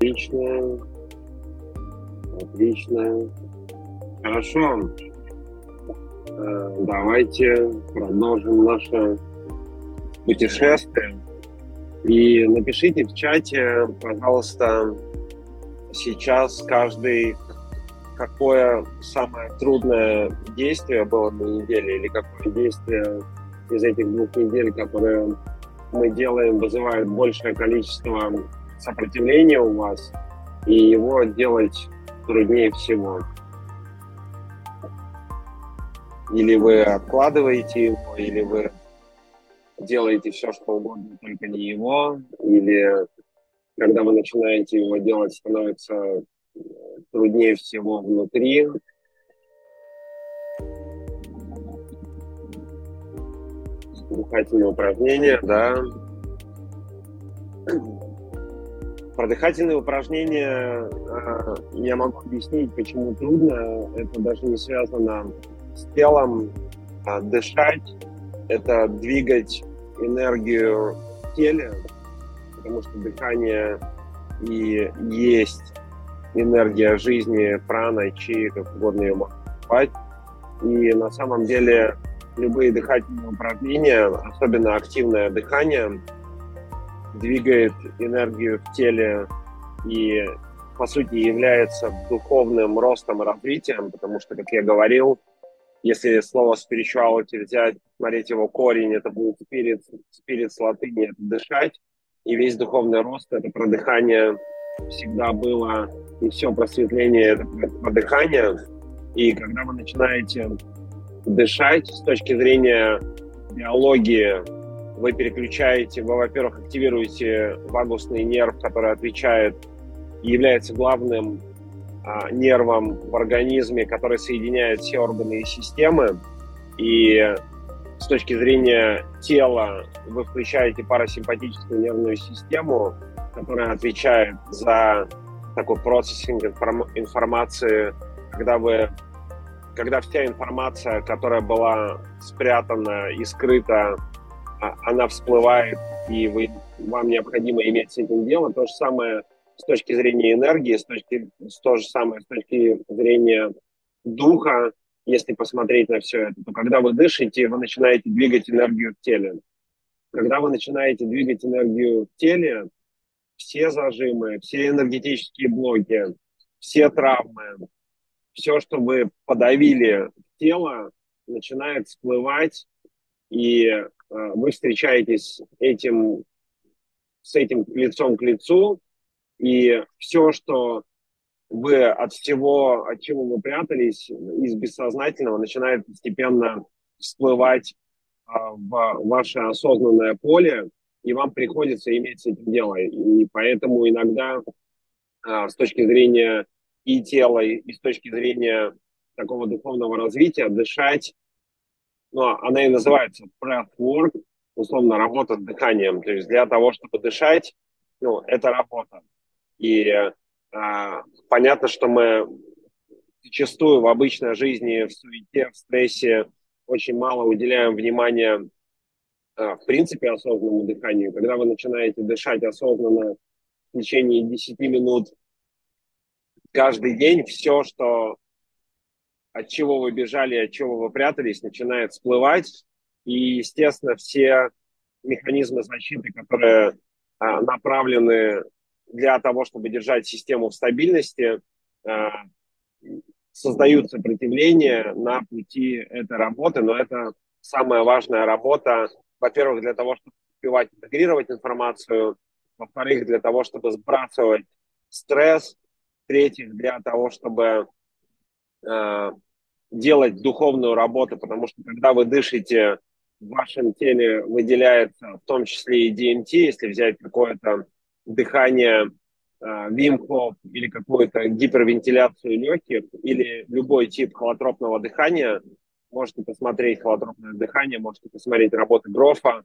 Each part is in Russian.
Отлично. Отлично. Хорошо. Э, давайте продолжим наше путешествие. И напишите в чате, пожалуйста, сейчас каждый какое самое трудное действие было на неделе или какое действие из этих двух недель, которые мы делаем, вызывает большее количество сопротивления у вас, и его делать труднее всего. Или вы откладываете его, или вы делаете все, что угодно, только не его, или когда вы начинаете его делать, становится труднее всего внутри. Дыхательные упражнения, да. Про дыхательные упражнения э, я могу объяснить, почему трудно. Это даже не связано с телом. А дышать – это двигать энергию в теле, потому что дыхание и есть энергия жизни, прана, чи, как угодно ее можно назвать. И на самом деле любые дыхательные упражнения, особенно активное дыхание, двигает энергию в теле и, по сути, является духовным ростом и развитием, потому что, как я говорил, если слово spirituality взять, смотреть его корень, это будет spirit, spirit с латыни, это дышать, и весь духовный рост – это про дыхание всегда было, и все просветление – это про дыхание. И когда вы начинаете дышать с точки зрения биологии, вы переключаете, вы, во-первых, активируете вагусный нерв, который отвечает и является главным а, нервом в организме, который соединяет все органы и системы. И с точки зрения тела вы включаете парасимпатическую нервную систему, которая отвечает за такой процессинг информации, когда вы когда вся информация, которая была спрятана и скрыта, она всплывает, и вы, вам необходимо иметь с этим дело. То же самое с точки зрения энергии, с точки, то же самое с точки зрения духа, если посмотреть на все это, то когда вы дышите, вы начинаете двигать энергию в теле. Когда вы начинаете двигать энергию в теле, все зажимы, все энергетические блоки, все травмы, все, что вы подавили тело, начинает всплывать, и вы встречаетесь этим, с этим лицом к лицу, и все, что вы от всего, от чего вы прятались, из бессознательного, начинает постепенно всплывать э, в ваше осознанное поле, и вам приходится иметь с этим дело. И поэтому иногда а, с точки зрения и тела, и с точки зрения такого духовного развития дышать, ну, она и называется breath work, условно, работа с дыханием. То есть для того, чтобы дышать, ну, это работа. И а, понятно, что мы зачастую в обычной жизни, в суете, в стрессе очень мало уделяем внимания а, в принципе осознанному дыханию, когда вы начинаете дышать осознанно в течение 10 минут каждый день, все, что от чего вы бежали, от чего вы прятались, начинает всплывать. И, естественно, все механизмы защиты, которые а, направлены для того, чтобы держать систему в стабильности, а, создают сопротивление на пути этой работы, но это самая важная работа во-первых, для того, чтобы успевать интегрировать информацию, во-вторых, для того, чтобы сбрасывать стресс, в-третьих, для того, чтобы э, делать духовную работу, потому что когда вы дышите, в вашем теле выделяется в том числе и DMT, если взять какое-то дыхание э, или какую-то гипервентиляцию легких или любой тип холотропного дыхания, можете посмотреть холотропное дыхание, можете посмотреть работы Грофа.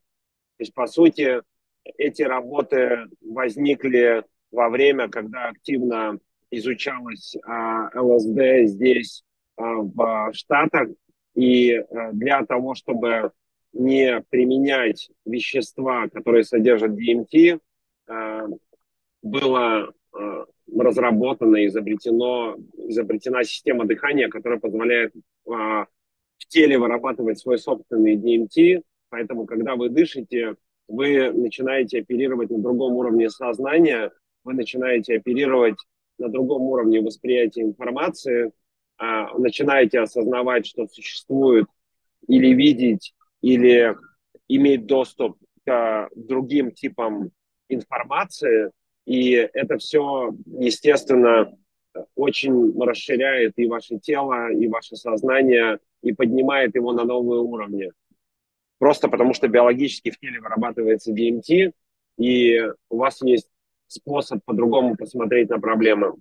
То есть, по сути, эти работы возникли во время, когда активно изучалось а, ЛСД здесь, а, в Штатах. И а, для того, чтобы не применять вещества, которые содержат DMT, а, было разработана, изобретено, изобретена система дыхания, которая позволяет в теле вырабатывать свой собственный DMT, поэтому, когда вы дышите, вы начинаете оперировать на другом уровне сознания, вы начинаете оперировать на другом уровне восприятия информации, а, начинаете осознавать, что существует, или видеть, или иметь доступ к другим типам информации, и это все, естественно, очень расширяет и ваше тело, и ваше сознание, и поднимает его на новые уровни. Просто потому что биологически в теле вырабатывается DMT, и у вас есть способ по-другому посмотреть на проблемы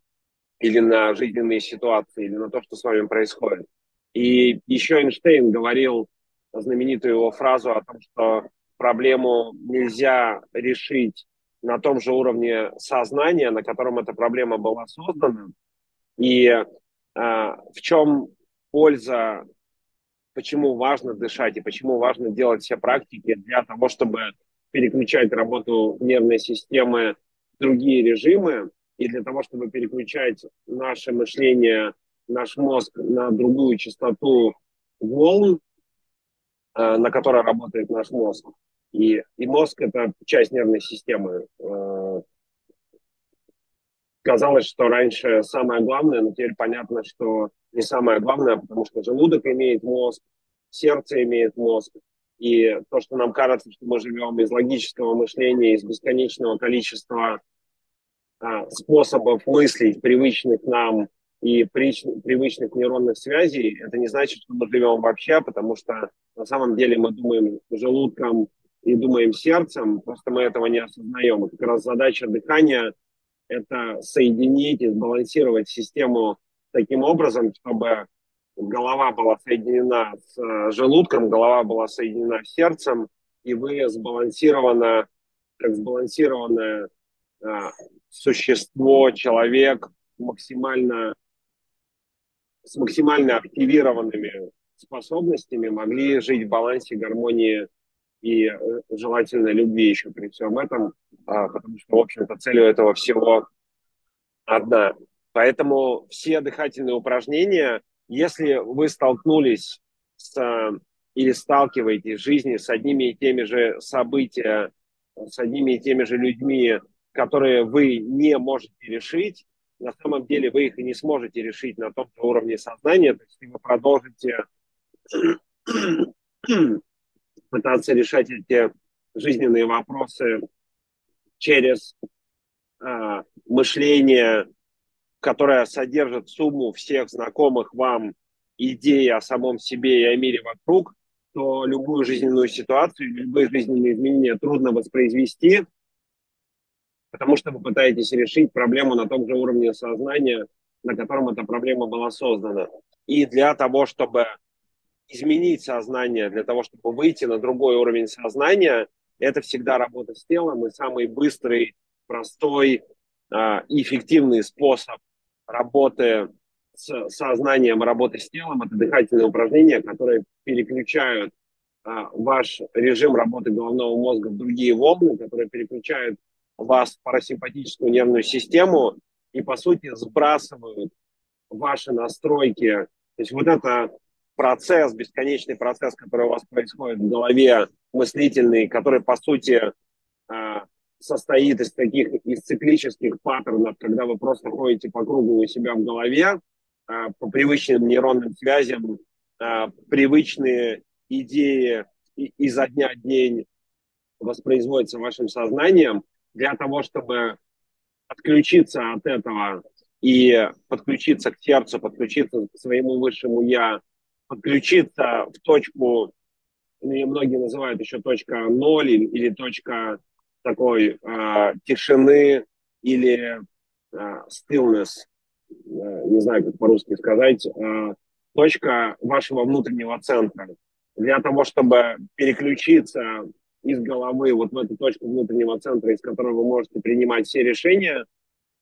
или на жизненные ситуации, или на то, что с вами происходит. И еще Эйнштейн говорил знаменитую его фразу о том, что проблему нельзя решить на том же уровне сознания, на котором эта проблема была создана. И э, в чем польза, почему важно дышать и почему важно делать все практики для того, чтобы переключать работу нервной системы другие режимы, и для того, чтобы переключать наше мышление, наш мозг на другую частоту волн, э, на которой работает наш мозг. И, и мозг – это часть нервной системы. Э, казалось, что раньше самое главное, но теперь понятно, что не самое главное, потому что желудок имеет мозг, сердце имеет мозг. И то, что нам кажется, что мы живем из логического мышления, из бесконечного количества а, способов мыслить, привычных нам и привычных нейронных связей, это не значит, что мы живем вообще, потому что на самом деле мы думаем желудком и думаем сердцем, просто мы этого не осознаем. И как раз задача дыхания – это соединить и сбалансировать систему таким образом, чтобы голова была соединена с э, желудком, голова была соединена с сердцем, и вы сбалансировано, как сбалансированное а, существо, человек максимально с максимально активированными способностями могли жить в балансе, гармонии и э, желательно любви еще при всем этом, а, потому что, в общем-то, целью этого всего одна. Поэтому все дыхательные упражнения, если вы столкнулись с, или сталкиваетесь в жизни с одними и теми же событиями, с одними и теми же людьми, которые вы не можете решить, на самом деле вы их и не сможете решить на том же уровне сознания, то есть вы продолжите пытаться решать эти жизненные вопросы через э, мышление, которое содержит сумму всех знакомых вам идей о самом себе и о мире вокруг, то любую жизненную ситуацию, любые жизненные изменения трудно воспроизвести, потому что вы пытаетесь решить проблему на том же уровне сознания, на котором эта проблема была создана. И для того, чтобы изменить сознание, для того, чтобы выйти на другой уровень сознания, это всегда работа с телом, и самый быстрый, простой э, эффективный способ работы с сознанием, работы с телом, это дыхательные упражнения, которые переключают э, ваш режим работы головного мозга в другие волны, которые переключают вас в парасимпатическую нервную систему и, по сути, сбрасывают ваши настройки. То есть вот это процесс, бесконечный процесс, который у вас происходит в голове, мыслительный, который, по сути, а, состоит из таких из циклических паттернов, когда вы просто ходите по кругу у себя в голове, а, по привычным нейронным связям, а, привычные идеи изо дня в день воспроизводятся вашим сознанием, для того, чтобы отключиться от этого и подключиться к сердцу, подключиться к своему высшему «я», подключиться в точку, ну, многие называют еще точка ноль или точка такой э, тишины или э, stillness, э, не знаю, как по-русски сказать, э, точка вашего внутреннего центра. Для того, чтобы переключиться из головы вот в эту точку внутреннего центра, из которой вы можете принимать все решения,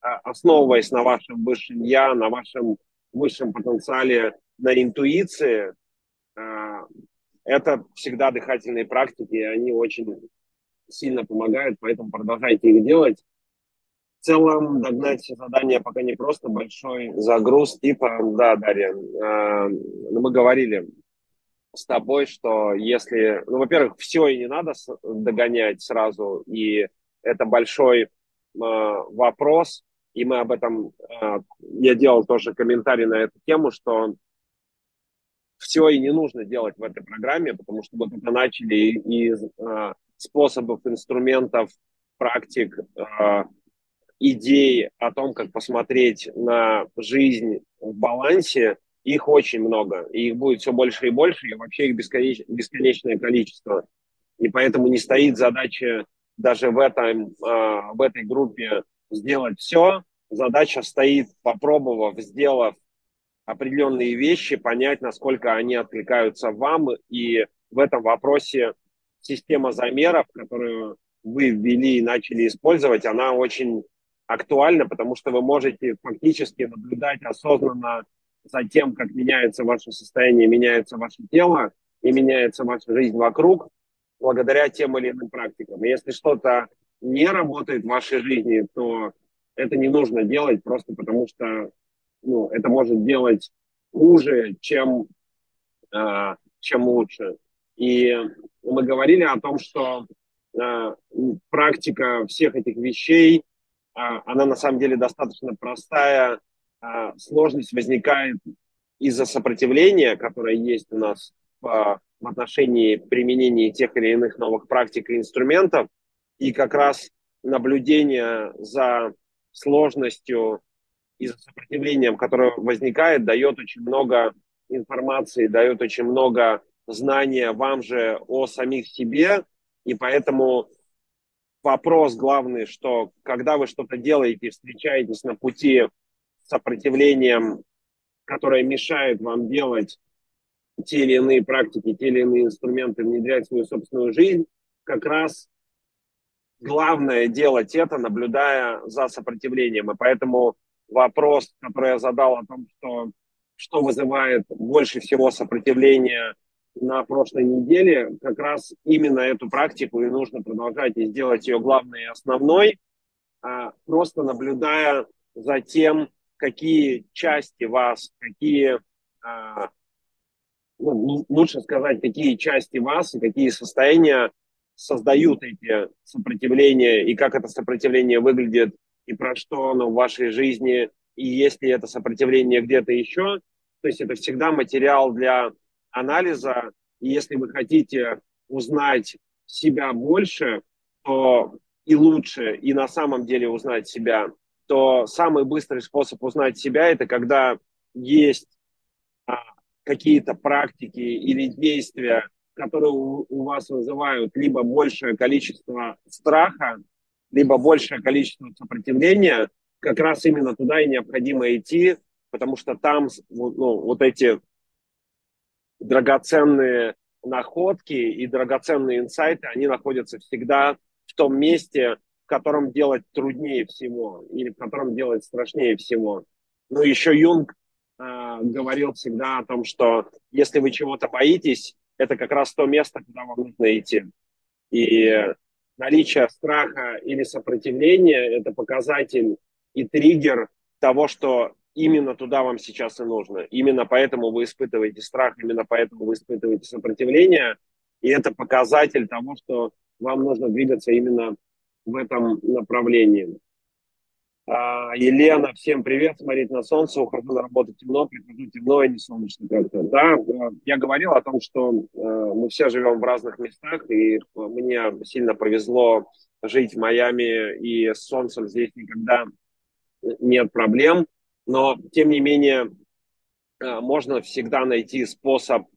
а, основываясь на вашем высшем я, на вашем высшем потенциале, на интуиции, а, это всегда дыхательные практики, и они очень сильно помогают, поэтому продолжайте их делать. целом догнать все задания пока не просто большой загруз, типа, да, Дарья, э, ну, мы говорили с тобой, что если, ну, во-первых, все и не надо догонять сразу, и это большой э, вопрос, и мы об этом, э, я делал тоже комментарий на эту тему, что все и не нужно делать в этой программе, потому что мы только начали из э, способов, инструментов, практик, э, идей о том, как посмотреть на жизнь в балансе, их очень много, и их будет все больше и больше, и вообще их бесконеч... бесконечное количество. И поэтому не стоит задача даже в, этом, э, в этой группе сделать все. Задача стоит, попробовав, сделав определенные вещи, понять, насколько они откликаются вам. И в этом вопросе система замеров, которую вы ввели и начали использовать, она очень актуальна, потому что вы можете фактически наблюдать осознанно за тем, как меняется ваше состояние, меняется ваше тело и меняется ваша жизнь вокруг благодаря тем или иным практикам. Если что-то не работает в вашей жизни, то это не нужно делать просто потому, что ну, это может делать хуже, чем, э, чем лучше. И мы говорили о том, что э, практика всех этих вещей, э, она на самом деле достаточно простая. Э, сложность возникает из-за сопротивления, которое есть у нас в, в отношении применения тех или иных новых практик и инструментов. И как раз наблюдение за сложностью и за сопротивлением, которое возникает, дает очень много информации, дает очень много знания вам же о самих себе, и поэтому вопрос главный, что когда вы что-то делаете, встречаетесь на пути с сопротивлением, которое мешает вам делать те или иные практики, те или иные инструменты, внедрять в свою собственную жизнь, как раз главное делать это, наблюдая за сопротивлением. И поэтому вопрос, который я задал о том, что, что вызывает больше всего сопротивления на прошлой неделе, как раз именно эту практику и нужно продолжать и сделать ее главной и основной, а, просто наблюдая за тем, какие части вас, какие, а, ну, лучше сказать, какие части вас и какие состояния создают эти сопротивления и как это сопротивление выглядит и про что оно в вашей жизни, и есть ли это сопротивление где-то еще. То есть это всегда материал для анализа. И если вы хотите узнать себя больше, то и лучше, и на самом деле узнать себя, то самый быстрый способ узнать себя – это когда есть а, какие-то практики или действия, которые у, у вас вызывают либо большее количество страха, либо большее количество сопротивления, как раз именно туда и необходимо идти, потому что там ну, вот эти драгоценные находки и драгоценные инсайты, они находятся всегда в том месте, в котором делать труднее всего или в котором делать страшнее всего. Ну, еще Юнг э, говорил всегда о том, что если вы чего-то боитесь, это как раз то место, куда вам нужно идти. И наличие страха или сопротивления – это показатель и триггер того, что именно туда вам сейчас и нужно. Именно поэтому вы испытываете страх, именно поэтому вы испытываете сопротивление. И это показатель того, что вам нужно двигаться именно в этом направлении. А, Елена, всем привет, смотреть на солнце, ухожу на работу темно, прихожу темно и не солнечно как-то. Да, э, я говорил о том, что э, мы все живем в разных местах, и мне сильно повезло жить в Майами, и с солнцем здесь никогда нет проблем, но тем не менее э, можно всегда найти способ.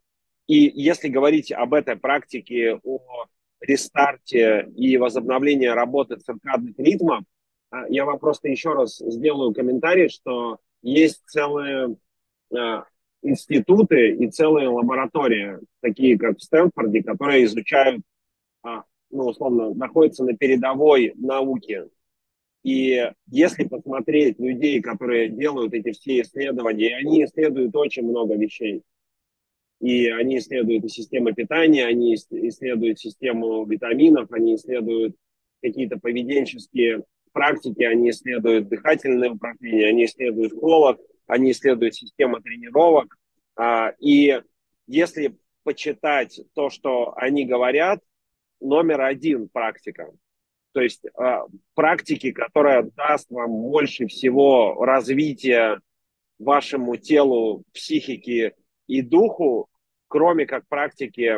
И если говорить об этой практике, о рестарте и возобновлении работы циркадных ритмов, а, я вам просто еще раз сделаю комментарий, что есть целые а, институты и целые лаборатории, такие как в Стэнфорде, которые изучают, ну, условно, находятся на передовой науке. И если посмотреть людей, которые делают эти все исследования, они исследуют очень много вещей. И они исследуют и систему питания, они исследуют систему витаминов, они исследуют какие-то поведенческие практики, они исследуют дыхательные упражнения, они исследуют холод, они исследуют систему тренировок. А, и если почитать то, что они говорят, номер один практика. То есть а, практики, которая даст вам больше всего развития вашему телу, психике и духу, кроме как практики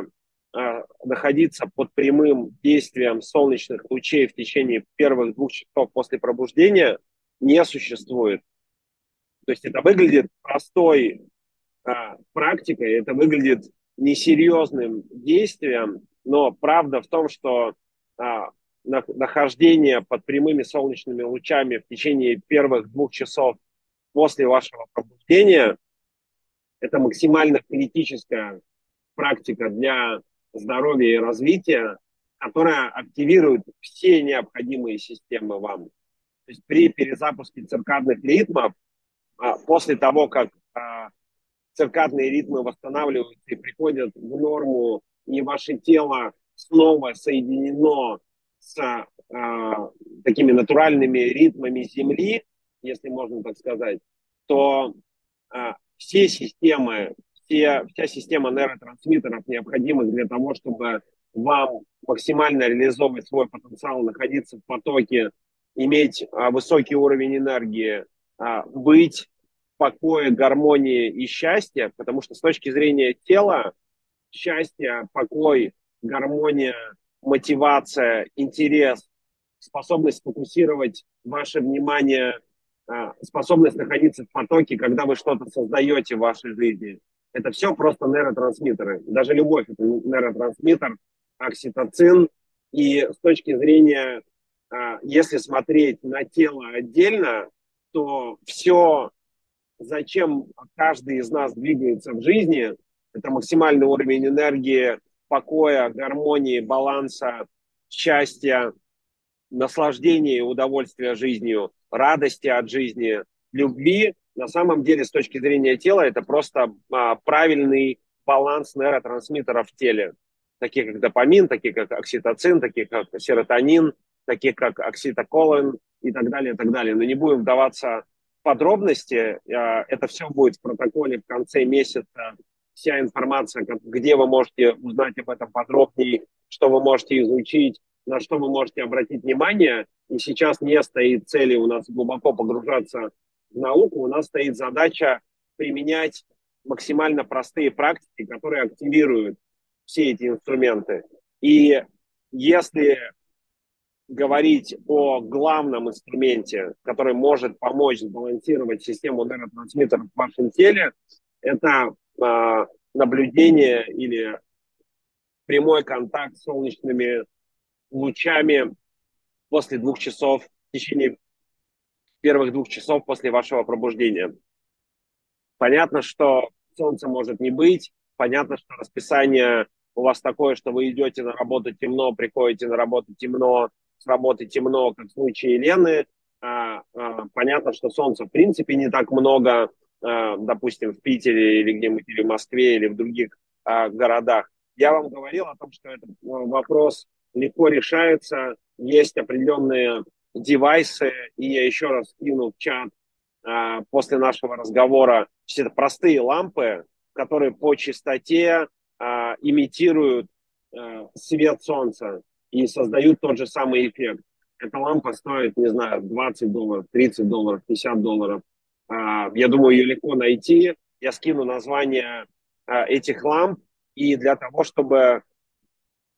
а, находиться под прямым действием солнечных лучей в течение первых двух часов после пробуждения, не существует. То есть это выглядит простой а, практикой, это выглядит несерьезным действием, но правда в том, что а, нахождение под прямыми солнечными лучами в течение первых двух часов после вашего пробуждения – это максимально критическая практика для здоровья и развития, которая активирует все необходимые системы вам. То есть при перезапуске циркадных ритмов, а, после того, как а, циркадные ритмы восстанавливаются и приходят в норму, и ваше тело снова соединено с а, такими натуральными ритмами Земли, если можно так сказать, то все системы все, вся система нейротрансмиттеров, необходимых для того, чтобы вам максимально реализовывать свой потенциал, находиться в потоке, иметь а, высокий уровень энергии, а, быть в покое, гармонии и счастья, потому что с точки зрения тела, счастье, покой, гармония, мотивация, интерес, способность фокусировать ваше внимание, а, способность находиться в потоке, когда вы что-то создаете в вашей жизни – это все просто нейротрансмиттеры. Даже любовь – это нейротрансмиттер, окситоцин. И с точки зрения, а, если смотреть на тело отдельно, то все, зачем каждый из нас двигается в жизни, это максимальный уровень энергии, покоя, гармонии, баланса, счастья, наслаждения и удовольствия жизнью, радости от жизни, любви на самом деле с точки зрения тела это просто а, правильный баланс нейротрансмиттеров в теле, таких как допамин, таких как окситоцин, таких как серотонин, таких как окситоколин и так далее, и так далее. Но не будем вдаваться в подробности. А, это все будет в протоколе в конце месяца. Вся информация, где вы можете узнать об этом подробнее, что вы можете изучить, на что вы можете обратить внимание. И сейчас не стоит цели у нас глубоко погружаться в науку у нас стоит задача применять максимально простые практики, которые активируют все эти инструменты. И если говорить о главном инструменте, который может помочь сбалансировать систему нейротрансмиттеров в вашем теле, это э, наблюдение или прямой контакт с солнечными лучами после двух часов в течение первых двух часов после вашего пробуждения. Понятно, что солнца может не быть, понятно, что расписание у вас такое, что вы идете на работу темно, приходите на работу темно, с работы темно, как в случае Елены. А, а, понятно, что солнца в принципе не так много, а, допустим, в Питере или где-нибудь, или в Москве, или в других а, городах. Я вам говорил о том, что этот а, вопрос легко решается, есть определенные девайсы, и я еще раз кину в чат после нашего разговора, все это простые лампы, которые по частоте а, имитируют а, свет солнца и создают тот же самый эффект. Эта лампа стоит, не знаю, 20 долларов, 30 долларов, 50 долларов. А, я думаю, ее легко найти. Я скину название а, этих ламп, и для того, чтобы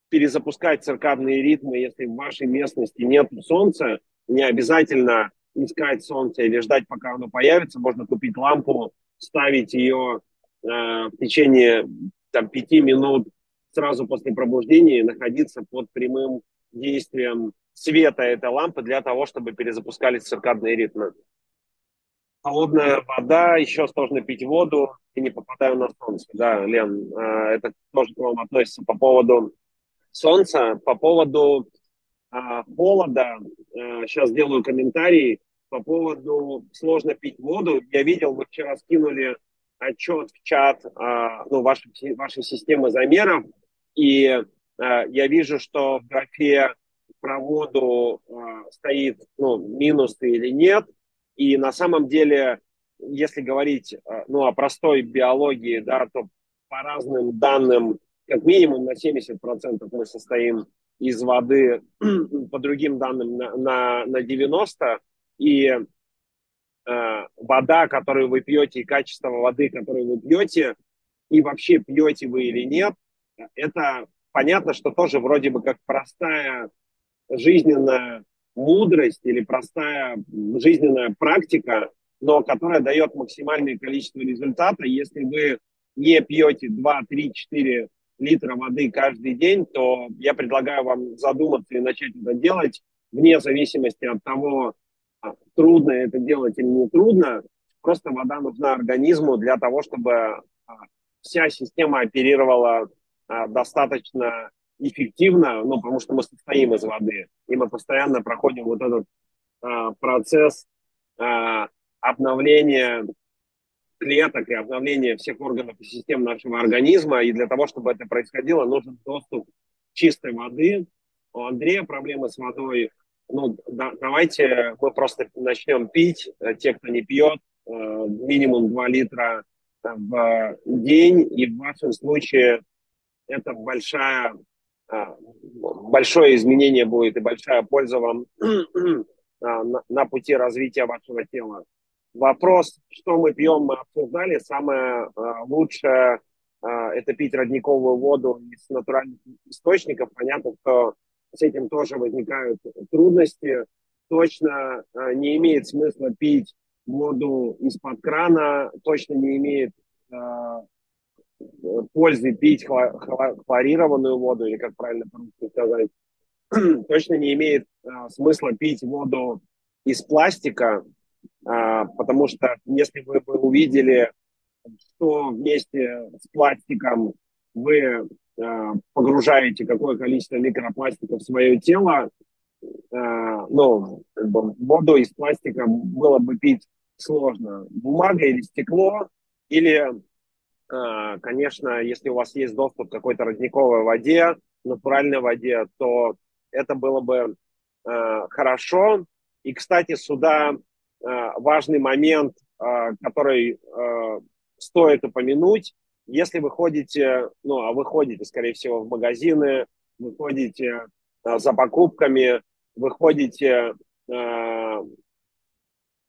перезапускать циркадные ритмы, если в вашей местности нет солнца, не обязательно искать солнце или ждать, пока оно появится. Можно купить лампу, ставить ее э, в течение там, пяти минут сразу после пробуждения и находиться под прямым действием света этой лампы для того, чтобы перезапускались циркадные ритмы. Холодная вода, еще сложно пить воду и не попадаю на солнце. Да, Лен, э, это тоже к вам относится по поводу солнца. По поводу а, холода, сейчас а, делаю комментарий по поводу сложно пить воду. Я видел, вы вчера скинули отчет в чат а, ну, вашей, вашей системы замеров, и я вижу, что в графе про воду э, стоит ну, минусы или нет. И на самом деле, если говорить э, ну, о простой биологии, да, то по разным данным, как минимум на 70% мы состоим из воды, по другим данным на, на, на 90%. И э, вода, которую вы пьете, и качество воды, которую вы пьете, и вообще пьете вы или нет, это понятно, что тоже вроде бы как простая жизненная мудрость или простая жизненная практика, но которая дает максимальное количество результата. Если вы не пьете 2, 3, 4 литра воды каждый день, то я предлагаю вам задуматься и начать это делать вне зависимости от того, а, трудно это делать или не трудно. Просто вода нужна организму для того, чтобы а, вся система оперировала а, достаточно эффективно, ну, потому что мы состоим из воды, и мы постоянно проходим вот этот а, процесс а, обновления клеток и обновления всех органов и систем нашего организма, и для того, чтобы это происходило, нужен доступ чистой воды. У Андрея проблемы с водой. Ну, да, давайте мы просто начнем пить, те, кто не пьет, э, минимум 2 литра в день, и в вашем случае это большая большое изменение будет и большая польза вам а, на пути развития вашего тела. Вопрос, что мы пьем, мы обсуждали. Самое а, лучшее – это пить родниковую воду из натуральных источников. Понятно, что с этим тоже возникают трудности. Точно не имеет смысла пить воду из-под крана, точно не имеет пользы пить хлорированную воду, или как правильно сказать, точно не имеет а, смысла пить воду из пластика, а, потому что если вы бы увидели, что вместе с пластиком вы а, погружаете какое количество микропластика в свое тело, а, ну, воду из пластика было бы пить сложно. Бумага или стекло, или Э, конечно, если у вас есть доступ к какой-то родниковой воде, натуральной воде, то это было бы э, хорошо. И, кстати, сюда э, важный момент, который стоит упомянуть. Если вы ходите, ну, а вы ходите, скорее всего, в магазины, вы ходите за покупками, вы ходите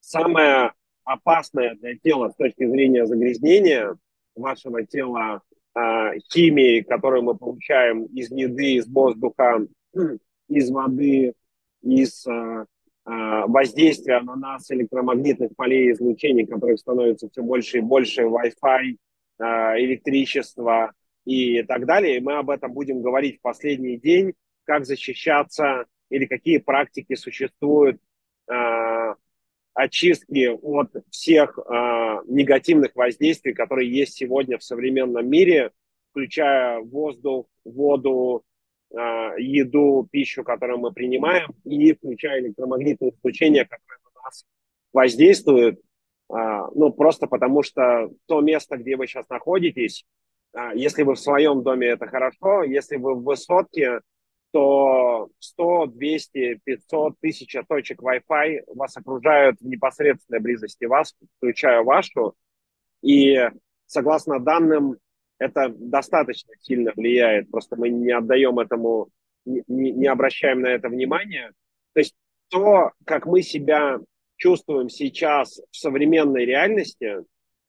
самое опасное для тела с точки зрения загрязнения – вашего тела э, химии, которую мы получаем из еды, из воздуха, из воды, из э, воздействия на нас электромагнитных полей излучений, которых становится все больше и больше, Wi-Fi, э, электричество и так далее. И мы об этом будем говорить в последний день, как защищаться или какие практики существуют очистки от всех э, негативных воздействий, которые есть сегодня в современном мире, включая воздух, воду, э, еду, пищу, которую мы принимаем, и включая электромагнитные излучения, которые на нас воздействуют. Э, ну, просто потому что то место, где вы сейчас находитесь, э, если вы в своем доме, это хорошо, если вы в высотке, то 100, 200, 500, 1000 точек Wi-Fi вас окружают в непосредственной близости вас, включая вашу. И согласно данным, это достаточно сильно влияет, просто мы не отдаем этому, не, не обращаем на это внимания. То есть то, как мы себя чувствуем сейчас в современной реальности,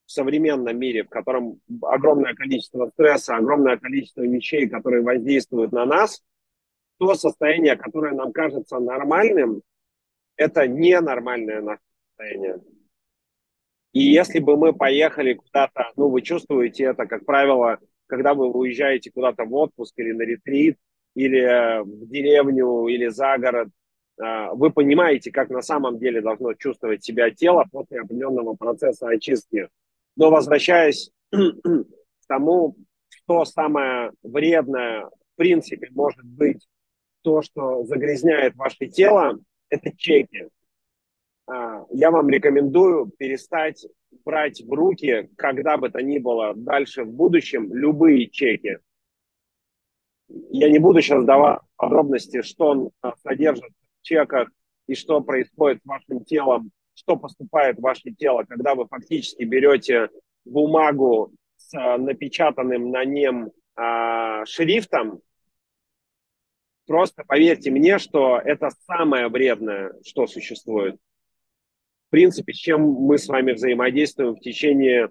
в современном мире, в котором огромное количество стресса, огромное количество вещей, которые воздействуют на нас – то состояние, которое нам кажется нормальным, это ненормальное наше состояние. И если бы мы поехали куда-то, ну, вы чувствуете это, как правило, когда вы уезжаете куда-то в отпуск или на ретрит, или в деревню, или за город, а, вы понимаете, как на самом деле должно чувствовать себя тело после определенного процесса очистки. Но возвращаясь к тому, что самое вредное в принципе может быть то, что загрязняет ваше тело, это чеки. А, я вам рекомендую перестать брать в руки, когда бы то ни было дальше в будущем, любые чеки. я не буду сейчас давать подробности, что он содержит в чеках и что происходит с вашим телом, что поступает в ваше тело, когда вы фактически берете бумагу с напечатанным на нем а, шрифтом, просто поверьте мне, что это самое вредное, что существует. В принципе, с чем мы с вами взаимодействуем в течение...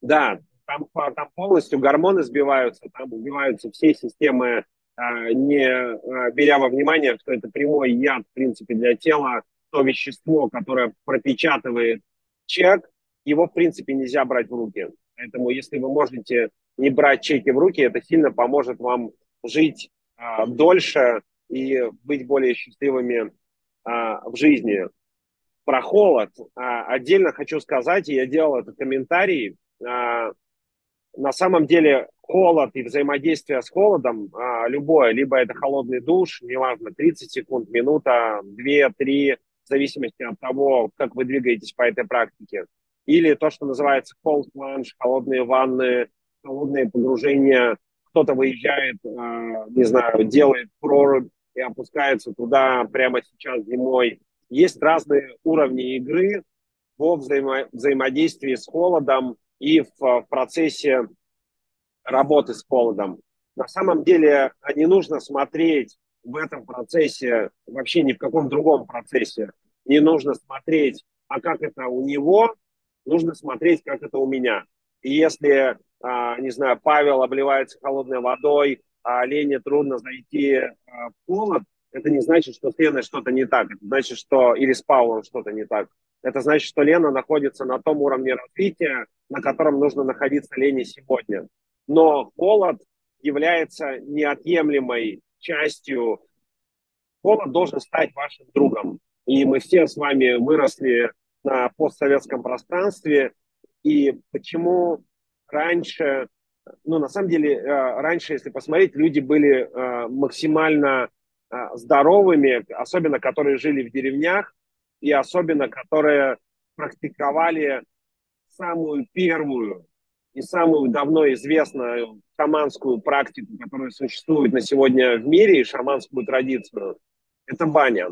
Да, там, там полностью гормоны сбиваются, там убиваются все системы, а, не а, беря во внимание, что это прямой яд, в принципе, для тела, то вещество, которое пропечатывает чек, его, в принципе, нельзя брать в руки. Поэтому, если вы можете не брать чеки в руки, это сильно поможет вам жить а, дольше и быть более счастливыми а, в жизни. Про холод а, отдельно хочу сказать, и я делал этот комментарий. А, на самом деле холод и взаимодействие с холодом а, любое, либо это холодный душ, неважно, 30 секунд, минута, 2-3, в зависимости от того, как вы двигаетесь по этой практике. Или то, что называется cold plunge, холодные ванны, холодные погружения. Кто-то выезжает, а, не знаю, делает прорубь и опускается туда прямо сейчас зимой. Есть разные уровни игры во взаимо взаимодействии с холодом и в, в процессе работы с холодом. На самом деле не нужно смотреть в этом процессе, вообще ни в каком другом процессе, не нужно смотреть, а как это у него, нужно смотреть, как это у меня. И если, а, не знаю, Павел обливается холодной водой, а Лене трудно зайти а, в холод, это не значит, что с Леной что-то не так. Это значит, что или с Павлом что-то не так. Это значит, что Лена находится на том уровне развития, на котором нужно находиться Лене сегодня. Но холод является неотъемлемой частью. Холод должен стать вашим другом. И мы все с вами выросли на постсоветском пространстве. И почему раньше, ну, на самом деле, э, раньше, если посмотреть, люди были э, максимально э, здоровыми, особенно которые жили в деревнях, и особенно которые практиковали самую первую и самую давно известную шаманскую практику, которая существует на сегодня в мире, и шаманскую традицию, это баня.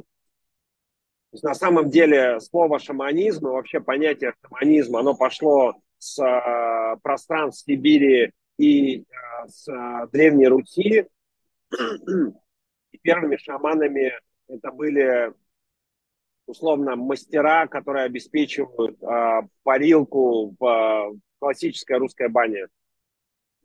То есть на самом деле слово шаманизм и вообще понятие шаманизма, оно пошло с э, пространств Сибири и э, с э, Древней Руси. И первыми шаманами это были условно мастера, которые обеспечивают э, парилку в э, классической русской бане.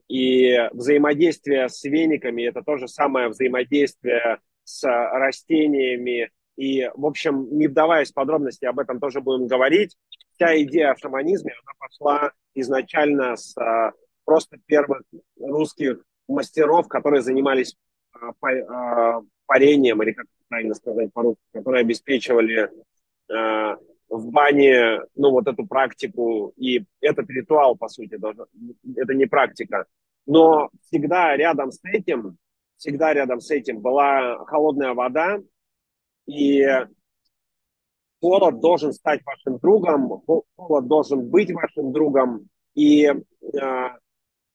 И взаимодействие с вениками – это то же самое взаимодействие с растениями. И, в общем, не вдаваясь в подробности, об этом тоже будем говорить. Вся идея о шаманизме, она пошла изначально с а, просто первых русских мастеров, которые занимались а, а, парением, или как правильно сказать по-русски, которые обеспечивали э, в бане, ну, вот эту практику, и этот ритуал, по сути, даже, это не практика. Но всегда рядом с этим, всегда рядом с этим была холодная вода, и холод должен стать вашим другом, холод должен быть вашим другом, и э,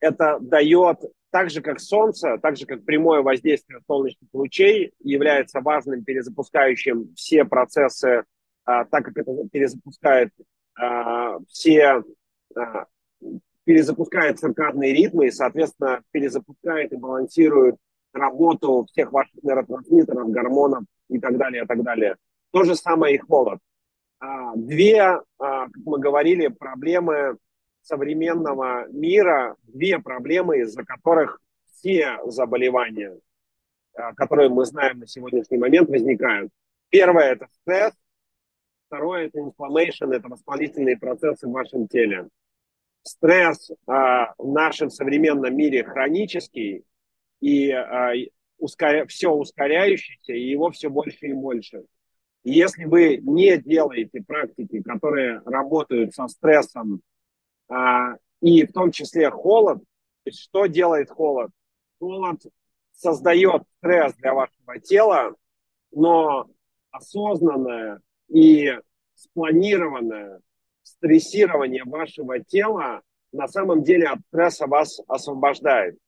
это дает так же, как Солнце, так же, как прямое воздействие солнечных лучей является важным перезапускающим все процессы, а, так как это перезапускает а, все, а, перезапускает циркадные ритмы и, соответственно, перезапускает и балансирует работу всех ваших нейротрансмиттеров, гормонов и так далее, и так далее. То же самое и холод. А, две, а, как мы говорили, проблемы современного мира две проблемы, из-за которых все заболевания, э, которые мы знаем на сегодняшний момент, возникают. Первое – это стресс. Второе – это inflammation, это воспалительные процессы в вашем теле. Стресс а, в нашем современном мире хронический и а, ускоря... все ускоряющийся, и его все больше и больше. И если вы не делаете практики, которые работают со стрессом а, и в том числе холод. Что делает холод? Холод создает стресс для вашего тела, но осознанное и спланированное стрессирование вашего тела на самом деле от стресса вас освобождает.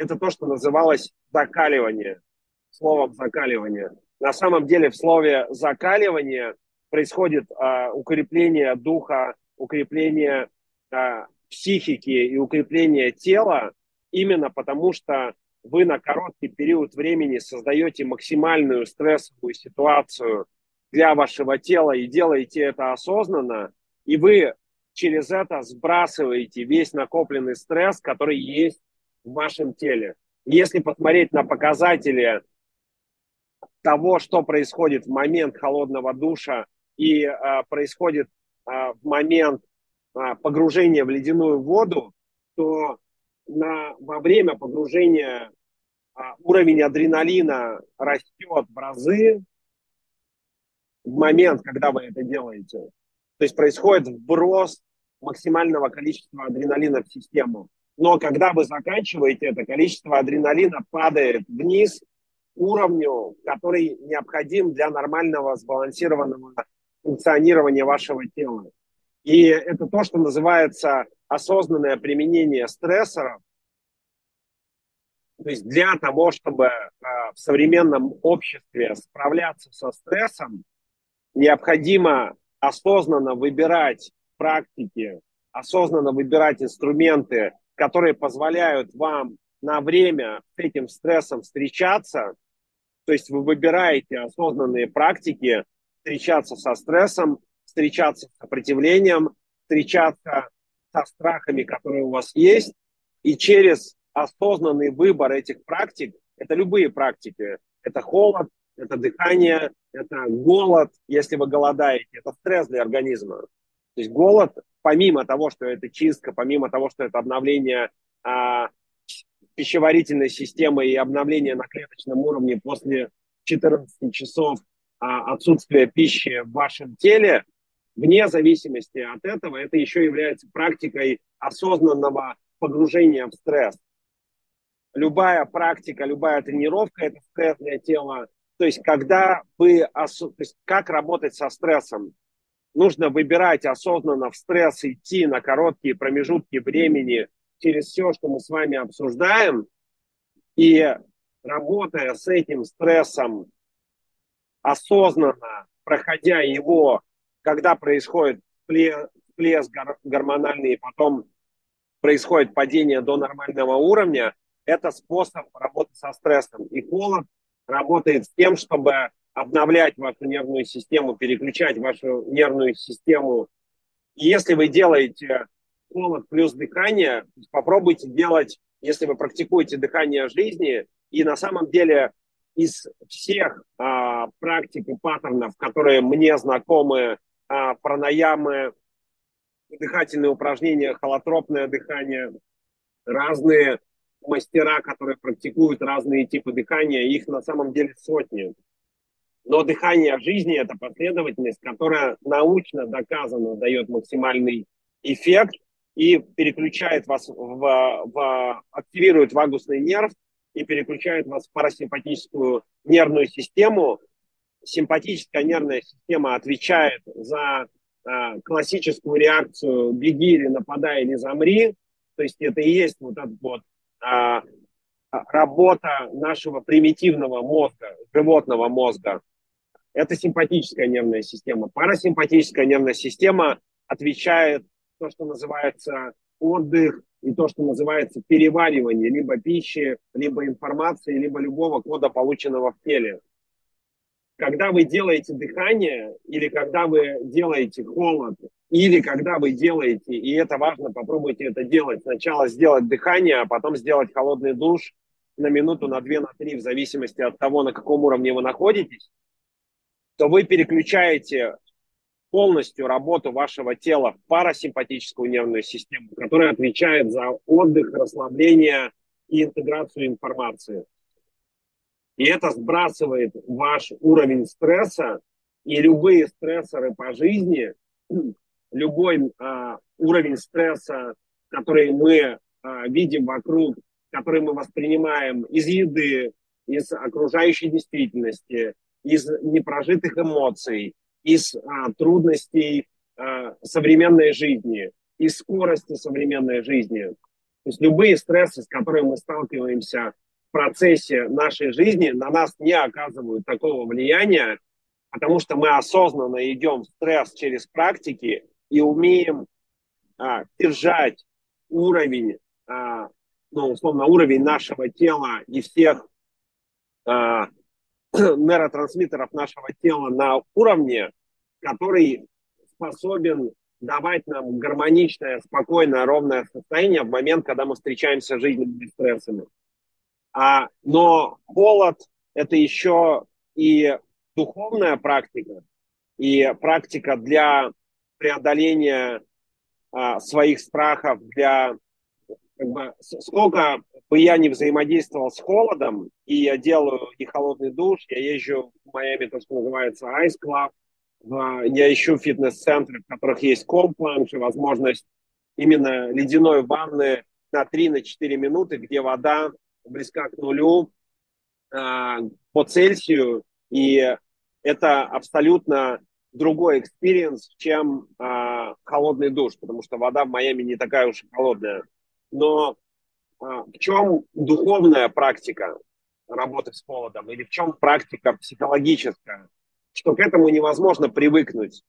Это то, что называлось закаливание, словом закаливание. На самом деле в слове закаливание происходит а, укрепление духа, укрепление а, психики и укрепление тела именно потому, что вы на короткий период времени создаете максимальную стрессовую ситуацию для вашего тела и делаете это осознанно, и вы через это сбрасываете весь накопленный стресс, который есть в вашем теле. Если посмотреть на показатели того, что происходит в момент холодного душа и э, происходит э, в момент э, погружения в ледяную воду, то на, во время погружения э, уровень адреналина растет в разы в момент, когда вы это делаете. То есть происходит вброс максимального количества адреналина в систему. Но когда вы заканчиваете это, количество адреналина падает вниз уровню, который необходим для нормального сбалансированного функционирования вашего тела. И это то, что называется осознанное применение стрессоров. То есть для того, чтобы э, в современном обществе справляться со стрессом, необходимо осознанно выбирать практики, осознанно выбирать инструменты, которые позволяют вам на время с этим стрессом встречаться. То есть вы выбираете осознанные практики, встречаться со стрессом, встречаться с сопротивлением, встречаться со страхами, которые у вас есть, и через осознанный выбор этих практик, это любые практики, это холод, это дыхание, это голод, если вы голодаете, это стресс для организма. То есть голод, помимо того, что это чистка, помимо того, что это обновление а, пищеварительной системы и обновление на клеточном уровне после 14 часов а, отсутствия пищи в вашем теле, вне зависимости от этого, это еще является практикой осознанного погружения в стресс. Любая практика, любая тренировка – это стресс для. То есть, когда вы, то есть, как работать со стрессом? Нужно выбирать осознанно в стресс идти на короткие промежутки времени через все, что мы с вами обсуждаем, и работая с этим стрессом осознанно, проходя его, когда происходит всплеск гормональный, и потом происходит падение до нормального уровня, это способ работы со стрессом. И холод работает с тем, чтобы обновлять вашу нервную систему, переключать вашу нервную систему. И если вы делаете холод плюс дыхание, попробуйте делать, если вы практикуете дыхание жизни, и на самом деле из всех а, практик и паттернов, которые мне знакомы, а, пранаямы, дыхательные упражнения, холотропное дыхание, разные мастера, которые практикуют разные типы дыхания, их на самом деле сотни. Но дыхание жизни – это последовательность, которая научно доказано дает максимальный эффект и переключает вас в, в активирует вагусный нерв и переключает вас в парасимпатическую нервную систему. Симпатическая нервная система отвечает за а, классическую реакцию «беги» или «нападай» или «замри». То есть это и есть вот эта вот а, работа нашего примитивного мозга, животного мозга. Это симпатическая нервная система. Парасимпатическая нервная система отвечает то, что называется отдых и то, что называется переваривание либо пищи, либо информации, либо любого кода, полученного в теле. Когда вы делаете дыхание, или когда вы делаете холод, или когда вы делаете, и это важно, попробуйте это делать. Сначала сделать дыхание, а потом сделать холодный душ на минуту, на две, на три, в зависимости от того, на каком уровне вы находитесь то вы переключаете полностью работу вашего тела в парасимпатическую нервную систему, которая отвечает за отдых, расслабление и интеграцию информации. И это сбрасывает ваш уровень стресса, и любые стрессоры по жизни, любой а, уровень стресса, который мы а, видим вокруг, который мы воспринимаем из еды, из окружающей действительности, из непрожитых эмоций, из а, трудностей а, современной жизни, из скорости современной жизни. То есть любые стрессы, с которыми мы сталкиваемся в процессе нашей жизни, на нас не оказывают такого влияния, потому что мы осознанно идем в стресс через практики и умеем а, держать уровень, а, ну, условно, уровень нашего тела и всех а, нейротрансмиттеров нашего тела на уровне, который способен давать нам гармоничное, спокойное, ровное состояние в момент, когда мы встречаемся с жизненными стрессами. А, но холод – это еще и духовная практика, и практика для преодоления а, своих страхов, для как бы, сколько бы я не взаимодействовал с холодом, и я делаю и холодный душ, я езжу в Майами, то, что называется Ice Club, я ищу фитнес-центры, в которых есть компланш и возможность именно ледяной ванны на 3-4 на минуты, где вода близка к нулю э, по Цельсию, и это абсолютно другой experience, чем э, холодный душ, потому что вода в Майами не такая уж и холодная. Но в чем духовная практика работы с холодом или в чем практика психологическая? что к этому невозможно привыкнуть.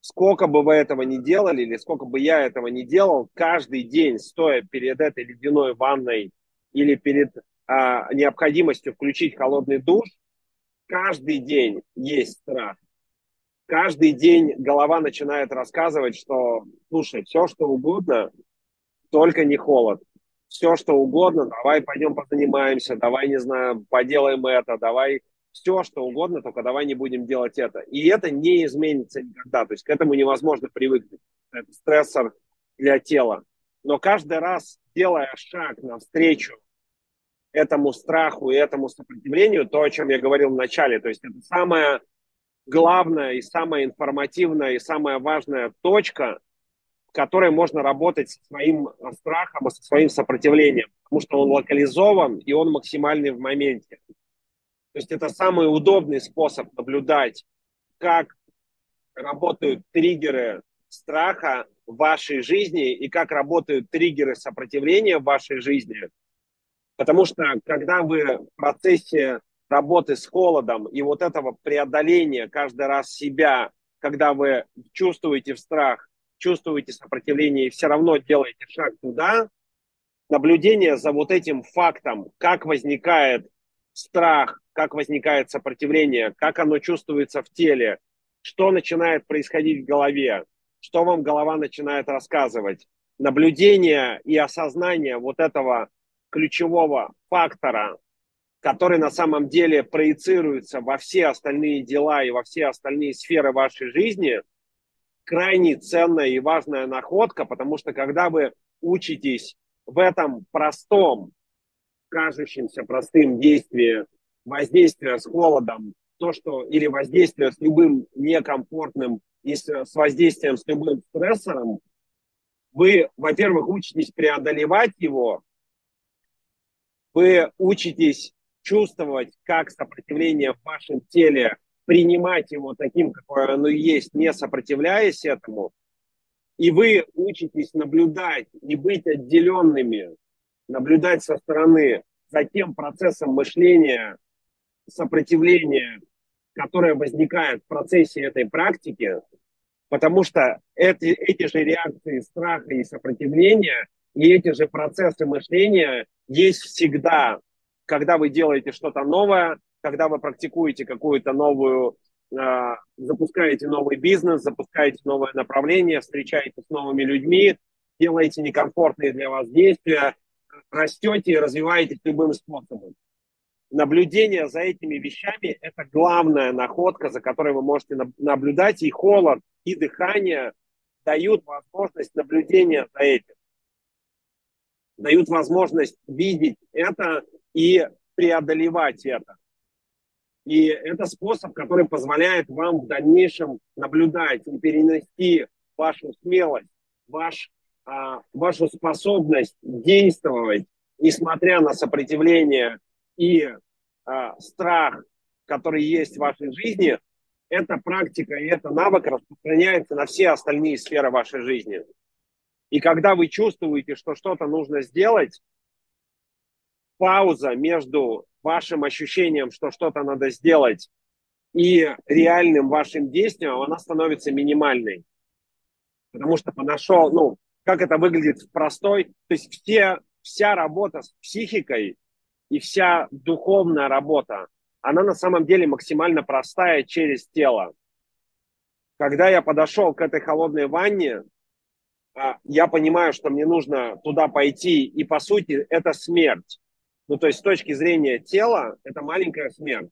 Сколько бы вы этого не делали, или сколько бы я этого не делал, каждый день, стоя перед этой ледяной ванной или перед а, необходимостью включить холодный душ, каждый день есть страх. Каждый день голова начинает рассказывать, что, слушай, все, что угодно, только не холод. Все, что угодно, давай пойдем позанимаемся, давай, не знаю, поделаем это, давай все, что угодно, только давай не будем делать это. И это не изменится никогда. То есть к этому невозможно привыкнуть. Это стрессор для тела. Но каждый раз, делая шаг навстречу этому страху и этому сопротивлению, то, о чем я говорил в начале, то есть это самая главная и самая информативная и самая важная точка, в которой можно работать со своим страхом и со своим сопротивлением, потому что он локализован и он максимальный в моменте. То есть это самый удобный способ наблюдать, как работают триггеры страха в вашей жизни и как работают триггеры сопротивления в вашей жизни. Потому что когда вы в процессе работы с холодом и вот этого преодоления каждый раз себя, когда вы чувствуете страх, чувствуете сопротивление и все равно делаете шаг туда, наблюдение за вот этим фактом, как возникает страх, как возникает сопротивление, как оно чувствуется в теле, что начинает происходить в голове, что вам голова начинает рассказывать. Наблюдение и осознание вот этого ключевого фактора, который на самом деле проецируется во все остальные дела и во все остальные сферы вашей жизни, крайне ценная и важная находка, потому что когда вы учитесь в этом простом, кажущемся простым действии воздействия с холодом, то, что или воздействие с любым некомфортным и с, с воздействием с любым стрессором, вы, во-первых, учитесь преодолевать его, вы учитесь чувствовать, как сопротивление в вашем теле, принимать его таким, какое оно есть, не сопротивляясь этому, и вы учитесь наблюдать, не быть отделенными наблюдать со стороны за тем процессом мышления, сопротивления, которое возникает в процессе этой практики, потому что эти, эти же реакции страха и сопротивления и эти же процессы мышления есть всегда, когда вы делаете что-то новое, когда вы практикуете какую-то новую, э, запускаете новый бизнес, запускаете новое направление, встречаетесь с новыми людьми, делаете некомфортные для вас действия, растете и развиваетесь любым способом. Наблюдение за этими вещами – это главная находка, за которой вы можете наблюдать. И холод, и дыхание дают возможность наблюдения за этим. Дают возможность видеть это и преодолевать это. И это способ, который позволяет вам в дальнейшем наблюдать и перенести вашу смелость, ваш а, вашу способность действовать, несмотря на сопротивление и а, страх, который есть в вашей жизни, эта практика и это навык распространяется на все остальные сферы вашей жизни. И когда вы чувствуете, что что-то нужно сделать, пауза между вашим ощущением, что что-то надо сделать, и реальным вашим действием, она становится минимальной. Потому что подошел, ну, как это выглядит в простой, то есть все, вся работа с психикой и вся духовная работа, она на самом деле максимально простая через тело. Когда я подошел к этой холодной ванне, а, я понимаю, что мне нужно туда пойти, и по сути это смерть. Ну, то есть с точки зрения тела, это маленькая смерть.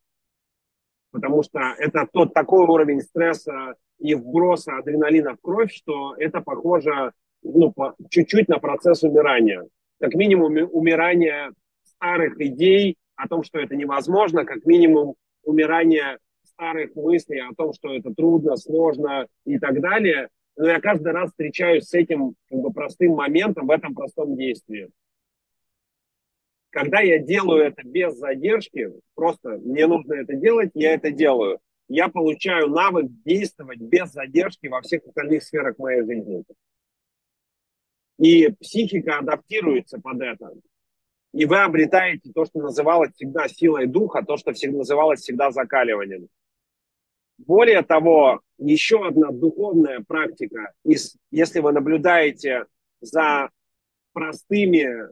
Потому что это тот такой уровень стресса и вброса адреналина в кровь, что это похоже ну, по, чуть-чуть на процесс умирания. Как минимум умирание старых идей о том, что это невозможно, как минимум умирание старых мыслей о том, что это трудно, сложно и так далее. Но я каждый раз встречаюсь с этим как бы, простым моментом в этом простом действии. Когда я делаю это без задержки, просто мне нужно это делать, я это делаю. Я получаю навык действовать без задержки во всех остальных сферах моей жизни. И психика адаптируется под это. И вы обретаете то, что называлось всегда силой духа, то, что всегда называлось всегда закаливанием. Более того, еще одна духовная практика, если вы наблюдаете за простыми,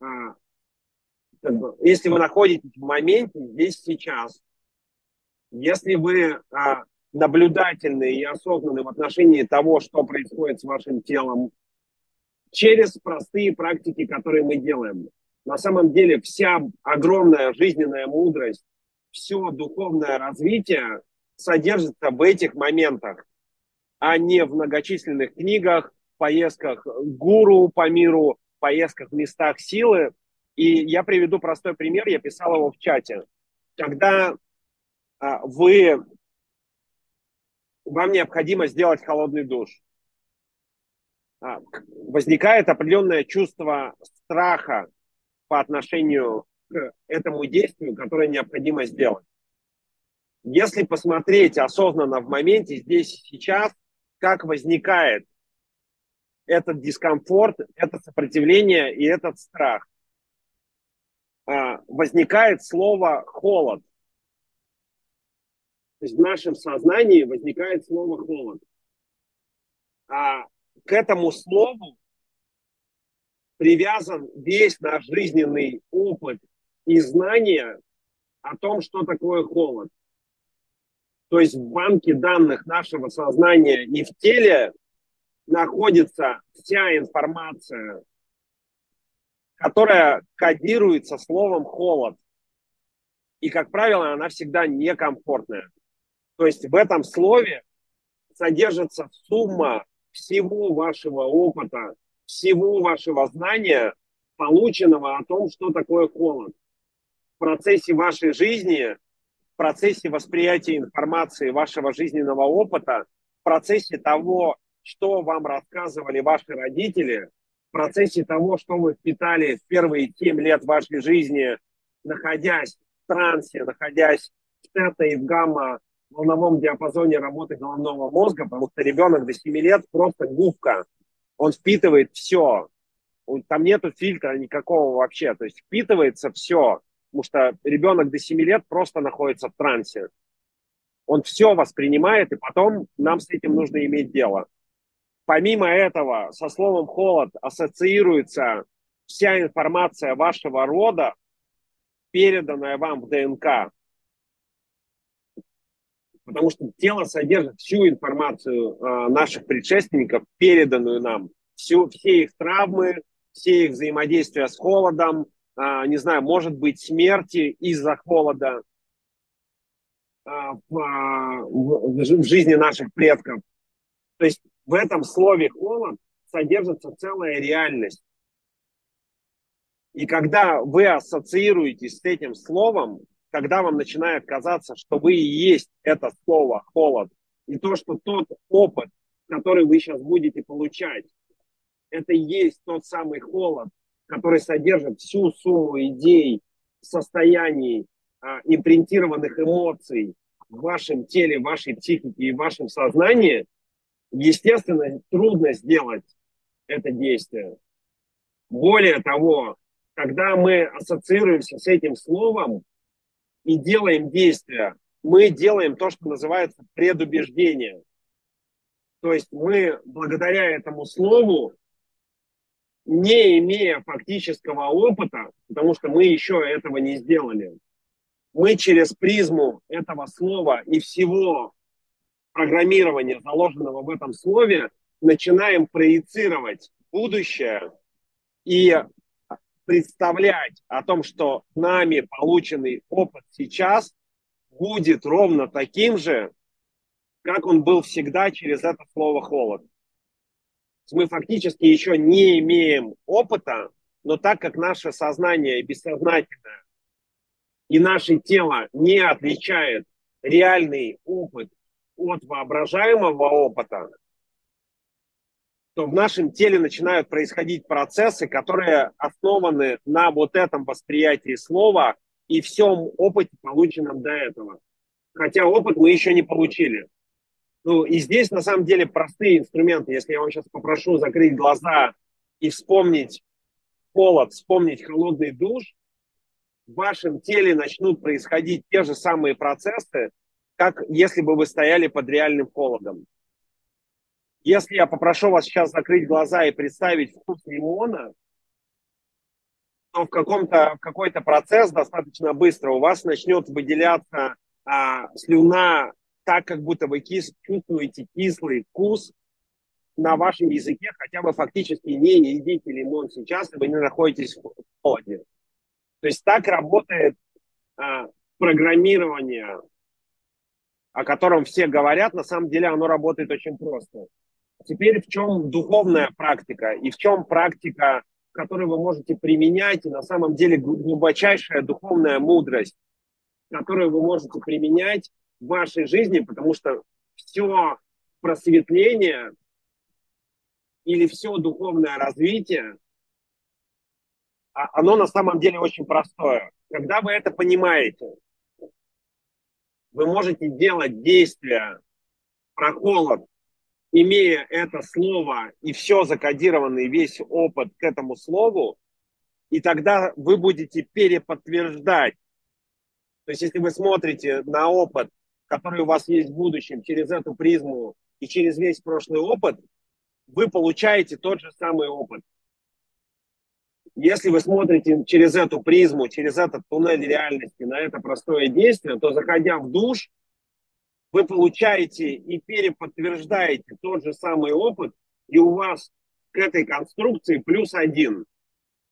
а, если вы находитесь в моменте, здесь, сейчас, если вы а, наблюдательны и осознаны в отношении того, что происходит с вашим телом, через простые практики, которые мы делаем. На самом деле вся огромная жизненная мудрость, все духовное развитие содержится в этих моментах, а не в многочисленных книгах, поездках гуру по миру, поездках в местах силы. И я приведу простой пример, я писал его в чате. Когда а, вы, вам необходимо сделать холодный душ, а, возникает определенное чувство страха по отношению к этому действию, которое необходимо сделать. Если посмотреть осознанно в моменте, здесь сейчас, как возникает этот дискомфорт, это сопротивление и этот страх, возникает слово «холод». То есть в нашем сознании возникает слово «холод». А к этому слову привязан весь наш жизненный опыт и знания о том, что такое холод. То есть в банке данных нашего сознания и в теле находится вся информация, которая кодируется словом холод. И, как правило, она всегда некомфортная. То есть в этом слове содержится сумма всего вашего опыта, всего вашего знания, полученного о том, что такое холод. В процессе вашей жизни, в процессе восприятия информации вашего жизненного опыта, в процессе того, что вам рассказывали ваши родители, процессе того, что вы впитали в первые 7 лет вашей жизни, находясь в трансе, находясь в тета и в гамма волновом диапазоне работы головного мозга, потому что ребенок до 7 лет просто губка. Он впитывает все. Там нету фильтра никакого вообще. То есть впитывается все. Потому что ребенок до 7 лет просто находится в трансе. Он все воспринимает, и потом нам с этим нужно иметь дело. Помимо этого, со словом холод ассоциируется вся информация вашего рода, переданная вам в ДНК потому что тело содержит всю информацию э, наших предшественников, переданную нам, всю, все их травмы, все их взаимодействия с холодом, э, не знаю, может быть, смерти из-за холода э, в, в, в жизни наших предков. То есть в этом слове холод содержится целая реальность. И когда вы ассоциируетесь с этим словом, когда вам начинает казаться, что вы и есть это слово холод, и то, что тот опыт, который вы сейчас будете получать, это и есть тот самый холод, который содержит всю сумму идей, состояний, а, импринтированных эмоций в вашем теле, в вашей психике и в вашем сознании, естественно, трудно сделать это действие. Более того, когда мы ассоциируемся с этим словом и делаем действия, мы делаем то, что называется предубеждение. То есть мы благодаря этому слову, не имея фактического опыта, потому что мы еще этого не сделали, мы через призму этого слова и всего программирования, заложенного в этом слове, начинаем проецировать будущее и представлять о том, что нами полученный опыт сейчас будет ровно таким же, как он был всегда через это слово «холод». Мы фактически еще не имеем опыта, но так как наше сознание бессознательное и наше тело не отличает реальный опыт от воображаемого опыта, то в нашем теле начинают происходить процессы, которые основаны на вот этом восприятии слова и всем опыте, полученном до этого. Хотя опыт мы еще не получили. Ну, и здесь на самом деле простые инструменты. Если я вам сейчас попрошу закрыть глаза и вспомнить холод, вспомнить холодный душ, в вашем теле начнут происходить те же самые процессы, как если бы вы стояли под реальным холодом. Если я попрошу вас сейчас закрыть глаза и представить вкус лимона, то в, каком-то, какой-то процесс достаточно быстро у вас начнет выделяться а, слюна так, как будто вы кис, чувствуете кислый вкус на вашем языке, хотя вы фактически не едите лимон сейчас, и вы не находитесь в холоде. То есть так работает а, программирование, о котором все говорят. На самом деле оно работает очень просто. Теперь в чем духовная практика и в чем практика, которую вы можете применять, и на самом деле глубочайшая духовная мудрость, которую вы можете применять в вашей жизни, потому что все просветление или все духовное развитие, а, оно на самом деле очень простое. Когда вы это понимаете, вы можете делать действия про холод, имея это слово и все закодированный весь опыт к этому слову, и тогда вы будете переподтверждать. То есть если вы смотрите на опыт, который у вас есть в будущем через эту призму и через весь прошлый опыт, вы получаете тот же самый опыт. Если вы смотрите через эту призму, через этот туннель реальности на это простое действие, то заходя в душ, вы получаете и переподтверждаете тот же самый опыт, и у вас к этой конструкции плюс один.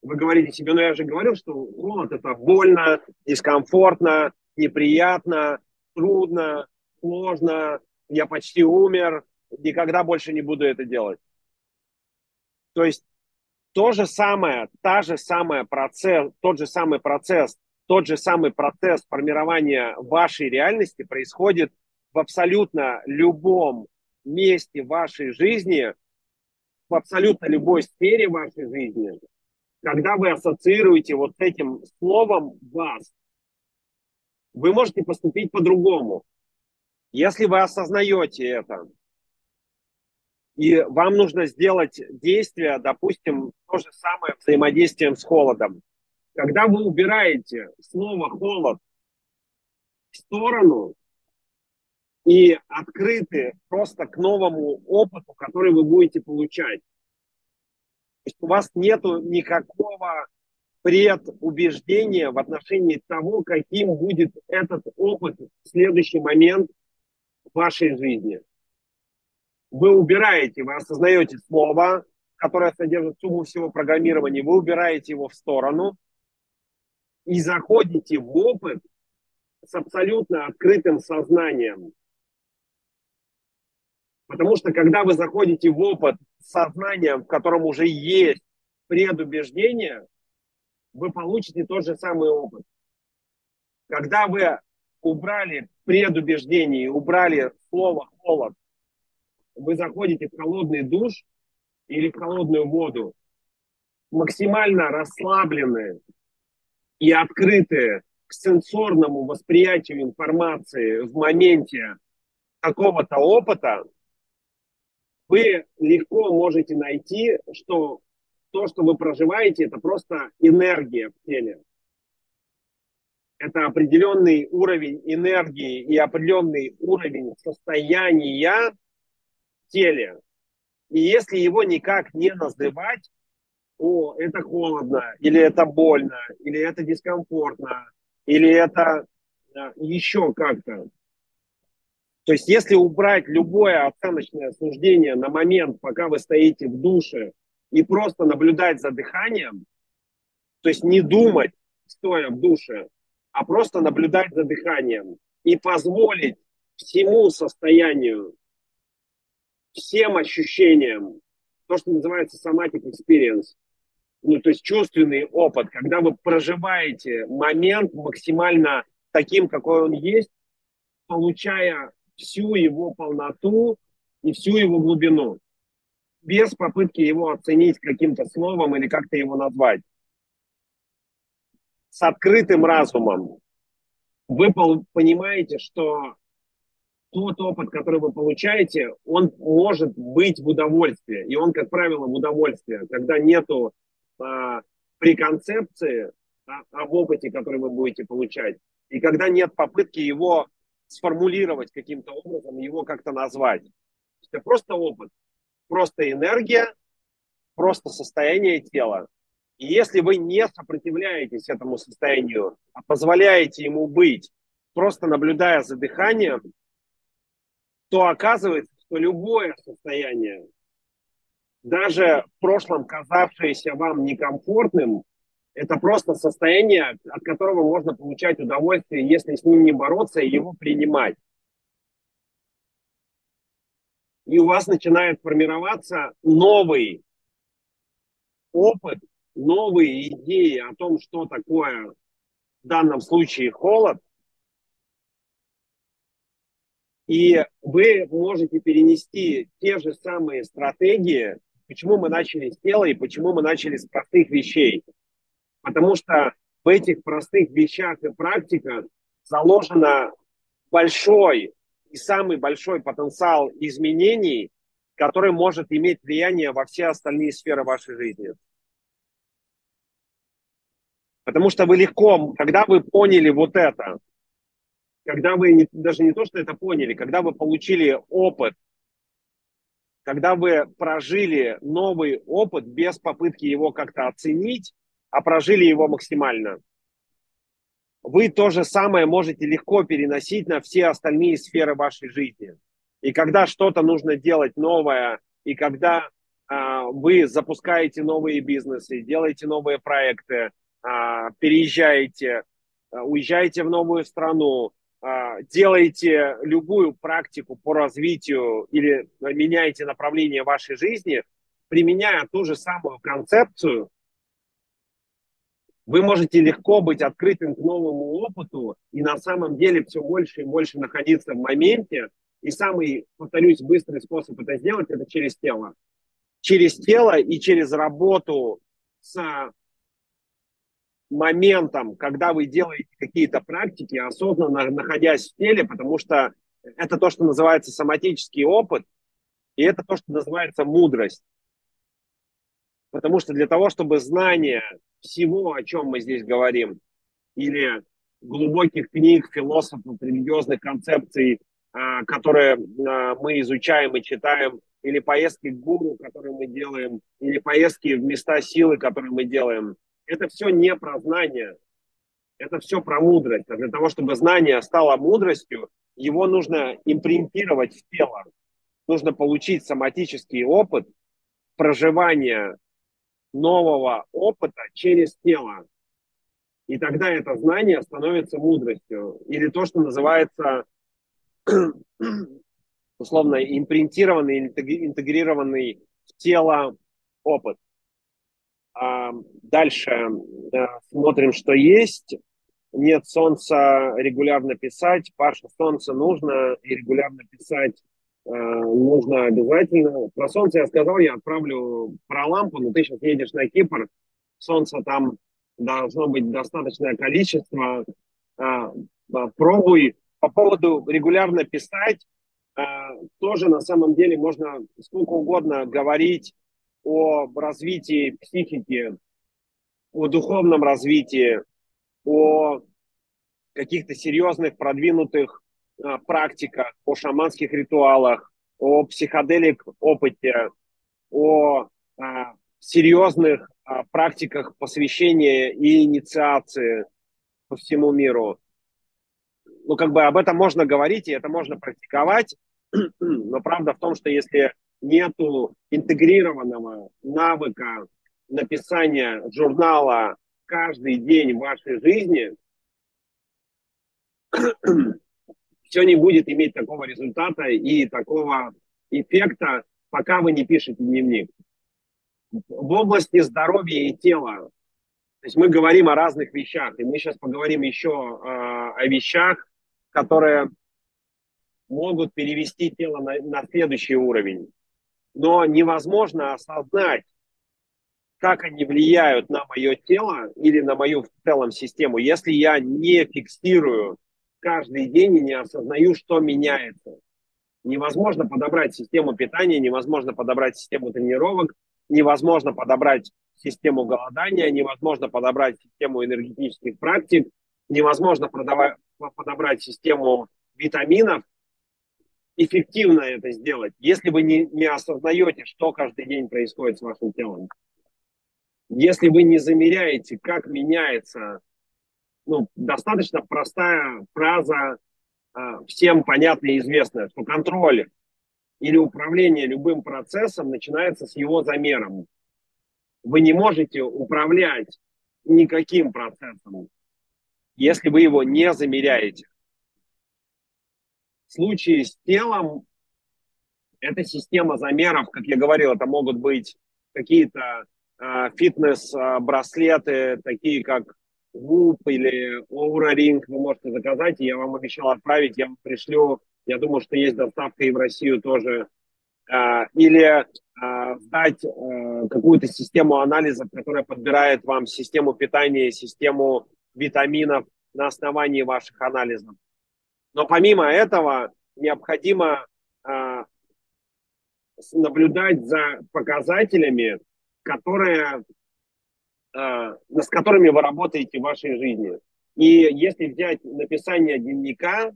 Вы говорите себе, ну я же говорил, что вот это больно, дискомфортно, неприятно, трудно, сложно, я почти умер, никогда больше не буду это делать. То есть то же самое, та же самая процесс, тот же самый процесс, тот же самый процесс формирования вашей реальности происходит в абсолютно любом месте вашей жизни, в абсолютно любой сфере вашей жизни, когда вы ассоциируете вот этим словом «вас», вы можете поступить по-другому. Если вы осознаете это, и вам нужно сделать действие, допустим, то же самое взаимодействием с холодом. Когда вы убираете слово «холод» в сторону, и открыты просто к новому опыту, который вы будете получать. То есть у вас нет никакого предубеждения в отношении того, каким будет этот опыт в следующий момент в вашей жизни. Вы убираете, вы осознаете слово, которое содержит сумму всего программирования, вы убираете его в сторону и заходите в опыт с абсолютно открытым сознанием. Потому что когда вы заходите в опыт с сознанием, в котором уже есть предубеждение, вы получите тот же самый опыт. Когда вы убрали предубеждение, убрали слово холод, вы заходите в холодный душ или в холодную воду, максимально расслабленные и открытые к сенсорному восприятию информации в моменте какого-то опыта, вы легко можете найти, что то, что вы проживаете, это просто энергия в теле. Это определенный уровень энергии и определенный уровень состояния теле. И если его никак не называть, о, это холодно, или это больно, или это дискомфортно, или это а, еще как-то. То есть если убрать любое оценочное суждение на момент, пока вы стоите в душе, и просто наблюдать за дыханием, то есть не думать, стоя в душе, а просто наблюдать за дыханием и позволить всему состоянию, всем ощущениям, то, что называется somatic experience, ну, то есть чувственный опыт, когда вы проживаете момент максимально таким, какой он есть, получая всю его полноту и всю его глубину без попытки его оценить каким-то словом или как-то его назвать. С открытым разумом вы понимаете, что тот опыт, который вы получаете, он может быть в удовольствии. И он, как правило, в удовольствии, когда нету а, преконцепции а, об опыте, который вы будете получать, и когда нет попытки его сформулировать каким-то образом, его как-то назвать. Это просто опыт просто энергия, просто состояние тела. И если вы не сопротивляетесь этому состоянию, а позволяете ему быть, просто наблюдая за дыханием, то оказывается, что любое состояние, даже в прошлом казавшееся вам некомфортным, это просто состояние, от которого можно получать удовольствие, если с ним не бороться и его принимать. И у вас начинает формироваться новый опыт, новые идеи о том, что такое в данном случае холод, и вы можете перенести те же самые стратегии, почему мы начали с тела и почему мы начали с простых вещей. Потому что в этих простых вещах и практиках заложено большой и самый большой потенциал изменений, который может иметь влияние во все остальные сферы вашей жизни. Потому что вы легко, когда вы поняли вот это, когда вы не, даже не то, что это поняли, когда вы получили опыт, когда вы прожили новый опыт без попытки его как-то оценить, а прожили его максимально – вы то же самое можете легко переносить на все остальные сферы вашей жизни. И когда что-то нужно делать новое, и когда а, вы запускаете новые бизнесы, делаете новые проекты, а, переезжаете, а, уезжаете в новую страну, делаете любую практику по развитию или меняете направление вашей жизни, применяя ту же самую концепцию, вы можете легко быть открытым к новому опыту и на самом деле все больше и больше находиться в моменте. И самый, повторюсь, быстрый способ это сделать – это через тело. Через тело и через работу с моментом, когда вы делаете какие-то практики, осознанно находясь в теле, потому что это то, что называется соматический опыт, и это то, что называется мудрость. Потому что для того, чтобы знание всего, о чем мы здесь говорим, или глубоких книг, философов, религиозных концепций, а, которые а, мы изучаем и читаем, или поездки к гуру, которые мы делаем, или поездки в места силы, которые мы делаем. Это все не про знание, это все про мудрость. А для того, чтобы знание стало мудростью, его нужно импринтировать в тело. Нужно получить соматический опыт проживания нового опыта через тело. И тогда это знание становится мудростью. Или то, что называется условно импринтированный, интегрированный в тело опыт. А дальше э, смотрим, что есть. Нет солнца, регулярно писать. Паша, солнце нужно и регулярно писать Э, нужно обязательно. Про солнце я сказал, я отправлю про лампу, но ты сейчас едешь на Кипр, солнца там должно быть достаточное количество. Э, пробуй по поводу регулярно писать. тоже на самом деле можно сколько угодно говорить о развитии психики, о духовном развитии, о каких-то серьезных продвинутых а, практиках, о шаманских ритуалах, о психоделик опыте, о а, серьезных а, практиках посвящения и инициации по всему миру. Ну, как бы об этом можно говорить, и это можно практиковать, но правда в том, что если нету интегрированного навыка написания журнала каждый день вашей жизни, все не будет иметь такого результата и такого эффекта, пока вы не пишете дневник. В области здоровья и тела, то есть мы говорим о разных вещах, и мы сейчас поговорим еще э, о вещах, которые могут перевести тело на, на следующий уровень. Но невозможно осознать, как они влияют на мое тело или на мою в целом систему, если я не фиксирую каждый день и не осознаю, что меняется. Невозможно подобрать систему питания, невозможно подобрать систему тренировок, невозможно подобрать систему голодания, невозможно подобрать систему энергетических практик, невозможно подобрать систему витаминов, эффективно это сделать, если вы не, не осознаете, что каждый день происходит с вашим телом. Если вы не замеряете, как меняется, ну, достаточно простая фраза, э, всем понятная и известная, что контроль или управление любым процессом начинается с его замером. Вы не можете управлять никаким процессом, если вы его не замеряете. Случае с телом это система замеров, как я говорил, это могут быть какие-то э, фитнес-браслеты, такие как Whoop или Aura Ring вы можете заказать, и я вам обещал отправить, я вам пришлю, я думаю, что есть доставка и в Россию тоже, э, или э, сдать э, какую-то систему анализов, которая подбирает вам систему питания, систему витаминов на основании ваших анализов. Но помимо этого необходимо э, наблюдать за показателями, которые, э, с которыми вы работаете в вашей жизни. И если взять написание дневника,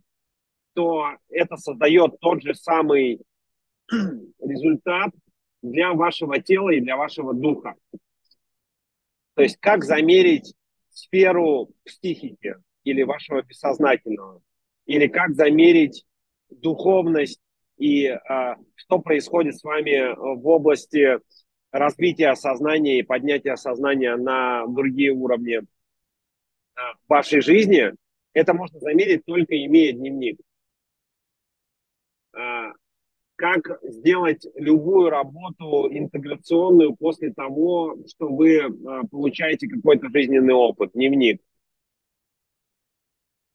то это создает тот же самый результат для вашего тела и для вашего духа. То есть как замерить сферу психики или вашего бессознательного или как замерить духовность и а, что происходит с вами в области развития сознания и поднятия сознания на другие уровни вашей жизни, это можно замерить только имея дневник. А, как сделать любую работу интеграционную после того, что вы а, получаете какой-то жизненный опыт, дневник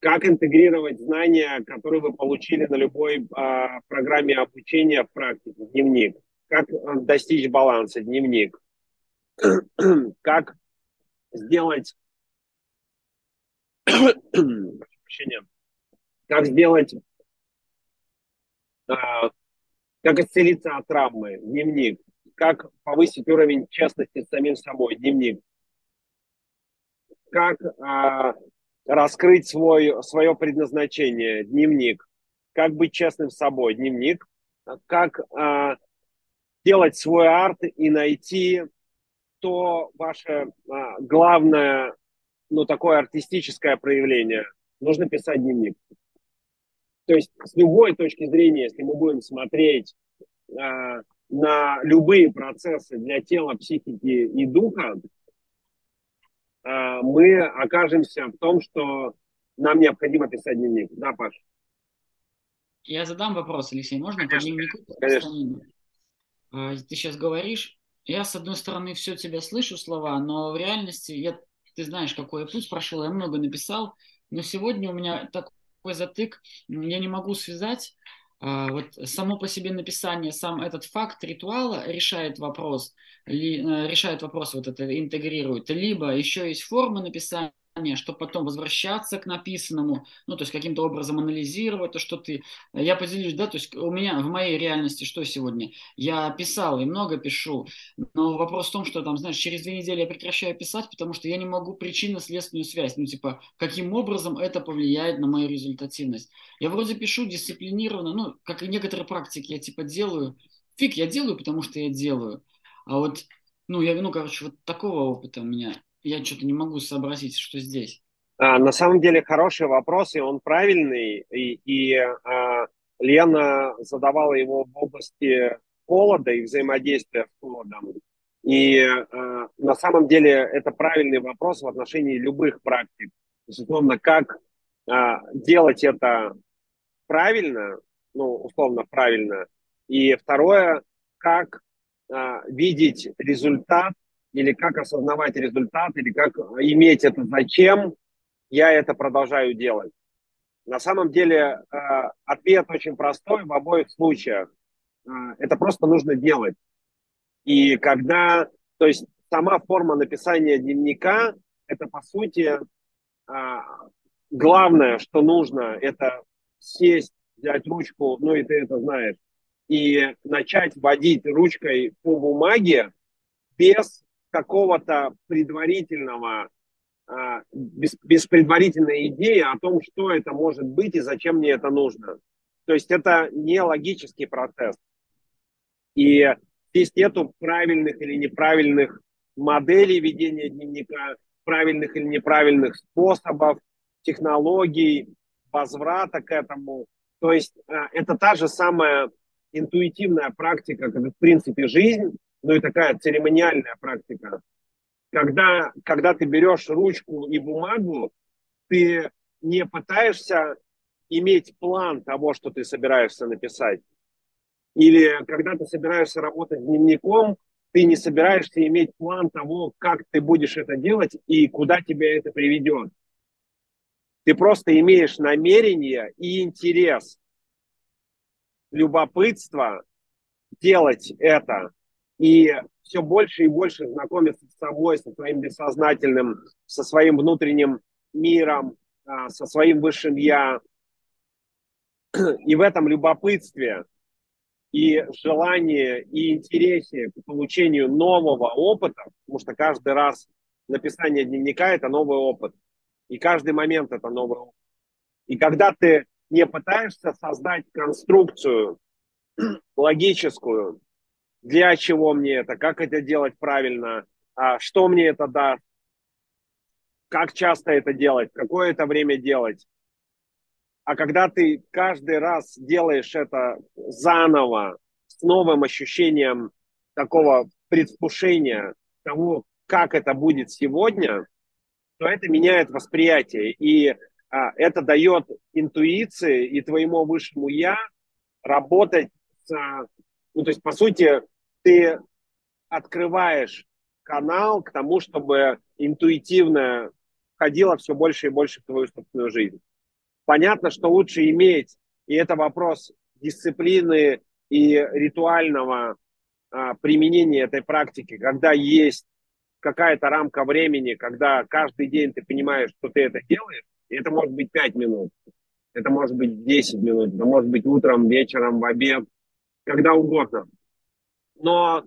как интегрировать знания, которые вы получили на любой а, программе обучения в практике, дневник, как а, достичь баланса, дневник, как сделать как сделать, а, как исцелиться от травмы, дневник, как повысить уровень честности с самим собой, дневник, как а, раскрыть свой, свое предназначение, дневник, как быть честным с собой, дневник, как э, делать свой арт и найти то ваше э, главное, ну, такое артистическое проявление. Нужно писать дневник. То есть с любой точки зрения, если мы будем смотреть э, на любые процессы для тела, психики и духа, мы окажемся в том, что нам необходимо писать дневник. Да, Паш? Я задам вопрос, Алексей, можно Конечно. по дневнику? Конечно. А, ты сейчас говоришь, я, с одной стороны, все тебя слышу, слова, но в реальности, я, ты знаешь, какой я путь прошел, я много написал, но сегодня у меня такой затык, я не могу связать вот само по себе написание, сам этот факт ритуала решает вопрос, ли, э, решает вопрос, вот это интегрирует. Либо еще есть форма написания, чтобы потом возвращаться к написанному, ну, то есть каким-то образом анализировать то, что ты... Я поделюсь, да, то есть у меня в моей реальности что сегодня? Я писал и много пишу, но вопрос в том, что там, знаешь, через две недели я прекращаю писать, потому что я не могу причинно-следственную связь, ну, типа, каким образом это повлияет на мою результативность. Я вроде пишу дисциплинированно, ну, как и некоторые практики я, типа, делаю, фиг я делаю, потому что я делаю, а вот, ну, я, ну, короче, вот такого опыта у меня я что-то не могу сообразить, что здесь. А, на самом деле хороший вопрос, и он правильный. И, и а, Лена задавала его в области холода и взаимодействия с холодом. И а, на самом деле это правильный вопрос в отношении любых практик. Условно, как а, делать это правильно, ну, условно правильно. И второе, как а, видеть результат или как осознавать результат, или как иметь это зачем, я это продолжаю делать. На самом деле э, ответ очень простой в обоих случаях. Э, это просто нужно делать. И когда, то есть сама форма написания дневника, это по сути э, главное, что нужно, это сесть, взять ручку, ну и ты это знаешь, и начать водить ручкой по бумаге без какого-то предварительного, а, без, без предварительной идеи о том, что это может быть и зачем мне это нужно. То есть это не логический процесс. И здесь нету правильных или неправильных моделей ведения дневника, правильных или неправильных способов, технологий, возврата к этому. То есть а, это та же самая интуитивная практика, как в принципе жизнь, ну и такая церемониальная практика. Когда, когда ты берешь ручку и бумагу, ты не пытаешься иметь план того, что ты собираешься написать. Или когда ты собираешься работать дневником, ты не собираешься иметь план того, как ты будешь это делать и куда тебя это приведет. Ты просто имеешь намерение и интерес, любопытство делать это и все больше и больше знакомиться с собой, со своим бессознательным, со своим внутренним миром, а, со своим высшим я. И в этом любопытстве и желании и интересе к получению нового опыта, потому что каждый раз написание дневника – это новый опыт. И каждый момент – это новый опыт. И когда ты не пытаешься создать конструкцию логическую, для чего мне это, как это делать правильно, а что мне это даст, как часто это делать, какое это время делать. А когда ты каждый раз делаешь это заново, с новым ощущением такого предвкушения того, как это будет сегодня, то это меняет восприятие. И а, это дает интуиции и твоему высшему я работать с... Ну, то есть, по сути, ты открываешь канал к тому, чтобы интуитивно входило все больше и больше в твою собственную жизнь. Понятно, что лучше иметь, и это вопрос дисциплины и ритуального а, применения этой практики, когда есть какая-то рамка времени, когда каждый день ты понимаешь, что ты это делаешь, и это может быть 5 минут, это может быть 10 минут, это может быть утром, вечером, в обед, когда угодно. Но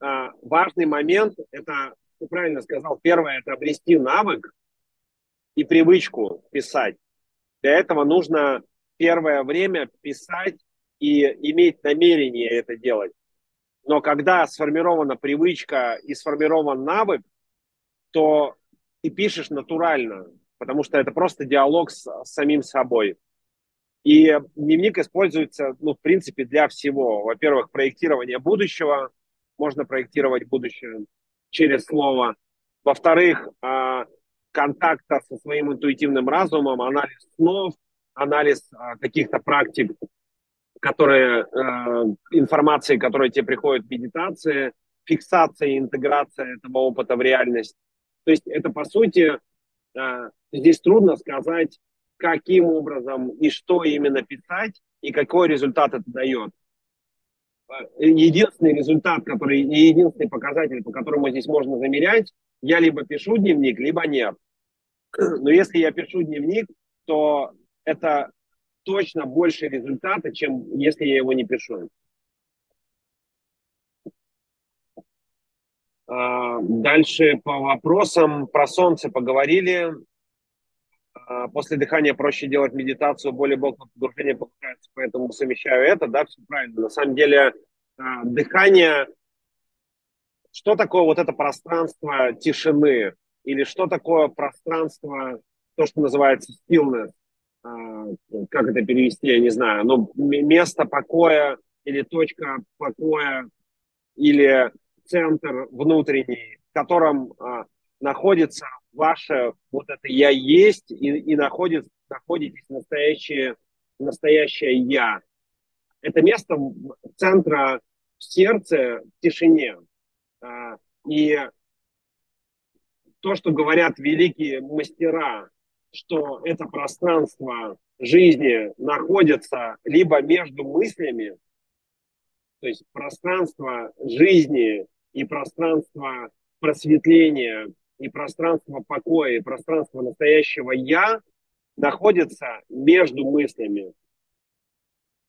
э, важный момент, это, ты правильно сказал, первое, это обрести навык и привычку писать. Для этого нужно первое время писать и иметь намерение это делать. Но когда сформирована привычка и сформирован навык, то ты пишешь натурально, потому что это просто диалог с, с самим собой. И дневник используется, ну, в принципе, для всего. Во-первых, проектирование будущего. Можно проектировать будущее через слово. Во-вторых, а, контакта со своим интуитивным разумом, анализ снов, анализ а, каких-то практик, которые, а, информации, которая тебе приходит в медитации, фиксация и интеграция этого опыта в реальность. То есть это, по сути, здесь трудно сказать, каким образом и что именно писать, и какой результат это дает. Единственный результат, который, единственный показатель, по которому здесь можно замерять, я либо пишу дневник, либо нет. Но если я пишу дневник, то это точно больше результата, чем если я его не пишу. А, дальше по вопросам про солнце поговорили. А, после дыхания проще делать медитацию, более глубокое погружение получается, поэтому совмещаю это, да, все правильно. На самом деле а, дыхание, что такое вот это пространство тишины, или что такое пространство, то, что называется stillness, как это перевести, я не знаю, ну, место покоя или точка покоя, или центр внутренний, в котором а, находится ваше вот это «я есть» и, и находится, находитесь настоящее, настоящее «я». Это место центра в сердце, в тишине. А, и то, что говорят великие мастера, что это пространство жизни находится либо между мыслями, то есть пространство жизни и пространство просветления, и пространство покоя, и пространство настоящего «я» находится между мыслями.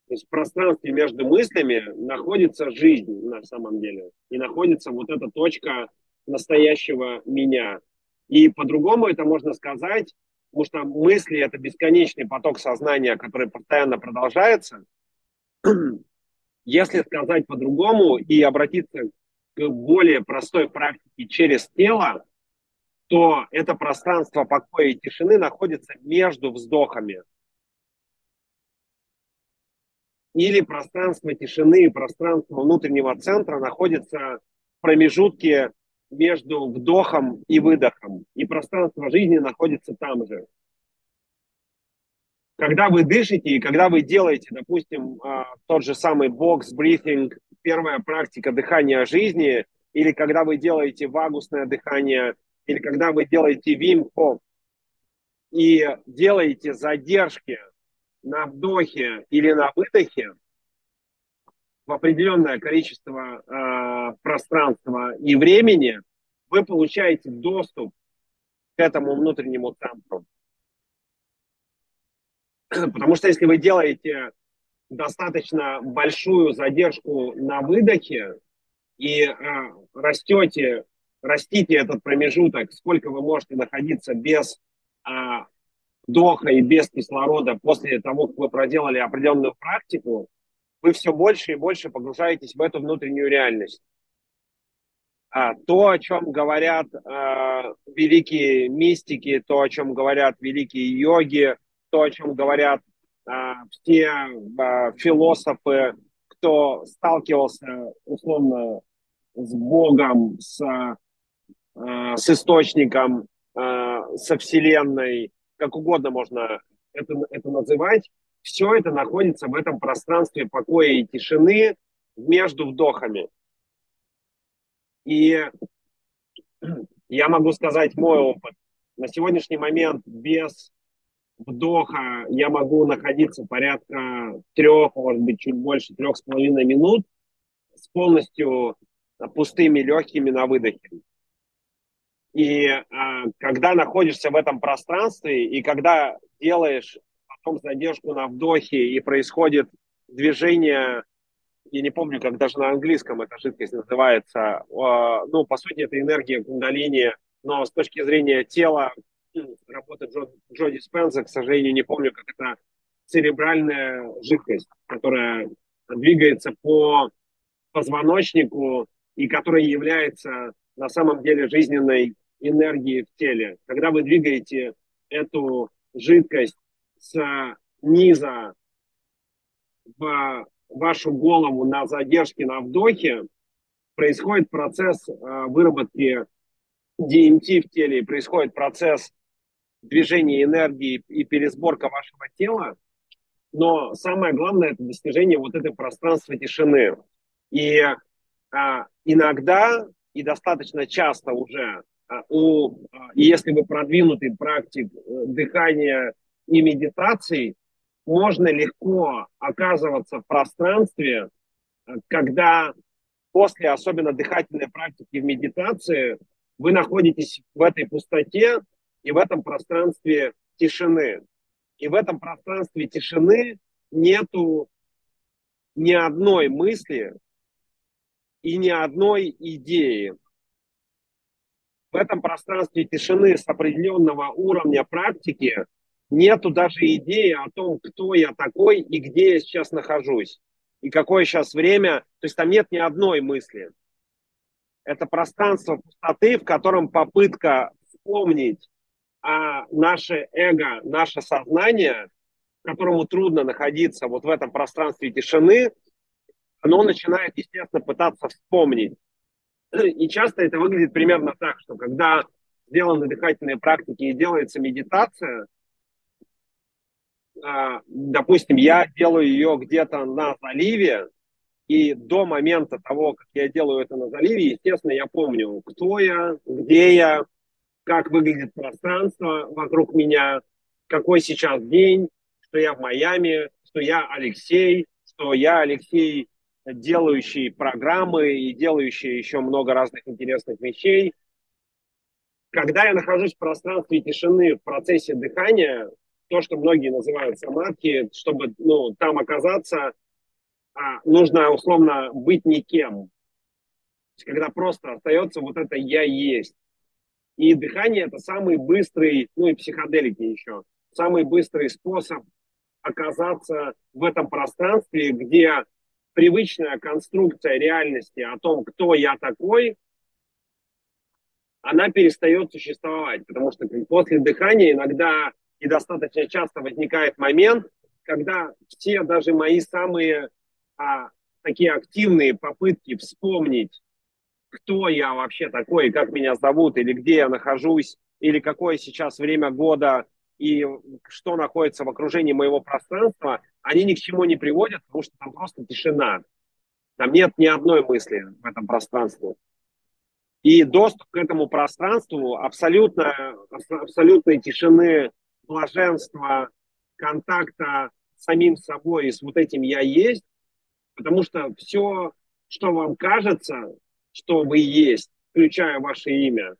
То есть в пространстве между мыслями находится жизнь на самом деле. И находится вот эта точка настоящего меня. И по-другому это можно сказать, потому что мысли – это бесконечный поток сознания, который постоянно продолжается. Если сказать по-другому и обратиться к более простой практике через тело, то это пространство покоя и тишины находится между вздохами. Или пространство тишины и пространство внутреннего центра находится в промежутке между вдохом и выдохом. И пространство жизни находится там же. Когда вы дышите и когда вы делаете, допустим, а, тот же самый бокс-брифинг, первая практика дыхания жизни, или когда вы делаете вагусное дыхание, или когда вы делаете вимхо и делаете задержки на вдохе или на выдохе в определенное количество э, пространства и времени, вы получаете доступ к этому внутреннему центру. Потому что если вы делаете достаточно большую задержку на выдохе и э, растете, растите этот промежуток, сколько вы можете находиться без э, вдоха и без кислорода после того, как вы проделали определенную практику, вы все больше и больше погружаетесь в эту внутреннюю реальность. А, то, о чем говорят э, великие мистики, то, о чем говорят великие йоги, то, о чем говорят э, все э, философы, кто сталкивался условно с Богом, с, э, с источником, э, со Вселенной, как угодно можно это, это называть, все это находится в этом пространстве покоя и тишины между вдохами. И я могу сказать мой опыт. На сегодняшний момент без вдоха я могу находиться порядка трех, может быть, чуть больше, трех с половиной минут с полностью пустыми легкими на выдохе. И а, когда находишься в этом пространстве, и когда делаешь потом задержку на вдохе, и происходит движение, я не помню, как даже на английском эта жидкость называется, а, ну, по сути, это энергия кундалини, но с точки зрения тела работы Джо, Джо Диспенза, к сожалению, не помню, как это церебральная жидкость, которая двигается по позвоночнику и которая является на самом деле жизненной энергией в теле. Когда вы двигаете эту жидкость с низа в вашу голову на задержке на вдохе, происходит процесс э, выработки DMT в теле, происходит процесс движение энергии и пересборка вашего тела, но самое главное это достижение вот этой пространства тишины. И а, иногда и достаточно часто уже у, а, и если вы продвинутый практик э, дыхания и медитации, можно легко оказываться в пространстве, э, когда после особенно дыхательной практики в медитации вы находитесь в этой пустоте, и в этом пространстве тишины. И в этом пространстве тишины нету ни одной мысли и ни одной идеи. В этом пространстве тишины с определенного уровня практики нету даже идеи о том, кто я такой и где я сейчас нахожусь, и какое сейчас время. То есть там нет ни одной мысли. Это пространство пустоты, в котором попытка вспомнить а наше эго, наше сознание, которому трудно находиться вот в этом пространстве тишины, оно начинает, естественно, пытаться вспомнить. И часто это выглядит примерно так, что когда сделаны дыхательные практики и делается медитация, а, допустим, я делаю ее где-то на заливе, и до момента того, как я делаю это на заливе, естественно, я помню, кто я, где я, как выглядит пространство вокруг меня, какой сейчас день, что я в Майами, что я Алексей, что я Алексей, делающий программы и делающий еще много разных интересных вещей. Когда я нахожусь в пространстве тишины в процессе дыхания, то, что многие называют самадхи, чтобы ну, там оказаться, а, нужно условно быть никем. Когда просто остается вот это «я есть». И дыхание – это самый быстрый, ну и психоделики еще, самый быстрый способ оказаться в этом пространстве, где привычная конструкция реальности о том, кто я такой, она перестает существовать. Потому что после дыхания иногда и достаточно часто возникает момент, когда все даже мои самые а, такие активные попытки вспомнить кто я вообще такой, как меня зовут, или где я нахожусь, или какое сейчас время года, и что находится в окружении моего пространства, они ни к чему не приводят, потому что там просто тишина. Там нет ни одной мысли в этом пространстве. И доступ к этому пространству абсолютно, абсолютной тишины, блаженства, контакта с самим собой и с вот этим «я есть», потому что все, что вам кажется, что вы есть, включая ваше имя.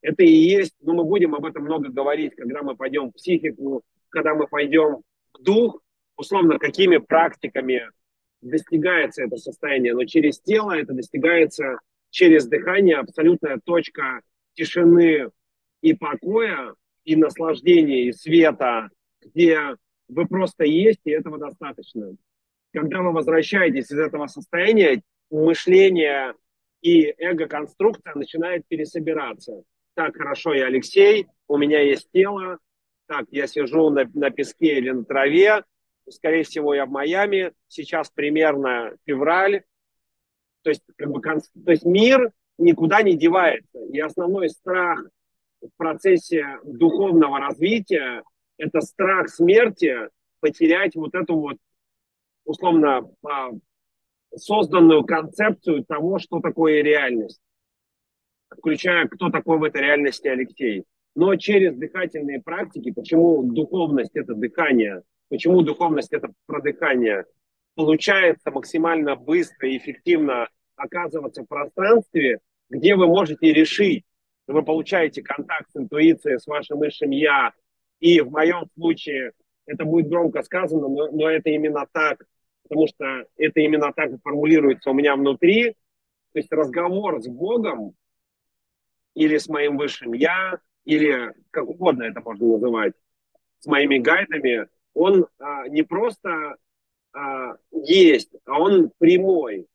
Это и есть, но мы будем об этом много говорить, когда мы пойдем в психику, когда мы пойдем в дух, условно, какими практиками достигается это состояние. Но через тело это достигается через дыхание, абсолютная точка тишины и покоя, и наслаждения, и света, где вы просто есть, и этого достаточно. Когда вы возвращаетесь из этого состояния, мышление и эго-конструкция начинает пересобираться. Так, хорошо, я Алексей, у меня есть тело, так, я сижу на, на песке или на траве, скорее всего, я в Майами, сейчас примерно февраль, то есть, как бы, то есть мир никуда не девается. И основной страх в процессе духовного развития – это страх смерти, потерять вот эту вот, условно, а, созданную концепцию того, что такое реальность, включая, кто такой в этой реальности Алексей. Но через дыхательные практики, почему духовность – это дыхание, почему духовность – это продыхание, получается максимально быстро и эффективно оказываться в пространстве, где вы можете решить, вы получаете контакт с интуицией, с вашим высшим «я», и в моем случае это будет громко сказано, но, но это именно так, потому что это именно так формулируется у меня внутри. То есть разговор с Богом или с моим высшим я, или как угодно это можно называть, с моими гайдами, он а, не просто а, есть, а он прямой.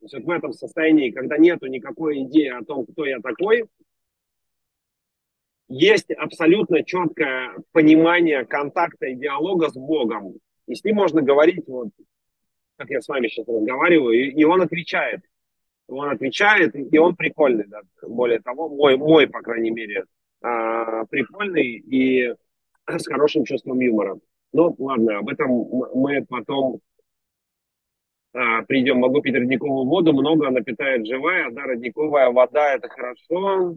То есть вот в этом состоянии, когда нету никакой идеи о том, кто я такой, есть абсолютно четкое понимание контакта и диалога с Богом. И с ним можно говорить вот как я с вами сейчас разговариваю, и, и он отвечает. Он отвечает, и он прикольный, да. Более того, мой, мой по крайней мере, а, прикольный и с хорошим чувством юмора. Ну, ладно, об этом мы потом а, придем. Могу пить родниковую воду, много она питает живая, да, родниковая вода – это хорошо.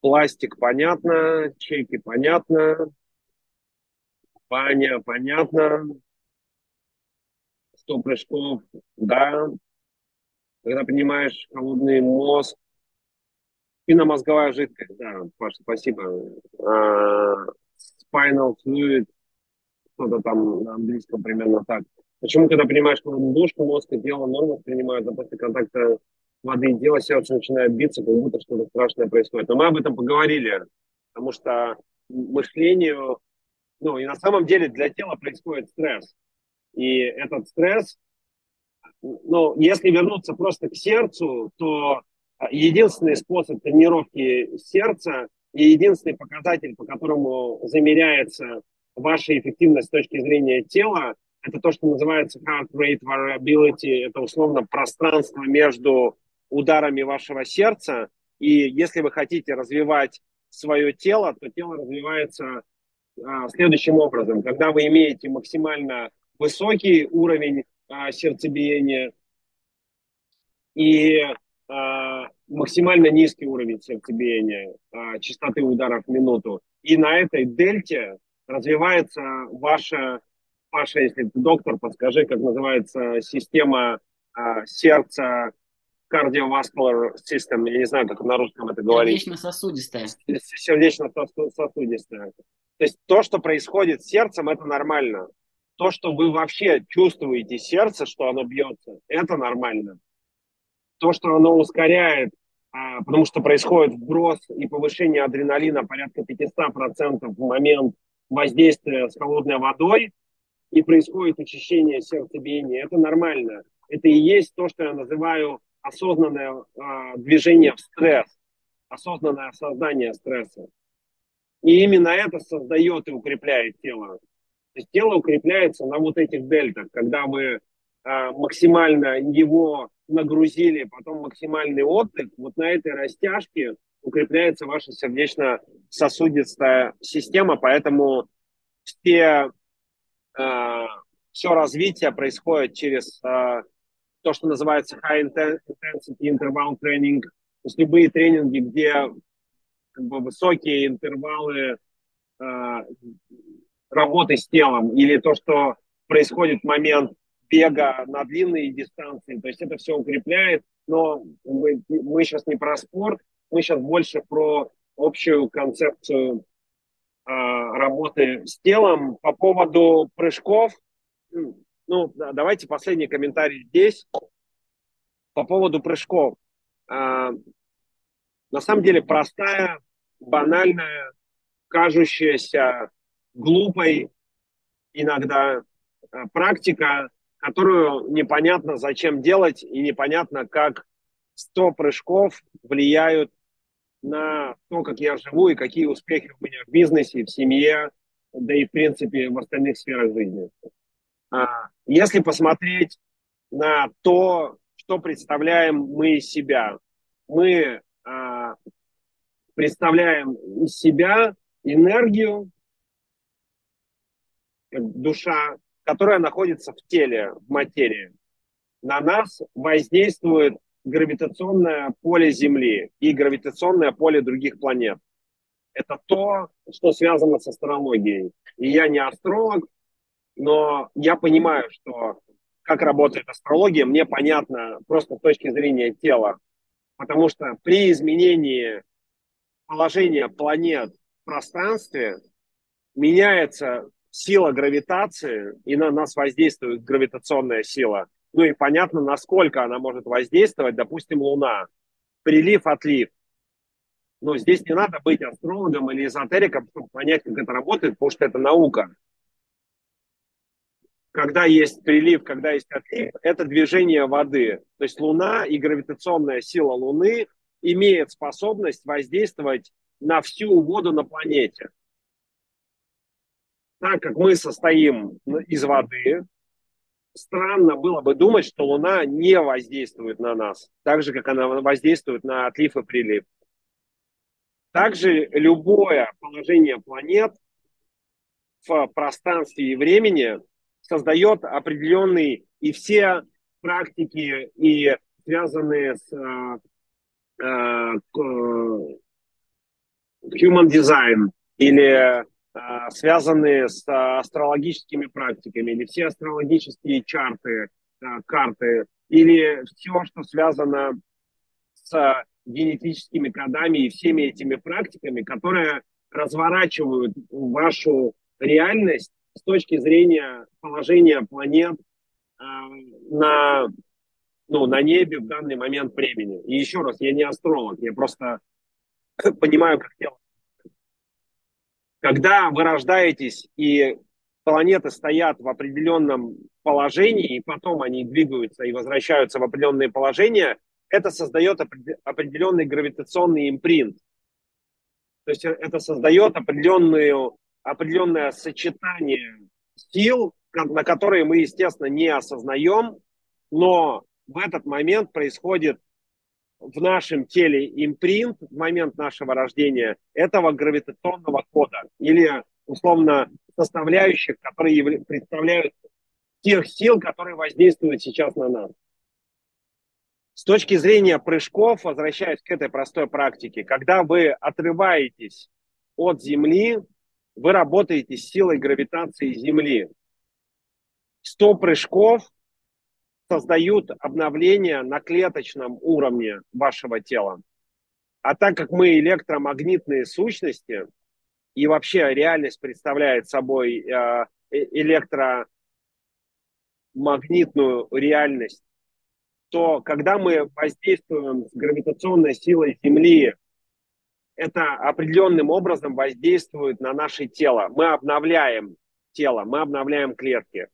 Пластик понятно, чеки понятно, баня понятно, 100 прыжков, да. Когда принимаешь холодный мозг, Спинномозговая жидкость, да, Паша, спасибо. А, spinal fluid, что-то там на английском примерно так. Почему, когда принимаешь ладошку, мозг и тело норму воспринимают, а после контакта воды и тела сердце начинает биться, как будто что-то страшное происходит. Но мы об этом поговорили, потому что мышлению, ну и на самом деле для тела происходит стресс. И этот стресс, ну, если вернуться просто к сердцу, то единственный способ тренировки сердца и единственный показатель, по которому замеряется ваша эффективность с точки зрения тела, это то, что называется heart rate variability, это условно пространство между ударами вашего сердца. И если вы хотите развивать свое тело, то тело развивается а, следующим образом. Когда вы имеете максимально высокий уровень а, сердцебиения и а, максимально низкий уровень сердцебиения, а, частоты ударов в минуту, и на этой дельте развивается ваша, Паша, если ты доктор, подскажи, как называется система а, сердца, cardiovascular system, я не знаю, как на русском это говорить. Сердечно-сосудистая. Сердечно-сосудистая. То есть то, что происходит с сердцем, это нормально. То, что вы вообще чувствуете сердце, что оно бьется, это нормально. То, что оно ускоряет, а, потому что происходит вброс и повышение адреналина порядка 500% в момент воздействия с холодной водой, и происходит очищение сердцебиения, это нормально. Это и есть то, что я называю осознанное э, движение в стресс, осознанное осознание стресса. И именно это создает и укрепляет тело. То есть тело укрепляется на вот этих дельтах, когда вы э, максимально его нагрузили, потом максимальный отдых, вот на этой растяжке укрепляется ваша сердечно-сосудистая система, поэтому все, э, все развитие происходит через э, то, что называется high intensity interval training, то есть любые тренинги, где как бы, высокие интервалы э, работы с телом или то, что происходит в момент бега на длинные дистанции, то есть это все укрепляет, но мы, мы сейчас не про спорт, мы сейчас больше про общую концепцию э, работы с телом. По поводу прыжков, ну, давайте последний комментарий здесь. По поводу прыжков. А, на самом деле простая, банальная, кажущаяся глупой иногда а, практика, которую непонятно зачем делать и непонятно, как 100 прыжков влияют на то, как я живу и какие успехи у меня в бизнесе, в семье, да и, в принципе, в остальных сферах жизни. А, если посмотреть на то, что представляем мы из себя, мы а, представляем из себя энергию, душа, которая находится в теле, в материи. На нас воздействует гравитационное поле Земли и гравитационное поле других планет. Это то, что связано с астрологией. И я не астролог, но я понимаю, что как работает астрология, мне понятно просто с точки зрения тела. Потому что при изменении положения планет в пространстве меняется сила гравитации, и на нас воздействует гравитационная сила. Ну и понятно, насколько она может воздействовать, допустим, Луна. Прилив-отлив. Но здесь не надо быть астрологом или эзотериком, чтобы понять, как это работает, потому что это наука когда есть прилив, когда есть отлив, это движение воды. То есть Луна и гравитационная сила Луны имеет способность воздействовать на всю воду на планете. Так как мы состоим из воды, странно было бы думать, что Луна не воздействует на нас, так же, как она воздействует на отлив и прилив. Также любое положение планет в пространстве и времени создает определенный и все практики, и связанные с э, э, human design или э, связанные с астрологическими практиками, или все астрологические чарты, карты, или все, что связано с генетическими кодами и всеми этими практиками, которые разворачивают вашу реальность с точки зрения положения планет на, ну, на небе в данный момент времени. И еще раз, я не астролог, я просто понимаю, как тело. Когда вы рождаетесь и планеты стоят в определенном положении, и потом они двигаются и возвращаются в определенные положения, это создает определенный гравитационный импринт. То есть это создает определенную, определенное сочетание сил, на которые мы, естественно, не осознаем, но в этот момент происходит в нашем теле импринт в момент нашего рождения этого гравитационного кода или условно составляющих, которые представляют тех сил, которые воздействуют сейчас на нас. С точки зрения прыжков, возвращаясь к этой простой практике, когда вы отрываетесь от Земли, вы работаете с силой гравитации Земли. 100 прыжков создают обновление на клеточном уровне вашего тела. А так как мы электромагнитные сущности, и вообще реальность представляет собой э, э, электромагнитную реальность, то когда мы воздействуем с гравитационной силой Земли, это определенным образом воздействует на наше тело. Мы обновляем тело, мы обновляем клетки.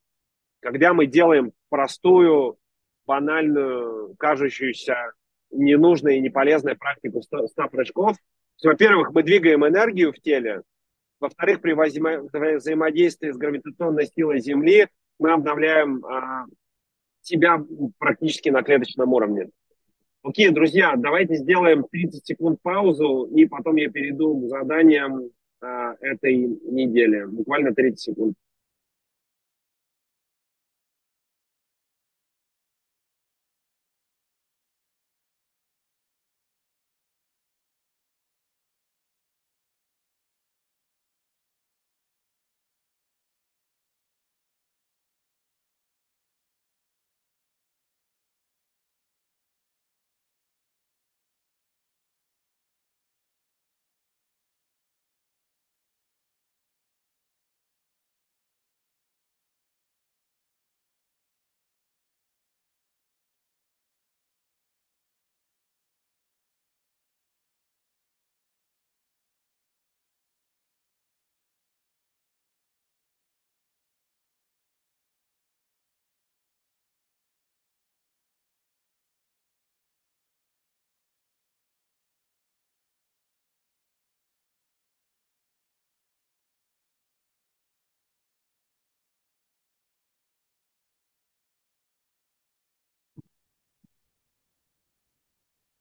Когда мы делаем простую, банальную, кажущуюся ненужной и неполезной практику 100 прыжков, во-первых, мы двигаем энергию в теле, во-вторых, при взаимодействии с гравитационной силой Земли мы обновляем а, себя практически на клеточном уровне. Окей, друзья, давайте сделаем 30 секунд паузу, и потом я перейду к заданиям а, этой недели. Буквально 30 секунд.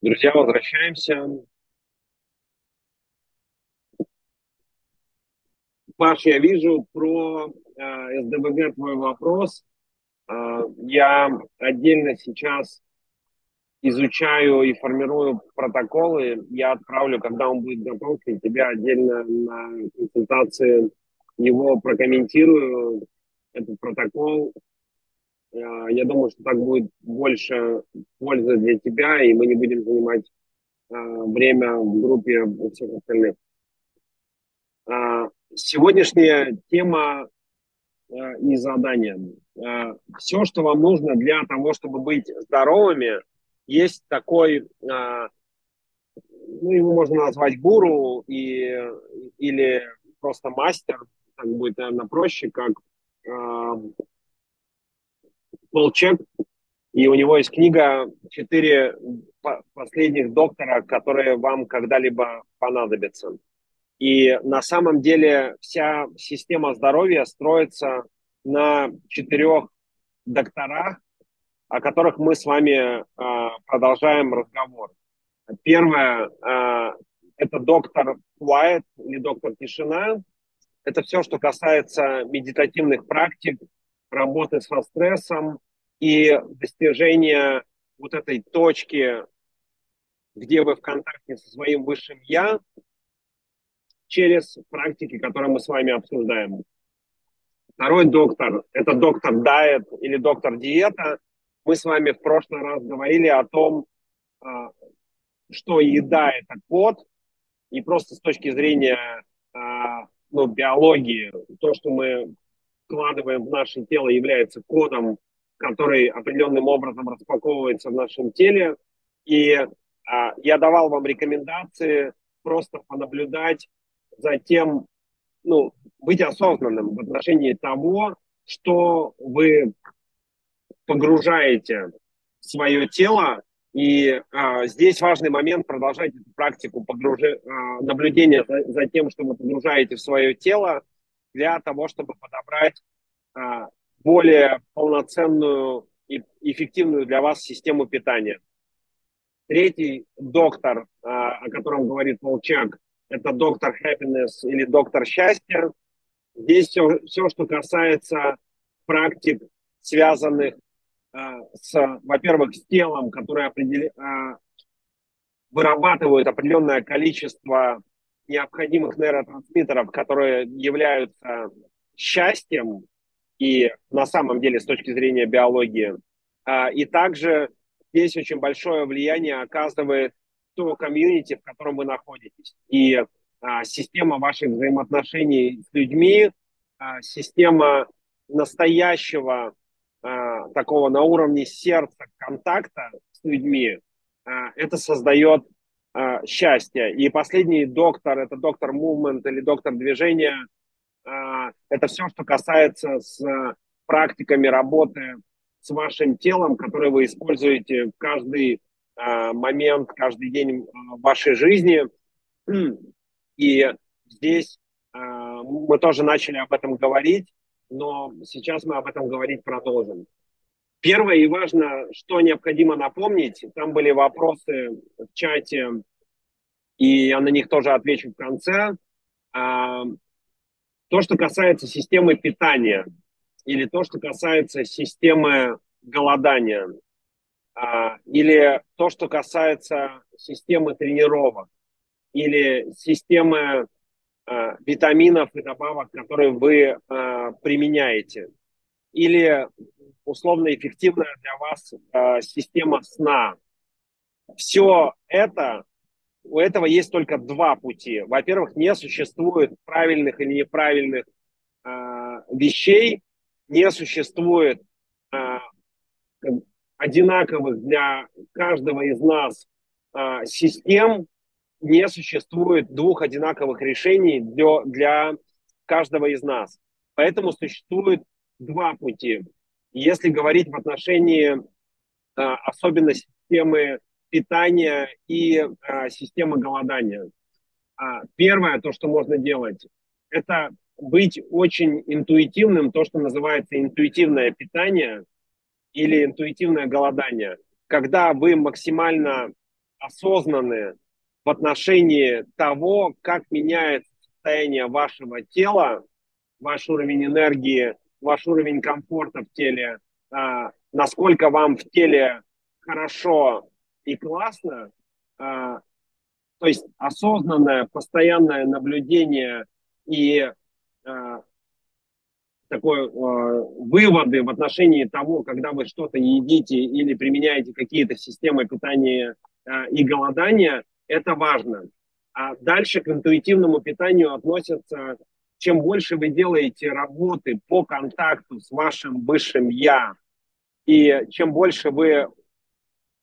Друзья, возвращаемся. Паш, я вижу про э, СДВГ твой вопрос. Э, я отдельно сейчас изучаю и формирую протоколы. Я отправлю, когда он будет готов, и тебя отдельно на консультации его прокомментирую, этот протокол. А, я думаю, что так будет больше пользы для тебя, и мы не будем занимать а, время в группе у всех остальных. А, сегодняшняя тема и задание. Все, что вам нужно для того, чтобы быть здоровыми, есть такой, ну, его можно назвать гуру и, или просто мастер, так будет, наверное, проще, как Волчек, и у него есть книга «Четыре последних доктора, которые вам когда-либо понадобятся». И на самом деле вся система здоровья строится на четырех докторах, о которых мы с вами э, продолжаем разговор. Первое э, – это доктор Уайт или доктор Тишина. Это все, что касается медитативных практик, работы со стрессом, и достижение вот этой точки, где вы в контакте со своим высшим «я», через практики, которые мы с вами обсуждаем. Второй доктор – это доктор Дайет или доктор Диета. Мы с вами в прошлый раз говорили о том, а, что еда – это код, и просто с точки зрения а, ну, биологии, то, что мы вкладываем в наше тело, является кодом, который определенным образом распаковывается в нашем теле. И а, я давал вам рекомендации просто понаблюдать за тем, ну, быть осознанным в отношении того, что вы погружаете в свое тело. И а, здесь важный момент продолжать эту практику погружи, а, наблюдения за, за тем, что вы погружаете в свое тело, для того, чтобы подобрать а, более полноценную и эффективную для вас систему питания. Третий доктор, а, о котором говорит Волчак, это доктор happiness или доктор счастья. Здесь все, все что касается практик, связанных а, с, во-первых, с телом, которое определи, а, вырабатывает определенное количество необходимых нейротрансмиттеров, которые являются счастьем и на самом деле с точки зрения биологии. А, и также здесь очень большое влияние оказывает то комьюнити, в котором вы находитесь. И а, система ваших взаимоотношений с людьми, а, система настоящего такого на уровне сердца контакта с людьми, это создает счастье. И последний доктор, это доктор movement или доктор движения, это все, что касается с практиками работы с вашим телом, которые вы используете в каждый а, момент, каждый день а, вашей жизни. И здесь мы тоже начали об этом говорить, но сейчас мы об этом говорить продолжим. Первое и важно, что необходимо напомнить, там были вопросы в чате, и я на них тоже отвечу в конце. То, что касается системы питания или то, что касается системы голодания, а, или то, что касается системы тренировок, или системы а, витаминов и добавок, которые вы а, применяете, или условно эффективная для вас система сна. Все это у этого есть только два пути. Во-первых, не существует правильных или неправильных э, вещей, не существует э, одинаковых для каждого из нас э, систем, не существует двух одинаковых решений для, для каждого из нас. Поэтому существует два пути. Если говорить в отношении э, особенно системы питания и а, системы голодания. А, первое, то, что можно делать, это быть очень интуитивным, то, что называется интуитивное питание или интуитивное голодание, когда вы максимально осознаны в отношении того, как меняется состояние вашего тела, ваш уровень энергии, ваш уровень комфорта в теле, а, насколько вам в теле хорошо и классно. А, то есть осознанное, постоянное наблюдение и а, такое а, выводы в отношении того, когда вы что-то едите или применяете какие-то системы питания а, и голодания, это важно. А дальше к интуитивному питанию относятся, чем больше вы делаете работы по контакту с вашим высшим я, и чем больше вы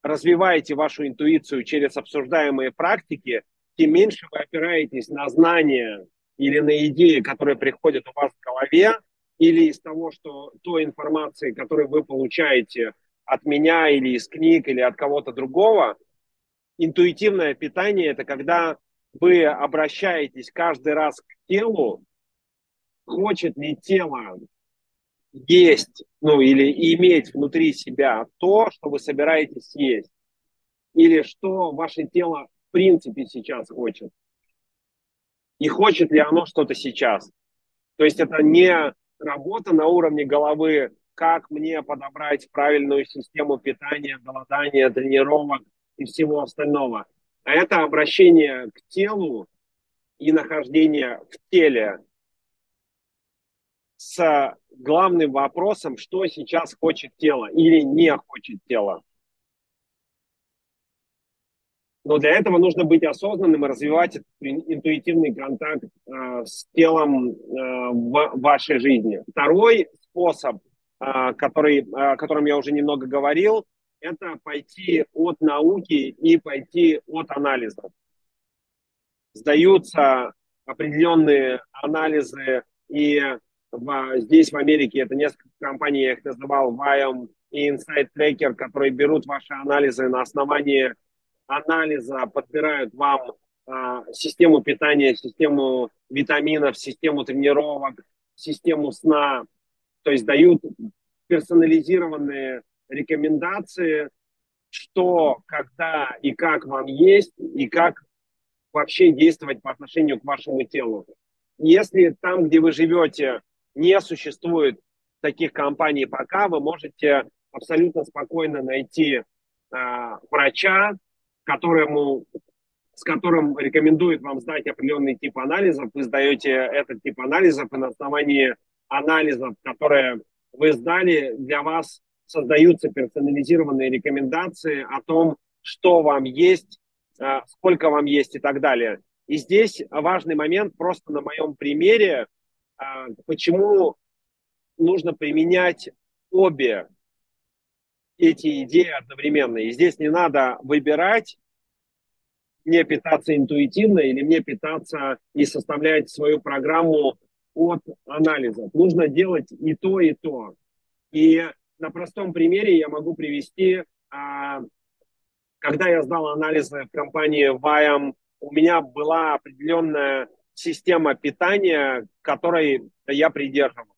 развиваете вашу интуицию через обсуждаемые практики, тем меньше вы опираетесь на знания или на идеи, которые приходят у вас в голове, или из того, что той информации, которую вы получаете от меня или из книг, или от кого-то другого. Интуитивное питание – это когда вы обращаетесь каждый раз к телу, хочет ли тело есть, ну или иметь внутри себя то, что вы собираетесь съесть, или что ваше тело в принципе сейчас хочет, и хочет ли оно что-то сейчас. То есть это не работа на уровне головы, как мне подобрать правильную систему питания, голодания, тренировок и всего остального. А это обращение к телу и нахождение в теле с главным вопросом, что сейчас хочет тело или не хочет тело. Но для этого нужно быть осознанным и развивать интуитивный контакт э, с телом э, в вашей жизни. Второй способ, э, который, э, о котором я уже немного говорил, это пойти от науки и пойти от анализа. Сдаются определенные анализы, и в, здесь, в Америке, это несколько компаний, я их называл, Viome и Insight Tracker, которые берут ваши анализы на основании анализа подбирают вам а, систему питания, систему витаминов, систему тренировок, систему сна, то есть дают персонализированные рекомендации, что, когда и как вам есть, и как вообще действовать по отношению к вашему телу. Если там, где вы живете, не существует таких компаний пока, вы можете абсолютно спокойно найти э, врача, которому, с которым рекомендует вам сдать определенный тип анализов. Вы сдаете этот тип анализов, и на основании анализов, которые вы сдали, для вас создаются персонализированные рекомендации о том, что вам есть, а, сколько вам есть и так далее. И здесь важный момент просто на моем примере, почему нужно применять обе эти идеи одновременно. И здесь не надо выбирать, мне питаться интуитивно или мне питаться и составлять свою программу от анализа. Нужно делать и то, и то. И на простом примере я могу привести, а, когда я сдал анализы в компании Viam, у меня была определенная система питания, которой я придерживался.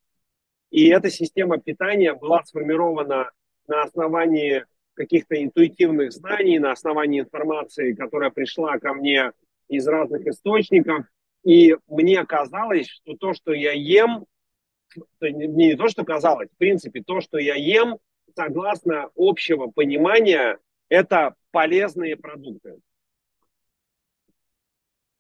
И эта система питания была сформирована на основании каких-то интуитивных знаний, на основании информации, которая пришла ко мне из разных источников. И мне казалось, что то, что я ем, не, не то, что казалось, в принципе, то, что я ем, согласно общего понимания, это полезные продукты.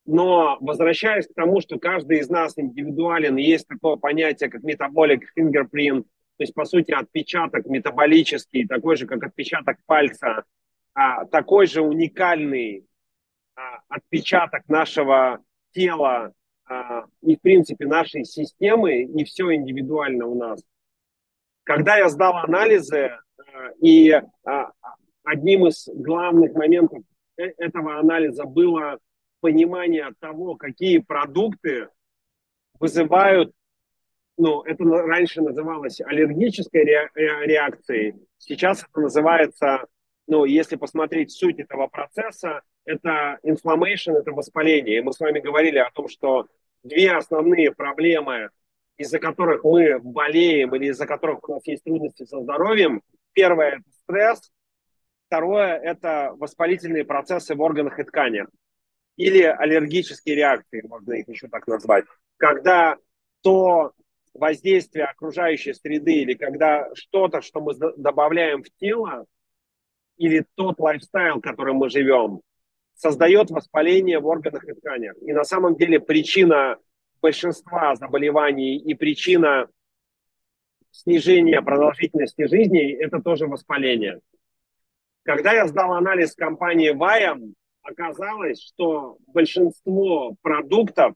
Но возвращаясь к тому, что каждый из нас индивидуален, есть такое понятие, как metabolic fingerprint, то есть, по сути, отпечаток метаболический, такой же, как отпечаток пальца, а, такой же уникальный а, отпечаток нашего тела а, и, в принципе, нашей системы, и все индивидуально у нас. Когда я сдал анализы, а, и одним из главных моментов э, этого анализа было понимание того, какие продукты вызывают ну, это раньше называлось аллергической э, реакцией, сейчас это называется, ну, если посмотреть суть этого процесса, это inflammation, это воспаление. И мы с вами говорили о том, что две основные проблемы, из-за которых мы болеем или из-за которых у нас есть трудности со здоровьем, первое – это стресс, второе – это воспалительные процессы в органах и тканях или аллергические реакции, можно их еще так назвать. Когда то воздействие окружающей среды или когда что-то, что мы добавляем в тело, или тот лайфстайл, которым мы живем, создает воспаление в органах и тканях. И на самом деле причина большинства заболеваний и причина снижения продолжительности жизни – это тоже воспаление. Когда я сдал анализ компании Viam, оказалось, что большинство продуктов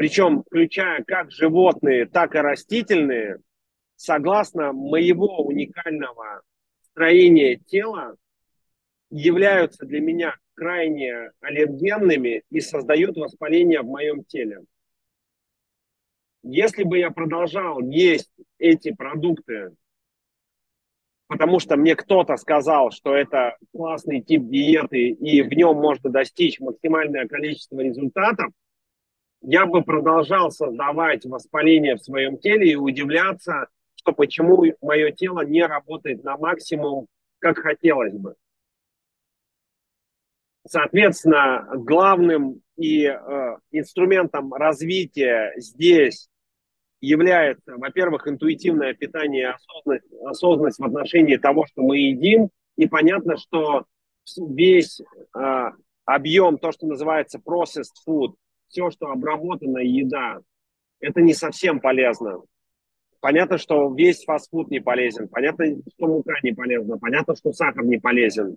причем включая как животные, так и растительные, согласно моего уникального строения тела, являются для меня крайне аллергенными и создают воспаление в моем теле. Если бы я продолжал есть эти продукты, потому что мне кто-то сказал, что это классный тип диеты и в нем можно достичь максимальное количество результатов, я бы продолжал создавать воспаление в своем теле и удивляться, что почему мое тело не работает на максимум, как хотелось бы. Соответственно, главным и э, инструментом развития здесь является, во-первых, интуитивное питание осознанность, осознанность в отношении того, что мы едим. И понятно, что весь э, объем, то, что называется processed food, все, что обработанная еда, это не совсем полезно. Понятно, что весь фастфуд не полезен, понятно, что мука не полезна, понятно, что сахар не полезен.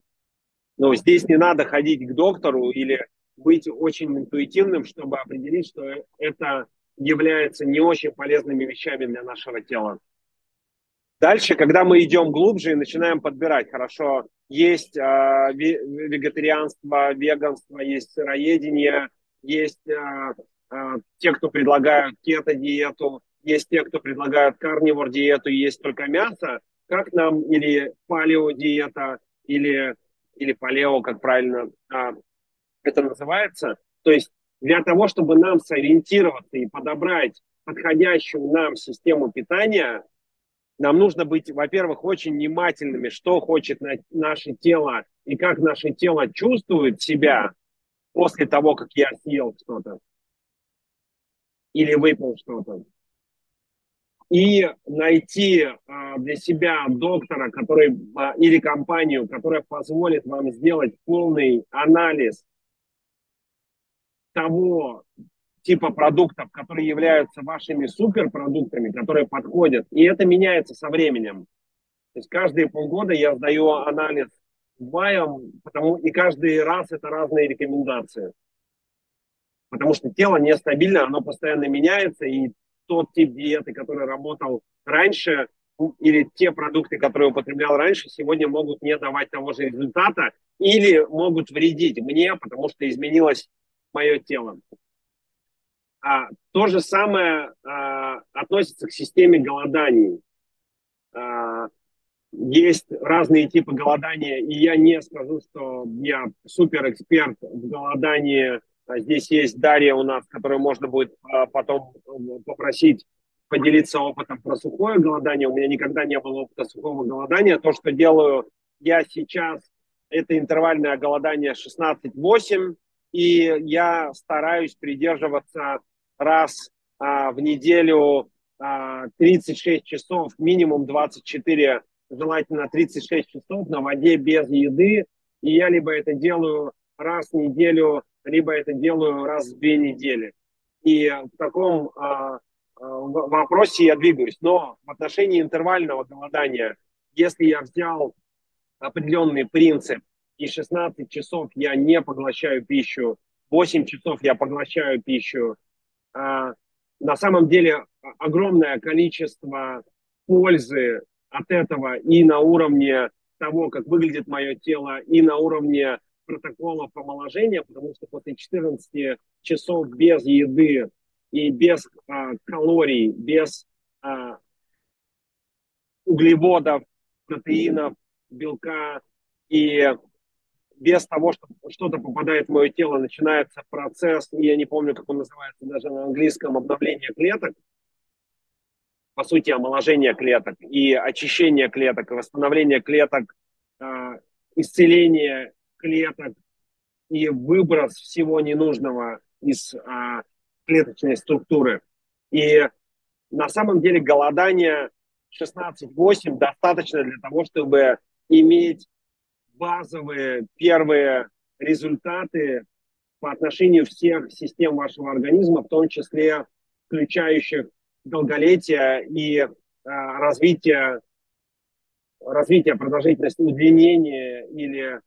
Но здесь не надо ходить к доктору или быть очень интуитивным, чтобы определить, что это является не очень полезными вещами для нашего тела. Дальше, когда мы идем глубже и начинаем подбирать, хорошо, есть э, вегетарианство, веганство, есть сыроедение, есть э, э, те, кто предлагают кето-диету, есть те, кто предлагают карнивор-диету, есть только мясо, как нам, или палео-диета, или, или палео, как правильно э, это называется. То есть для того, чтобы нам сориентироваться и подобрать подходящую нам систему питания, нам нужно быть, во-первых, очень внимательными, что хочет на, наше тело и как наше тело чувствует себя после того, как я съел что-то или выпил что-то. И найти а, для себя доктора, который а, или компанию, которая позволит вам сделать полный анализ того, типа продуктов, которые являются вашими суперпродуктами, которые подходят. И это меняется со временем. То есть каждые полгода я сдаю анализ ваем, потому и каждый раз это разные рекомендации. Потому что тело нестабильно, оно постоянно меняется, и тот тип диеты, который работал раньше, или те продукты, которые употреблял раньше, сегодня могут не давать того же результата или могут вредить мне, потому что изменилось мое тело. А, то же самое а, относится к системе голоданий. А, есть разные типы голодания, и я не скажу, что я супер эксперт в голодании. А здесь есть Дарья у нас, которую можно будет а, потом попросить поделиться опытом про сухое голодание. У меня никогда не было опыта сухого голодания. То, что делаю я сейчас, это интервальное голодание 16-8, и я стараюсь придерживаться раз а, в неделю а, 36 часов, минимум 24, желательно 36 часов на воде без еды. И я либо это делаю раз в неделю, либо это делаю раз в две недели. И в таком а, а вопросе я двигаюсь. Но в отношении интервального голодания, если я взял определенный принцип, и 16 часов я не поглощаю пищу, 8 часов я поглощаю пищу, а, на самом деле огромное количество пользы от этого и на уровне того, как выглядит мое тело, и на уровне протоколов омоложения, потому что после 14 часов без еды и без а, калорий, без а, углеводов, протеинов, белка и без того, что что-то попадает в мое тело, начинается процесс, я не помню, как он называется даже на английском, обновление клеток, по сути, омоложение клеток и очищение клеток, восстановление клеток, э, исцеление клеток и выброс всего ненужного из э, клеточной структуры. И на самом деле голодание 16-8 достаточно для того, чтобы иметь базовые первые результаты по отношению всех систем вашего организма, в том числе включающих долголетие и э, развитие, развитие продолжительности, удлинения или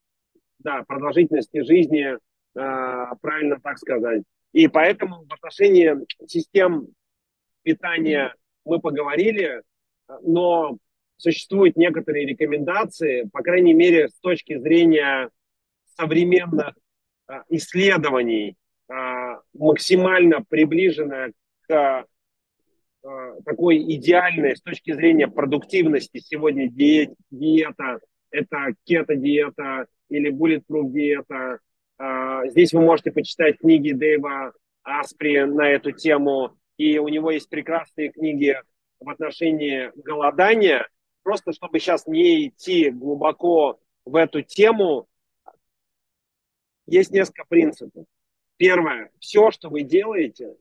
да, продолжительности жизни, э, правильно так сказать. И поэтому в отношении систем питания мы поговорили, но существуют некоторые рекомендации, по крайней мере, с точки зрения современных а, исследований, а, максимально приближенная к а, такой идеальной с точки зрения продуктивности сегодня диет, диета, это кето-диета или bulletproof диета. Здесь вы можете почитать книги Дэйва Аспри на эту тему, и у него есть прекрасные книги в отношении голодания, просто чтобы сейчас не идти глубоко в эту тему, есть несколько принципов. Первое, все, что вы делаете,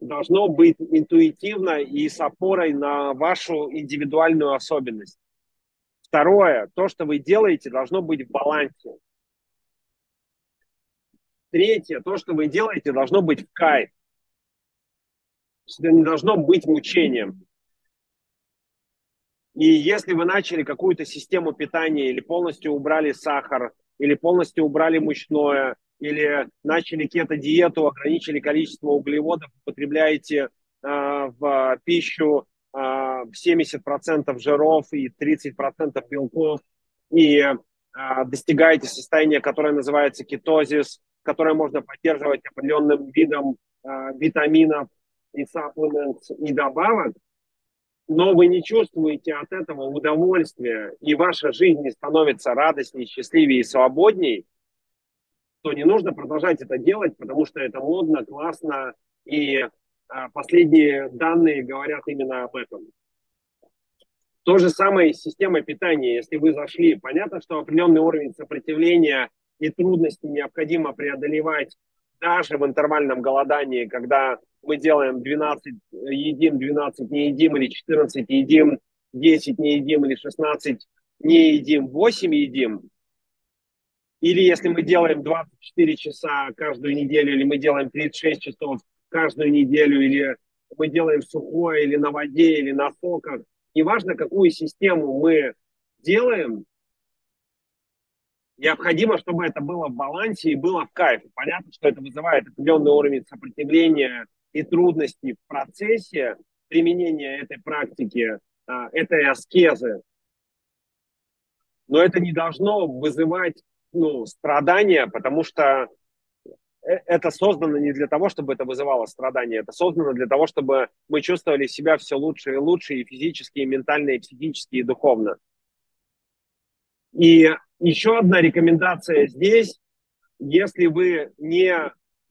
должно быть интуитивно и с опорой на вашу индивидуальную особенность. Второе, то, что вы делаете, должно быть в балансе. Третье, то, что вы делаете, должно быть в кайф. Это не должно быть мучением. И если вы начали какую-то систему питания или полностью убрали сахар, или полностью убрали мучное, или начали кето-диету, ограничили количество углеводов, употребляете э, в пищу э, 70% жиров и 30% белков, и э, достигаете состояния, которое называется кетозис, которое можно поддерживать определенным видом э, витаминов и сапплементов и добавок, но вы не чувствуете от этого удовольствия, и ваша жизнь не становится радостнее, счастливее и свободней, то не нужно продолжать это делать, потому что это модно, классно, и а, последние данные говорят именно об этом. То же самое с системой питания. Если вы зашли, понятно, что определенный уровень сопротивления и трудности необходимо преодолевать даже в интервальном голодании, когда мы делаем 12 едим, 12 не едим, или 14 едим, 10 не едим, или 16 не едим, 8 едим, или если мы делаем 24 часа каждую неделю, или мы делаем 36 часов каждую неделю, или мы делаем сухое, или на воде, или на соках, неважно, какую систему мы делаем, необходимо, чтобы это было в балансе и было в кайфе. Понятно, что это вызывает определенный уровень сопротивления и трудностей в процессе применения этой практики, а, этой аскезы. Но это не должно вызывать ну, страдания, потому что э, это создано не для того, чтобы это вызывало страдания, это создано для того, чтобы мы чувствовали себя все лучше и лучше и физически, и ментально, и психически, и духовно. И еще одна рекомендация здесь, если вы не,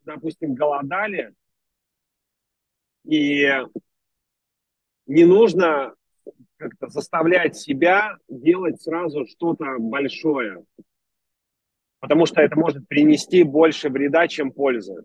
допустим, голодали, и не нужно как-то заставлять себя делать сразу что-то большое, потому что это может принести больше вреда, чем пользы.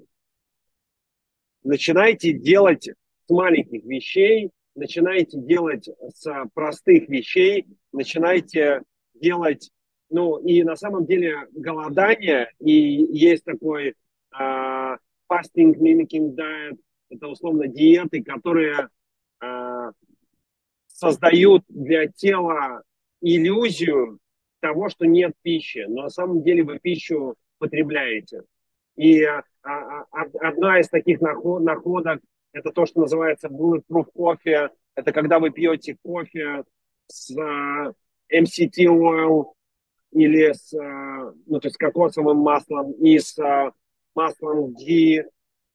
Начинайте делать с маленьких вещей, начинайте делать с простых вещей, начинайте делать, ну и на самом деле голодание, и есть такой uh, fasting mimicking diet, это условно диеты, которые э, создают для тела иллюзию того, что нет пищи, но на самом деле вы пищу потребляете. И а, а, одна из таких наход, находок это то, что называется bulletproof кофе. Это когда вы пьете кофе с а, MCT oil или с, а, ну, то есть кокосовым маслом и с а, маслом ghee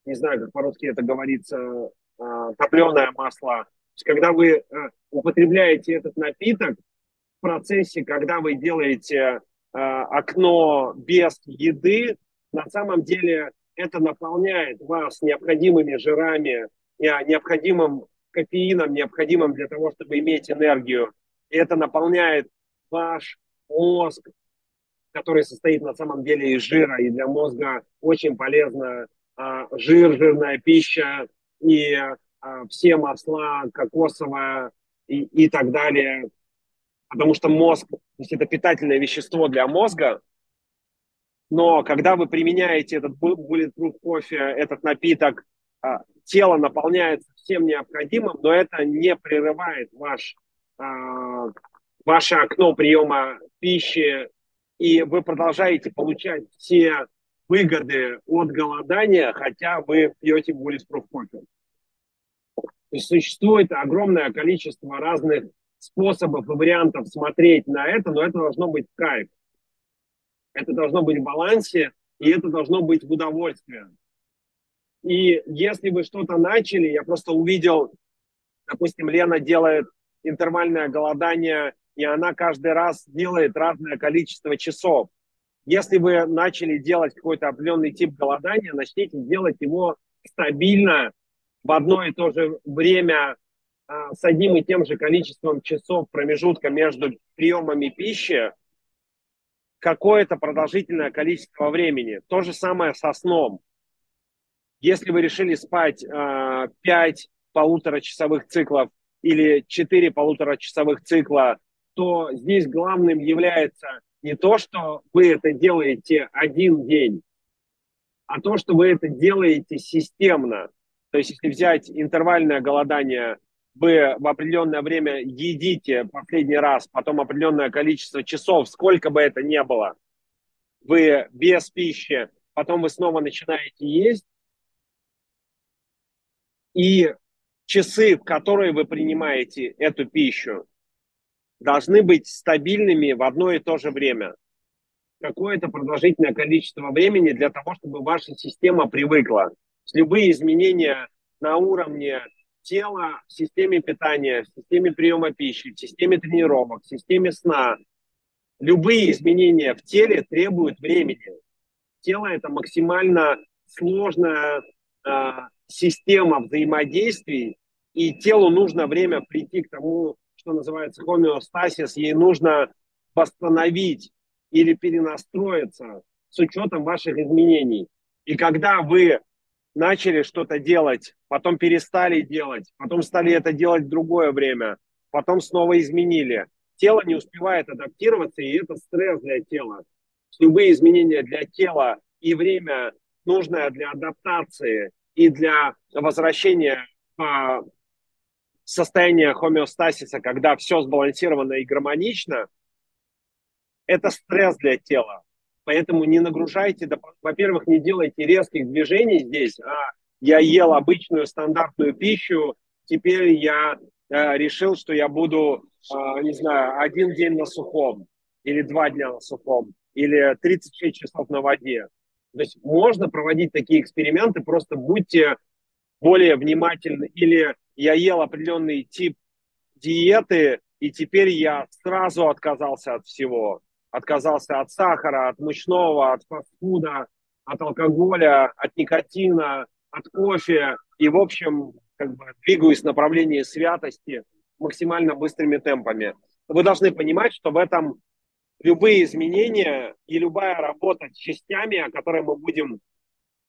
не знаю, как по-русски это говорится, а, топленое масло. То есть, когда вы а, употребляете этот напиток в процессе, когда вы делаете а, окно без еды, на самом деле это наполняет вас необходимыми жирами, необходимым кофеином, необходимым для того, чтобы иметь энергию. И это наполняет ваш мозг, который состоит на самом деле из жира, и для мозга очень полезно а, жир, жирная пища и а, все масла, кокосовая и, и так далее. Потому что мозг, то есть это питательное вещество для мозга, но когда вы применяете этот bulletproof кофе, этот напиток, а, тело наполняется всем необходимым, но это не прерывает ваш, ваше окно приема пищи, и вы продолжаете получать все выгоды от голодания, хотя вы пьете bulletproof кофе. То есть существует огромное количество разных способов и вариантов смотреть на это, но это должно быть кайф. Это должно быть в балансе, и это должно быть в удовольствии. И если вы что-то начали, я просто увидел, допустим, Лена делает интервальное голодание, и она каждый раз делает разное количество часов. Если вы начали делать какой-то определенный тип голодания, начните делать его стабильно в одно и то же время а, с одним и тем же количеством часов промежутка между приемами пищи какое-то продолжительное количество времени. То же самое со сном. Если вы решили спать э, 5 полуторачасовых циклов или 4 полуторачасовых цикла, то здесь главным является не то, что вы это делаете один день, а то, что вы это делаете системно. То есть, если взять интервальное голодание вы в определенное время едите последний раз, потом определенное количество часов, сколько бы это ни было, вы без пищи, потом вы снова начинаете есть, и часы, в которые вы принимаете эту пищу, должны быть стабильными в одно и то же время. Какое-то продолжительное количество времени для того, чтобы ваша система привыкла. Любые изменения на уровне тела в системе питания, в системе приема пищи, в системе тренировок, в системе сна, любые изменения в теле требуют времени. Тело – это максимально сложная э, система взаимодействий, и телу нужно время прийти к тому, что называется хомеостасис, ей нужно восстановить или перенастроиться с учетом ваших изменений. И когда вы начали что-то делать, потом перестали делать, потом стали это делать в другое время, потом снова изменили, тело не успевает адаптироваться, и это стресс для тела. Любые изменения для тела и время, нужное для адаптации и для возвращения состояние хомеостасиса, когда все сбалансировано и гармонично, это стресс для тела. Поэтому не нагружайте, во-первых, не делайте резких движений здесь, а я ел обычную стандартную пищу, теперь я э, решил, что я буду, э, не знаю, один день на сухом, или два дня на сухом, или 36 часов на воде. То есть можно проводить такие эксперименты, просто будьте более внимательны. Или я ел определенный тип диеты, и теперь я сразу отказался от всего. Отказался от сахара, от мучного, от фастфуда, от алкоголя, от никотина, от кофе. И, в общем, как бы двигаюсь в направлении святости максимально быстрыми темпами. Вы должны понимать, что в этом любые изменения и любая работа с частями, о которой мы будем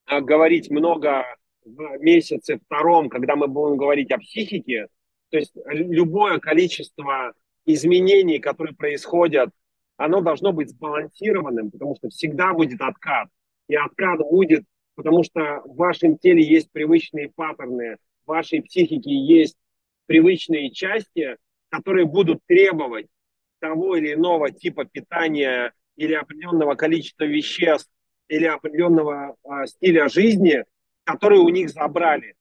а, говорить много в месяце втором, когда мы будем говорить о психике, то есть любое количество изменений, которые происходят, оно должно быть сбалансированным, потому что всегда будет откат. И откат будет, потому что в вашем теле есть привычные паттерны, в вашей психике есть привычные части, которые будут требовать того или иного типа питания или определенного количества веществ или определенного э, стиля жизни, которые у них забрали.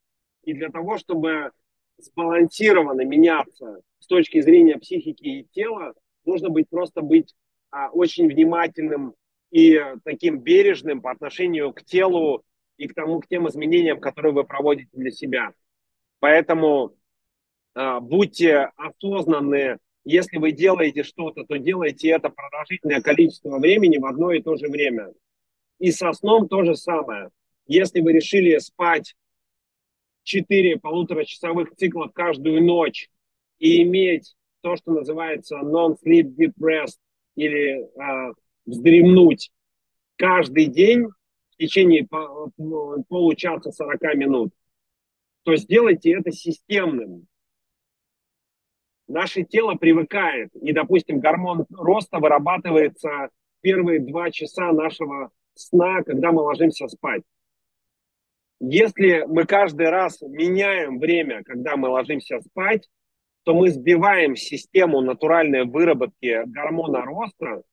И для того, чтобы сбалансированно меняться с точки зрения психики и тела, нужно быть просто быть а, очень внимательным и таким бережным по отношению к телу и к тому, к тем изменениям, которые вы проводите для себя. Поэтому а, будьте осознанны если вы делаете что-то, то делайте это продолжительное количество времени в одно и то же время. И со сном то же самое. Если вы решили спать 4 полуторачасовых циклов каждую ночь и иметь то, что называется non-sleep deep или э, вздремнуть каждый день в течение получаса 40 минут, то сделайте это системным наше тело привыкает, и, допустим, гормон роста вырабатывается первые два часа нашего сна, когда мы ложимся спать. Если мы каждый раз меняем время, когда мы ложимся спать, то мы сбиваем систему натуральной выработки гормона роста,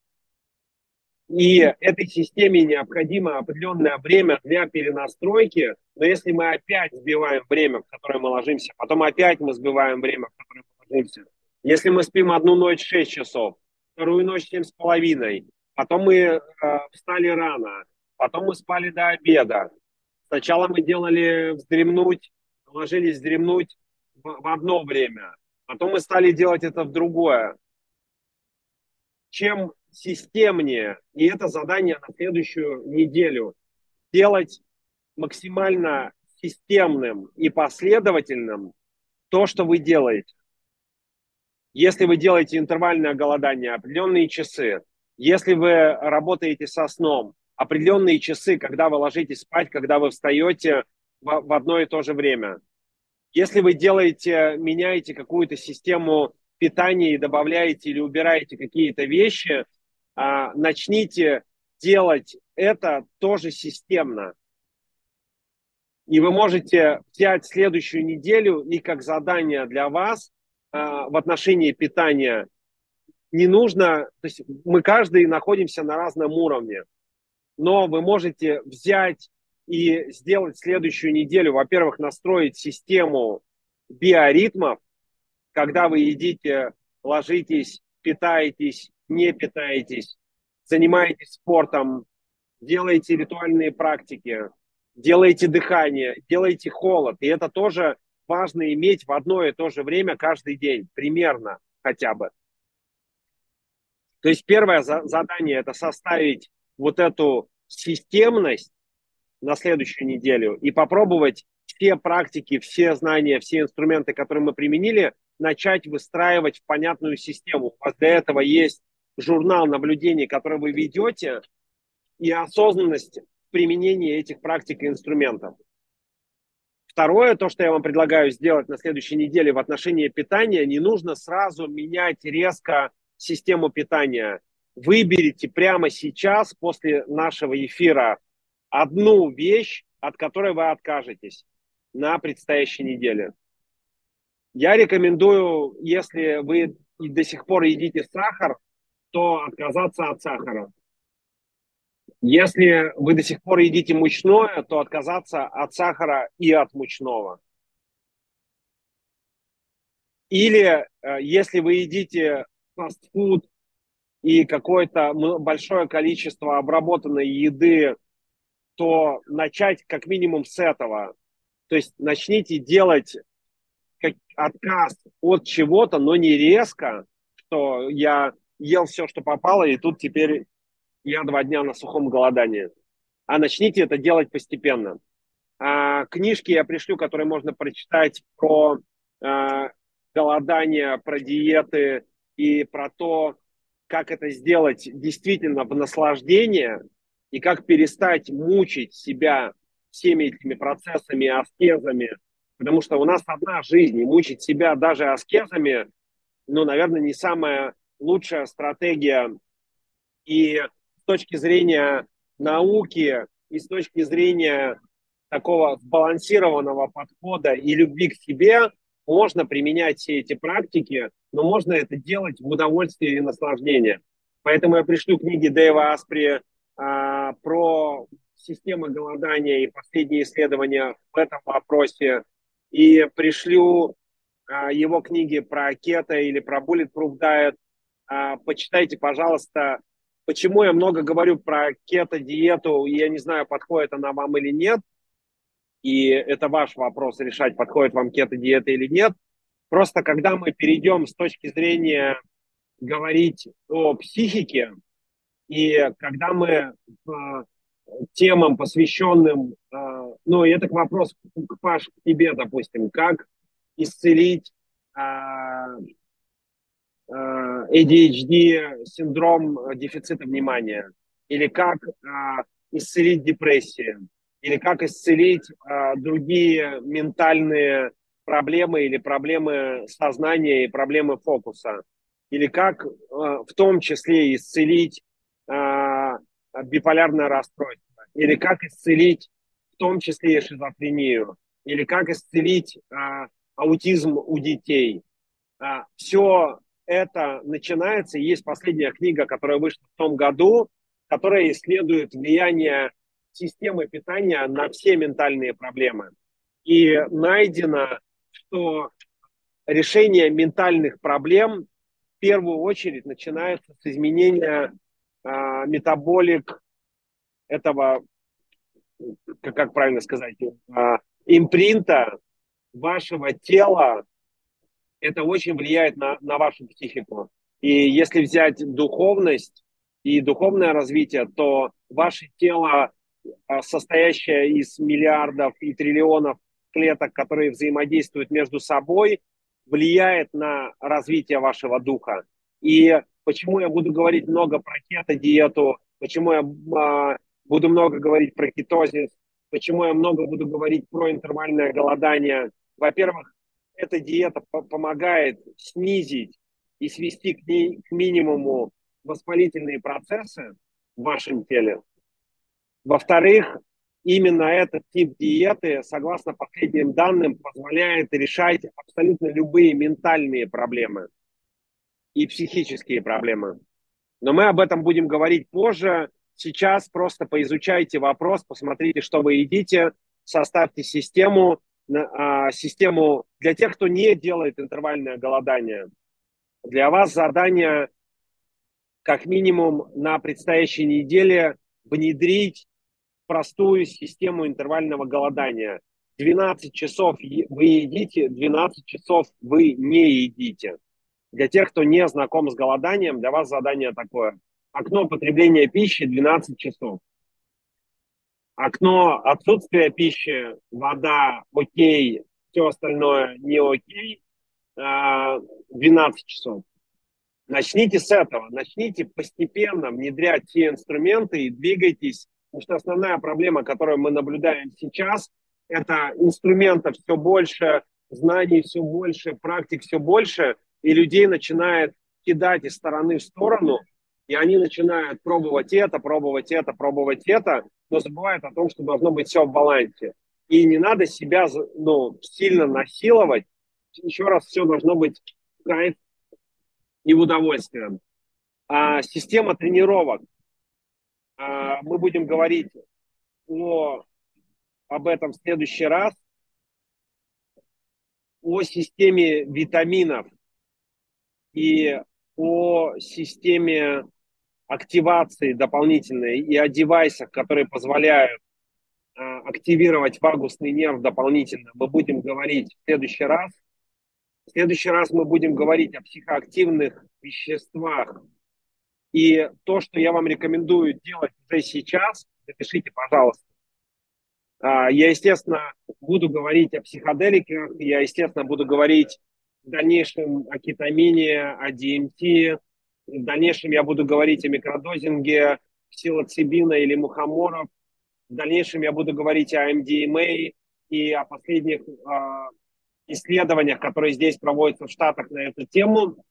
и этой системе необходимо определенное время для перенастройки, но если мы опять сбиваем время, в которое мы ложимся, потом опять мы сбиваем время, в которое мы ложимся. Если мы спим одну ночь 6 часов, вторую ночь семь с половиной, потом мы э, встали рано, потом мы спали до обеда. Сначала мы делали вздремнуть, ложились вздремнуть в, в одно время, потом мы стали делать это в другое. Чем системнее, и это задание на следующую неделю, делать максимально системным и последовательным то, что вы делаете. Если вы делаете интервальное голодание, определенные часы, если вы работаете со сном, определенные часы, когда вы ложитесь спать, когда вы встаете в, в одно и то же время. Если вы делаете, меняете какую-то систему питания и добавляете или убираете какие-то вещи, а, начните делать это тоже системно. И вы можете взять следующую неделю и как задание для вас э, в отношении питания не нужно, то есть мы каждый находимся на разном уровне, но вы можете взять и сделать следующую неделю, во-первых, настроить систему биоритмов, когда вы едите, ложитесь, питаетесь, не питаетесь, занимаетесь спортом, делаете ритуальные практики, делаете дыхание, делаете холод. И это тоже важно иметь в одно и то же время каждый день, примерно хотя бы. То есть первое задание – это составить вот эту системность на следующую неделю и попробовать все практики, все знания, все инструменты, которые мы применили, начать выстраивать в понятную систему. У вас для этого есть журнал наблюдений, который вы ведете, и осознанность в применении этих практик и инструментов. Второе, то, что я вам предлагаю сделать на следующей неделе в отношении питания, не нужно сразу менять резко систему питания. Выберите прямо сейчас, после нашего эфира, одну вещь, от которой вы откажетесь на предстоящей неделе. Я рекомендую, если вы до сих пор едите сахар, то отказаться от сахара. Если вы до сих пор едите мучное, то отказаться от сахара и от мучного. Или э, если вы едите фастфуд и какое-то большое количество обработанной еды, то начать как минимум с этого. То есть начните делать как отказ от чего-то, но не резко, что я ел все, что попало, и тут теперь я два дня на сухом голодании. А начните это делать постепенно. А, книжки я пришлю, которые можно прочитать про а, голодание, про диеты и про то, как это сделать действительно в наслаждение и как перестать мучить себя всеми этими процессами, аскезами, потому что у нас одна жизнь, и мучить себя даже аскезами, ну, наверное, не самая лучшая стратегия. И с точки зрения науки, и с точки зрения такого сбалансированного подхода и любви к себе, можно применять все эти практики, но можно это делать в удовольствие и наслаждение. Поэтому я пришлю книги Дэйва Аспри а, про системы голодания и последние исследования в этом вопросе, и пришлю а, его книги про кето или про Bulletproof Diet. А, почитайте, пожалуйста, почему я много говорю про кето-диету, я не знаю, подходит она вам или нет, и это ваш вопрос решать, подходит вам кето-диета или нет. Просто когда мы перейдем с точки зрения говорить о психике, и когда мы по темам, посвященным, э, ну, это к вопросу к Паш, к тебе, допустим, как исцелить э, э, ADHD, синдром дефицита внимания, или как исцелить депрессию, или как исцелить другие ментальные проблемы или проблемы сознания и проблемы фокуса, или как в том числе исцелить биполярное расстройство, или как исцелить в том числе и шизофрению, или как исцелить а, аутизм у детей. А, все это начинается, есть последняя книга, которая вышла в том году, которая исследует влияние системы питания на все ментальные проблемы. И найдено, что решение ментальных проблем в первую очередь начинается с изменения а, метаболик этого, как, как правильно сказать, а, импринта вашего тела, это очень влияет на, на вашу психику. И если взять духовность и духовное развитие, то ваше тело, а, состоящее из миллиардов и триллионов клеток, которые взаимодействуют между собой, влияет на развитие вашего духа. И почему я буду говорить много про кето-диету, почему я а, буду много говорить про кетозис, почему я много буду говорить про интервальное голодание. Во-первых, эта диета помогает снизить и свести к, ней, к минимуму воспалительные процессы в вашем теле. Во-вторых, именно этот тип диеты, согласно последним данным, позволяет решать абсолютно любые ментальные проблемы и психические проблемы. Но мы об этом будем говорить позже. Сейчас просто поизучайте вопрос, посмотрите, что вы едите, составьте систему, а, систему для тех, кто не делает интервальное голодание. Для вас задание как минимум на предстоящей неделе внедрить простую систему интервального голодания. 12 часов вы едите, 12 часов вы не едите. Для тех, кто не знаком с голоданием, для вас задание такое. Окно потребления пищи 12 часов. Окно отсутствия пищи, вода, окей, все остальное не окей, 12 часов. Начните с этого, начните постепенно внедрять те инструменты и двигайтесь, потому что основная проблема, которую мы наблюдаем сейчас, это инструментов все больше, знаний все больше, практик все больше, и людей начинает кидать из стороны в сторону, и они начинают пробовать это, пробовать это, пробовать это, но забывают о том, что должно быть все в балансе. И не надо себя ну, сильно насиловать. Еще раз, все должно быть кайф и в удовольствие. А, система тренировок. А, мы будем говорить о, об этом в следующий раз. О системе витаминов и о системе активации дополнительной и о девайсах, которые позволяют э, активировать вагусный нерв дополнительно, мы будем говорить в следующий раз. В следующий раз мы будем говорить о психоактивных веществах. И то, что я вам рекомендую делать уже сейчас, запишите, пожалуйста. А, я, естественно, буду говорить о психоделиках, я, естественно, буду говорить в дальнейшем о кетамине, о DMT, в дальнейшем я буду говорить о микродозинге псилоцибина или мухоморов. В дальнейшем я буду говорить о MDMA и о последних э, исследованиях, которые здесь проводятся в Штатах на эту тему.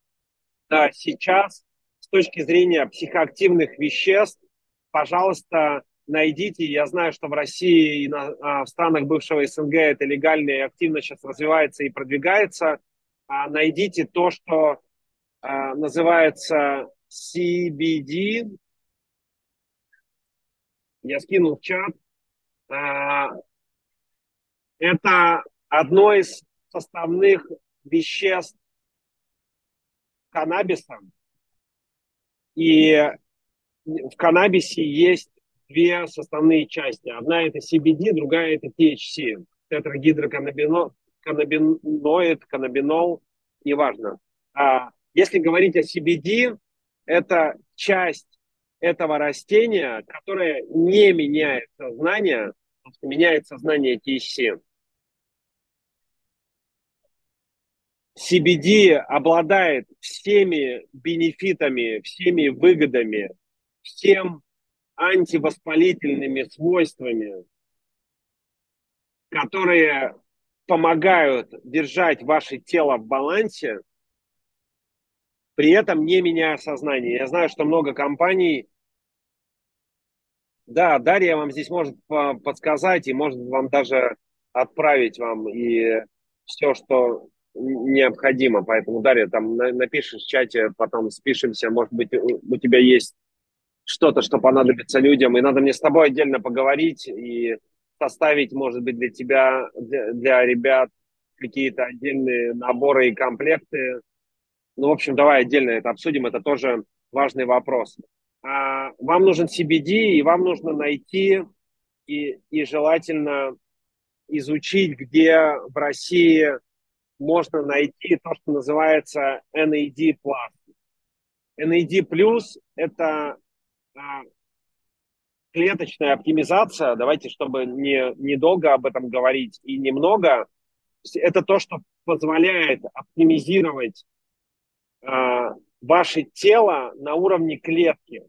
Да, сейчас с точки зрения психоактивных веществ, пожалуйста, найдите. Я знаю, что в России и на, а, в странах бывшего СНГ это легально и активно сейчас развивается и продвигается. А, найдите то, что а, называется CBD. Я скинул в чат. А, это одно из составных веществ каннабиса. И в каннабисе есть две составные части. Одна это CBD, другая это THC. Тетрагидроканнабиноид, каннабинол, неважно. А если говорить о CBD, это часть этого растения, которое не меняет сознание, меняет сознание THC. CBD обладает всеми бенефитами, всеми выгодами, всем антивоспалительными свойствами, которые помогают держать ваше тело в балансе при этом не меняя сознание. Я знаю, что много компаний, да, Дарья вам здесь может подсказать и может вам даже отправить вам и все, что необходимо. Поэтому, Дарья, там напишешь в чате, потом спишемся, может быть, у тебя есть что-то, что понадобится людям, и надо мне с тобой отдельно поговорить и составить, может быть, для тебя, для, для ребят какие-то отдельные наборы и комплекты, ну, в общем, давай отдельно это обсудим, это тоже важный вопрос. А, вам нужен CBD, и вам нужно найти и, и желательно изучить, где в России можно найти то, что называется NAD+. NAD+, это а, клеточная оптимизация, давайте, чтобы не, недолго об этом говорить и немного, это то, что позволяет оптимизировать э, ваше тело на уровне клетки.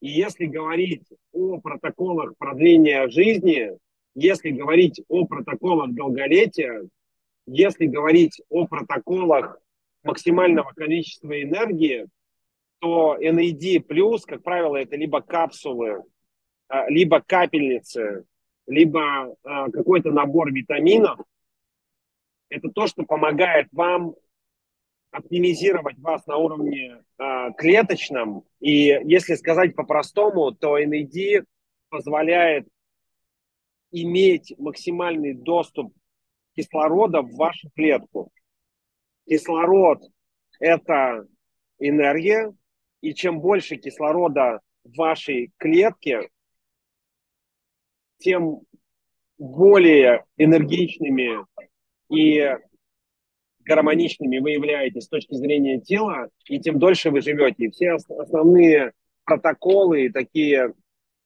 И если говорить о протоколах продления жизни, если говорить о протоколах долголетия, если говорить о протоколах максимального количества энергии, то NAD+, как правило, это либо капсулы, а, либо капельницы, либо а, какой-то набор витаминов, это то, что помогает вам оптимизировать вас на уровне а, клеточном. И если сказать по-простому, то NAD позволяет иметь максимальный доступ кислорода в вашу клетку. Кислород – это энергия, и чем больше кислорода в вашей клетке, тем более энергичными и гармоничными вы являетесь с точки зрения тела, и тем дольше вы живете. И все основные протоколы и такие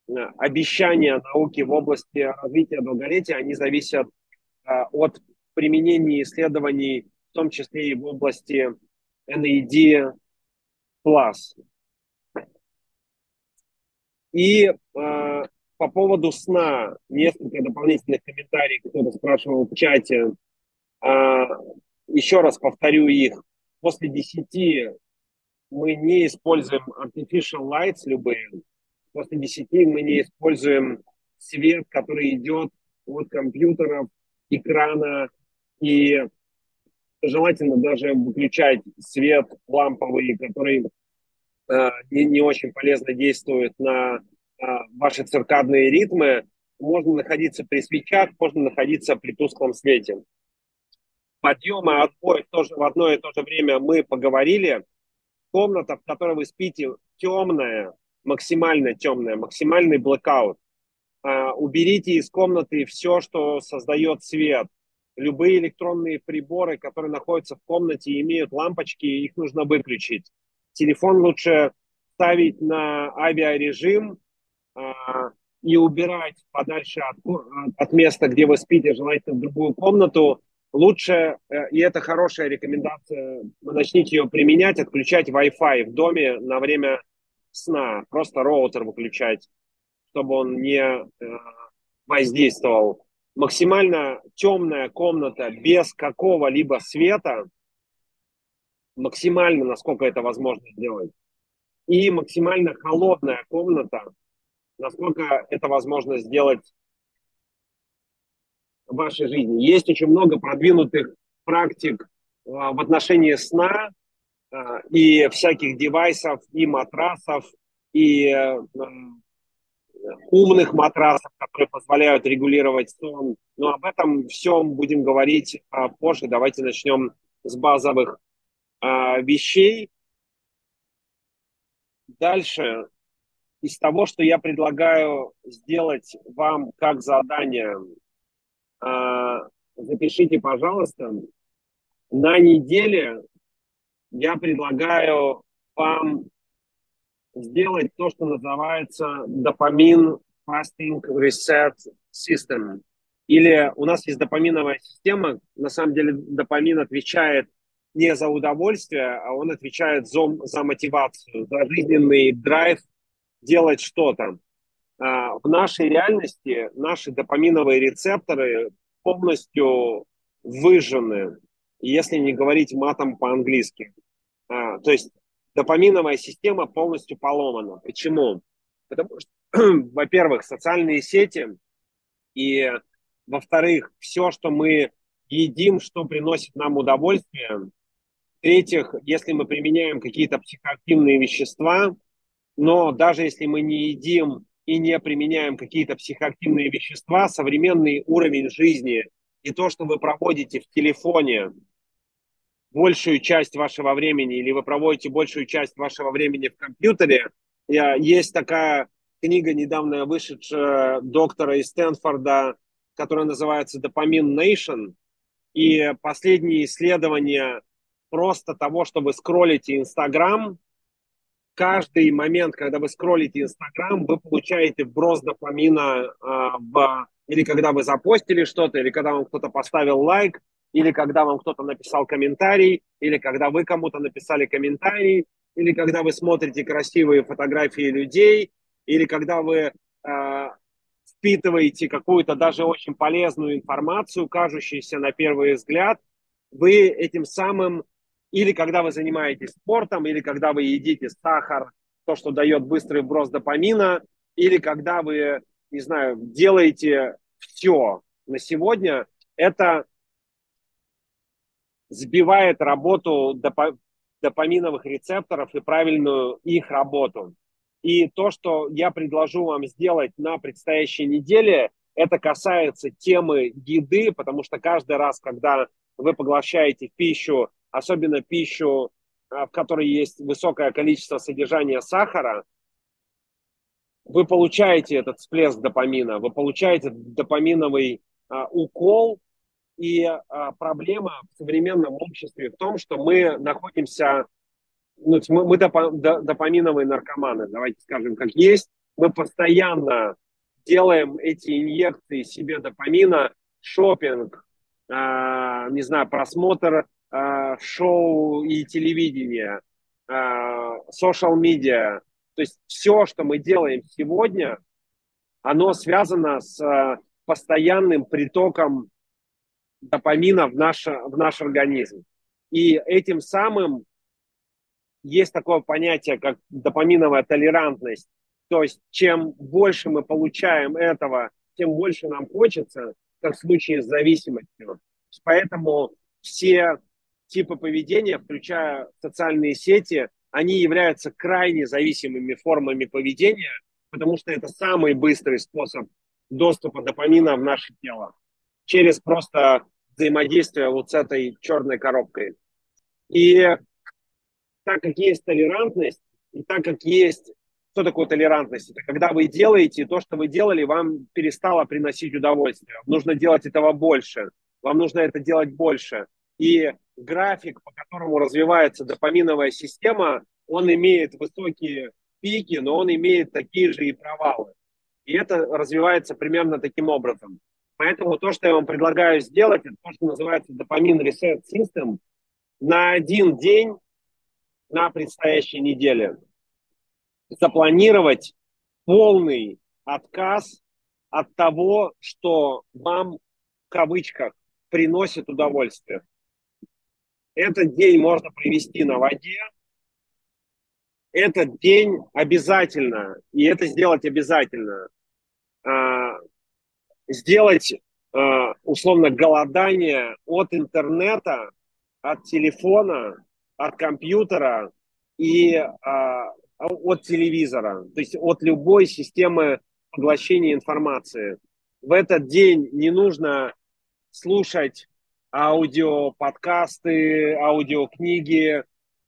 э, обещания науки в области развития долголетия, они зависят от применения исследований, в том числе и в области NAD+. И э, по поводу сна несколько дополнительных комментариев, кто-то спрашивал в чате. Э, еще раз повторю их. После 10 мы не используем artificial lights любые. После 10 мы не используем свет, который идет от компьютеров, экрана. И желательно даже выключать свет ламповый, который э, не, не очень полезно действует на э, ваши циркадные ритмы. Можно находиться при свечах, можно находиться при тусклом свете подъема, отбой тоже в одно и то же время мы поговорили. Комната, в которой вы спите, темная, максимально темная, максимальный блэкаут. А, уберите из комнаты все, что создает свет. Любые электронные приборы, которые находятся в комнате и имеют лампочки, их нужно выключить. Телефон лучше ставить на авиарежим а, и убирать подальше от, от места, где вы спите, желательно в другую комнату, лучше, э, и это хорошая рекомендация, начните ее применять, отключать Wi-Fi в доме на время сна, просто роутер выключать, чтобы он не э, воздействовал. Максимально темная комната без какого-либо света, максимально, насколько это возможно сделать, и максимально холодная комната, насколько это возможно сделать в вашей жизни. Есть очень много продвинутых практик а, в отношении сна а, и всяких девайсов, и матрасов, и э, умных матрасов, которые позволяют регулировать сон. Но об этом всем будем говорить а, позже. Давайте начнем с базовых вещей. Дальше из того, что я предлагаю сделать вам как задание а, запишите, пожалуйста, на неделе я предлагаю вам сделать то, что называется допамин fasting reset system. Или у нас есть допаминовая система. На самом деле допамин отвечает не за удовольствие, а он отвечает за, за мотивацию, за жизненный драйв делать что-то. А, в нашей реальности наши допаминовые рецепторы полностью выжжены, если не говорить матом по-английски. А, то есть допаминовая система полностью поломана. Почему? Потому что, во-первых, социальные сети, и, во-вторых, все, что мы едим, что приносит нам удовольствие. В-третьих, если мы применяем какие-то психоактивные вещества, но даже если мы не едим и не применяем какие-то психоактивные вещества, современный уровень жизни и то, что вы проводите в телефоне большую часть вашего времени или вы проводите большую часть вашего времени в компьютере, есть такая книга, недавно вышедшая доктора из Стэнфорда, которая называется «Допамин Nation», и последние исследования просто того, что вы скроллите Инстаграм, каждый момент, когда вы скроллите Инстаграм, вы получаете вброс дофамина э, в... или когда вы запостили что-то, или когда вам кто-то поставил лайк, или когда вам кто-то написал комментарий, или когда вы кому-то написали комментарий, или когда вы смотрите красивые фотографии людей, или когда вы э, впитываете какую-то даже очень полезную информацию, кажущуюся на первый взгляд, вы этим самым или когда вы занимаетесь спортом, или когда вы едите сахар, то, что дает быстрый вброс допамина, или когда вы, не знаю, делаете все на сегодня, это сбивает работу допа- допаминовых рецепторов и правильную их работу. И то, что я предложу вам сделать на предстоящей неделе, это касается темы еды, потому что каждый раз, когда вы поглощаете пищу, особенно пищу, а, в которой есть высокое количество содержания сахара, вы получаете этот всплеск допамина, вы получаете допаминовый а, укол, и а, проблема в современном обществе в том, что мы находимся, ну, мы, мы допаминовые наркоманы, давайте скажем, как есть. Мы постоянно делаем эти инъекции себе допамина, шопинг, а, не знаю, просмотр а, шоу и телевидения, social-медиа. То есть все, что мы делаем сегодня, оно связано с постоянным притоком допамина в наш, в наш организм. И этим самым есть такое понятие, как допаминовая толерантность. То есть чем больше мы получаем этого, тем больше нам хочется, как в случае с зависимостью. Поэтому все типы поведения, включая социальные сети, они являются крайне зависимыми формами поведения, потому что это самый быстрый способ доступа допамина в наше тело через просто взаимодействие вот с этой черной коробкой. И так как есть толерантность, и так как есть... Что такое толерантность? Это когда вы делаете то, что вы делали, вам перестало приносить удовольствие. Нужно делать этого больше. Вам нужно это делать больше. И график, по которому развивается допаминовая система, он имеет высокие пики, но он имеет такие же и провалы. И это развивается примерно таким образом. Поэтому то, что я вам предлагаю сделать, это то, что называется допамин reset system, на один день на предстоящей неделе запланировать полный отказ от того, что вам в кавычках приносит удовольствие. Этот день можно провести на воде. Этот день обязательно, и это сделать обязательно, а, сделать э, условно голодание от интернета, от телефона, от компьютера и э, от телевизора, то есть от любой системы поглощения информации. В этот день не нужно слушать аудио, подкасты, аудиокниги,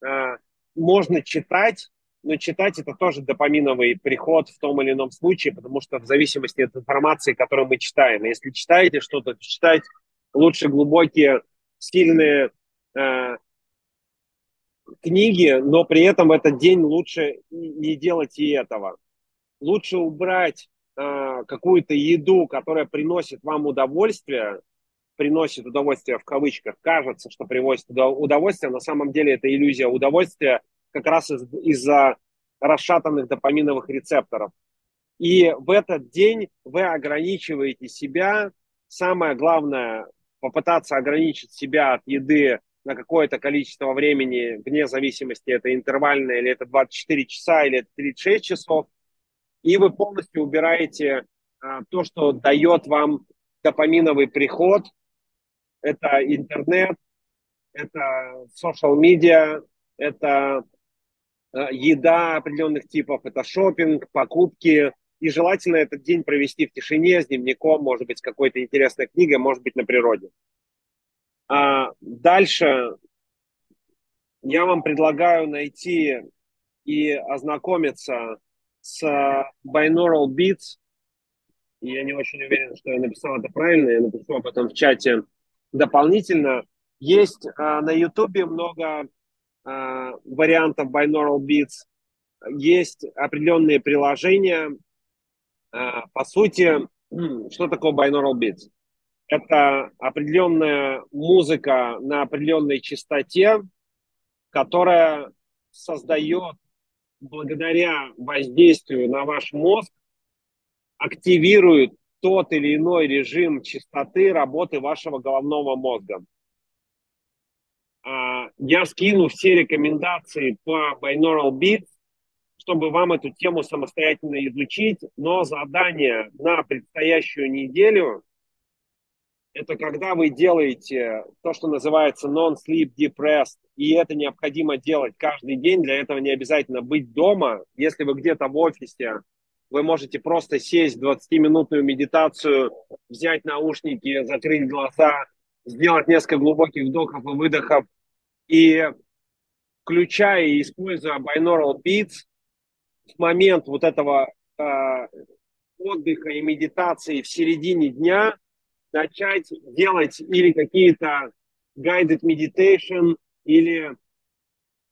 э, можно читать, но читать это тоже допаминовый приход в том или ином случае, потому что в зависимости от информации, которую мы читаем. Если читаете что-то, то читать лучше глубокие, сильные э, книги, но при этом в этот день лучше не делать и этого. Лучше убрать э, какую-то еду, которая приносит вам удовольствие, приносит удовольствие в кавычках, кажется, что приводит удовольствие, на самом деле это иллюзия удовольствия, как раз из- из-за расшатанных допаминовых рецепторов. И в этот день вы ограничиваете себя. Самое главное, попытаться ограничить себя от еды на какое-то количество времени, вне зависимости, это интервальное, или это 24 часа, или это 36 часов. И вы полностью убираете а, то, что дает вам допаминовый приход. Это интернет, это social media, это еда определенных типов, это шопинг, покупки. И желательно этот день провести в тишине с дневником, может быть, с какой-то интересной книгой, может быть, на природе. А дальше я вам предлагаю найти и ознакомиться с Binaural Beats. Я не очень уверен, что я написал это правильно. Я напишу об этом в чате дополнительно. Есть а, на YouTube много Э, вариантов binaural beats. Есть определенные приложения. Э, по сути, что такое binaural beats? Это определенная музыка на определенной частоте, которая создает благодаря воздействию на ваш мозг, активирует тот или иной режим частоты работы вашего головного мозга. А, я скину все рекомендации по Binaural Beats, чтобы вам эту тему самостоятельно изучить, но задание на предстоящую неделю это когда вы делаете то, что называется non-sleep depressed, и это необходимо делать каждый день, для этого не обязательно быть дома. Если вы где-то в офисе, вы можете просто сесть 20-минутную медитацию, взять наушники, закрыть глаза, сделать несколько глубоких вдохов и выдохов, и включая и используя binaural beats, в момент вот этого э, отдыха и медитации в середине дня – начать делать или какие-то guided meditation, или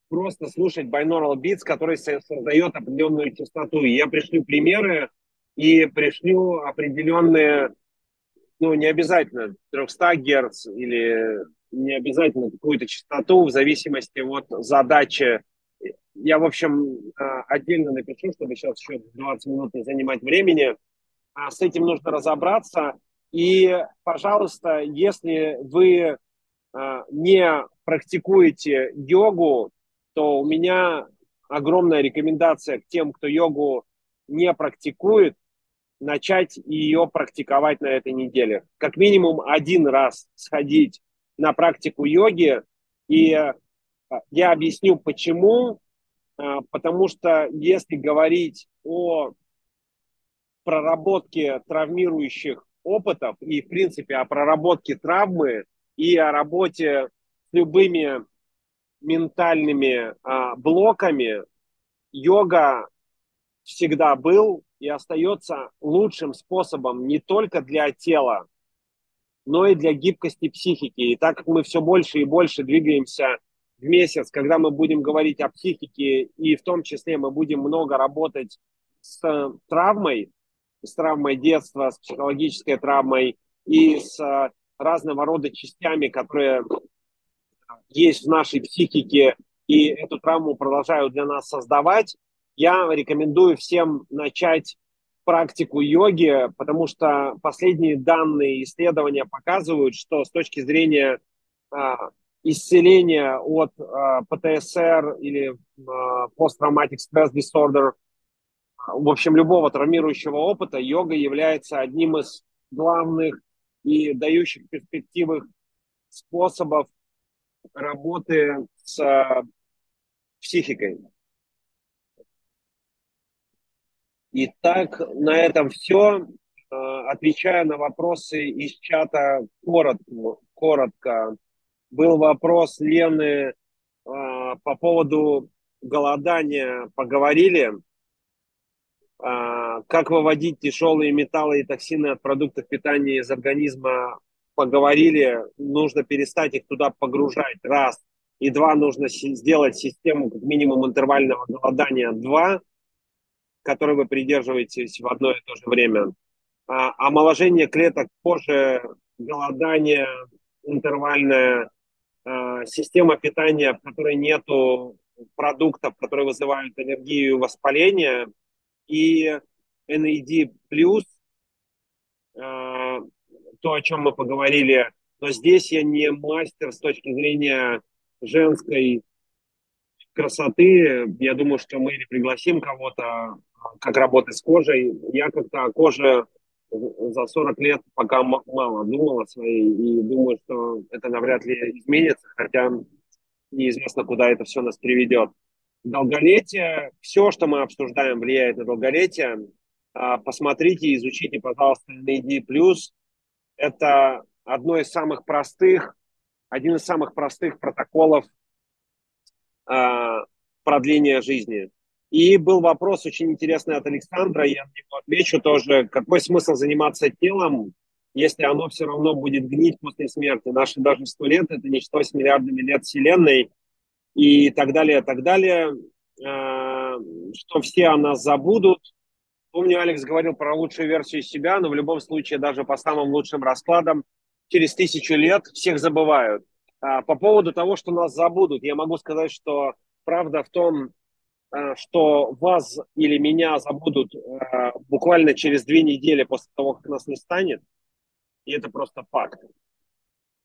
просто слушать binaural beats, который создает определенную частоту. Я пришлю примеры и пришлю определенные, ну, не обязательно 300 Гц или не обязательно какую-то частоту в зависимости от задачи. Я, в общем, а, отдельно напишу, чтобы сейчас еще 20 минут не занимать времени. А с этим нужно разобраться. И, пожалуйста, если вы э, не практикуете йогу, то у меня огромная рекомендация к тем, кто йогу не практикует, начать ее практиковать на этой неделе. Как минимум один раз сходить на практику йоги. И э, я объясню, почему. Э, потому что если говорить о проработке травмирующих опытов и, в принципе, о проработке травмы и о работе с любыми ментальными а, блоками, йога всегда был и остается лучшим способом не только для тела, но и для гибкости психики. И так как мы все больше и больше двигаемся в месяц, когда мы будем говорить о психике, и в том числе мы будем много работать с травмой, с травмой детства, с психологической травмой и с э, разного рода частями, которые есть в нашей психике, и эту травму продолжают для нас создавать, я рекомендую всем начать практику йоги, потому что последние данные исследования показывают, что с точки зрения а, исцеления от а, ПТСР или а, Post-Traumatic Disorder – в общем, любого травмирующего опыта, йога является одним из главных и дающих перспективы способов работы с э, Итак, на этом все. Э, отвечая на вопросы из чата коротко, коротко. Был вопрос Лены э, по поводу голодания. Поговорили. А, как выводить тяжелые металлы и токсины от продуктов питания из организма, поговорили, нужно перестать их туда погружать, раз. И два, нужно сделать систему как минимум интервального голодания, два, которой вы придерживаетесь в одно и то же время. А, омоложение клеток кожи, голодание интервальное, а, система питания, в которой нету продуктов, которые вызывают аллергию и воспаление – и NAD+, э, то, о чем мы поговорили, но здесь я не мастер с точки зрения женской красоты. Я думаю, что мы пригласим кого-то, как работать с кожей. Я как-то о коже за 40 лет пока мало думал о своей, и думаю, что это навряд ли изменится, хотя неизвестно, куда это все нас приведет долголетие, все, что мы обсуждаем, влияет на долголетие. А, посмотрите, изучите, пожалуйста, NAD+. Это одно из самых простых, один из самых простых протоколов а, продления жизни. И был вопрос очень интересный от Александра, я на него отвечу тоже. Какой смысл заниматься телом, если оно все равно будет гнить после смерти? Наши даже сто лет – это ничто с миллиардами лет Вселенной – и так далее, так далее, э, что все о нас забудут. Помню, Алекс говорил про лучшую версию себя, но в любом случае, даже по самым лучшим раскладам, через тысячу лет всех забывают. А по поводу того, что нас забудут, я могу сказать, что правда в том, что вас или меня забудут э, буквально через две недели после того, как нас не станет. И это просто факт.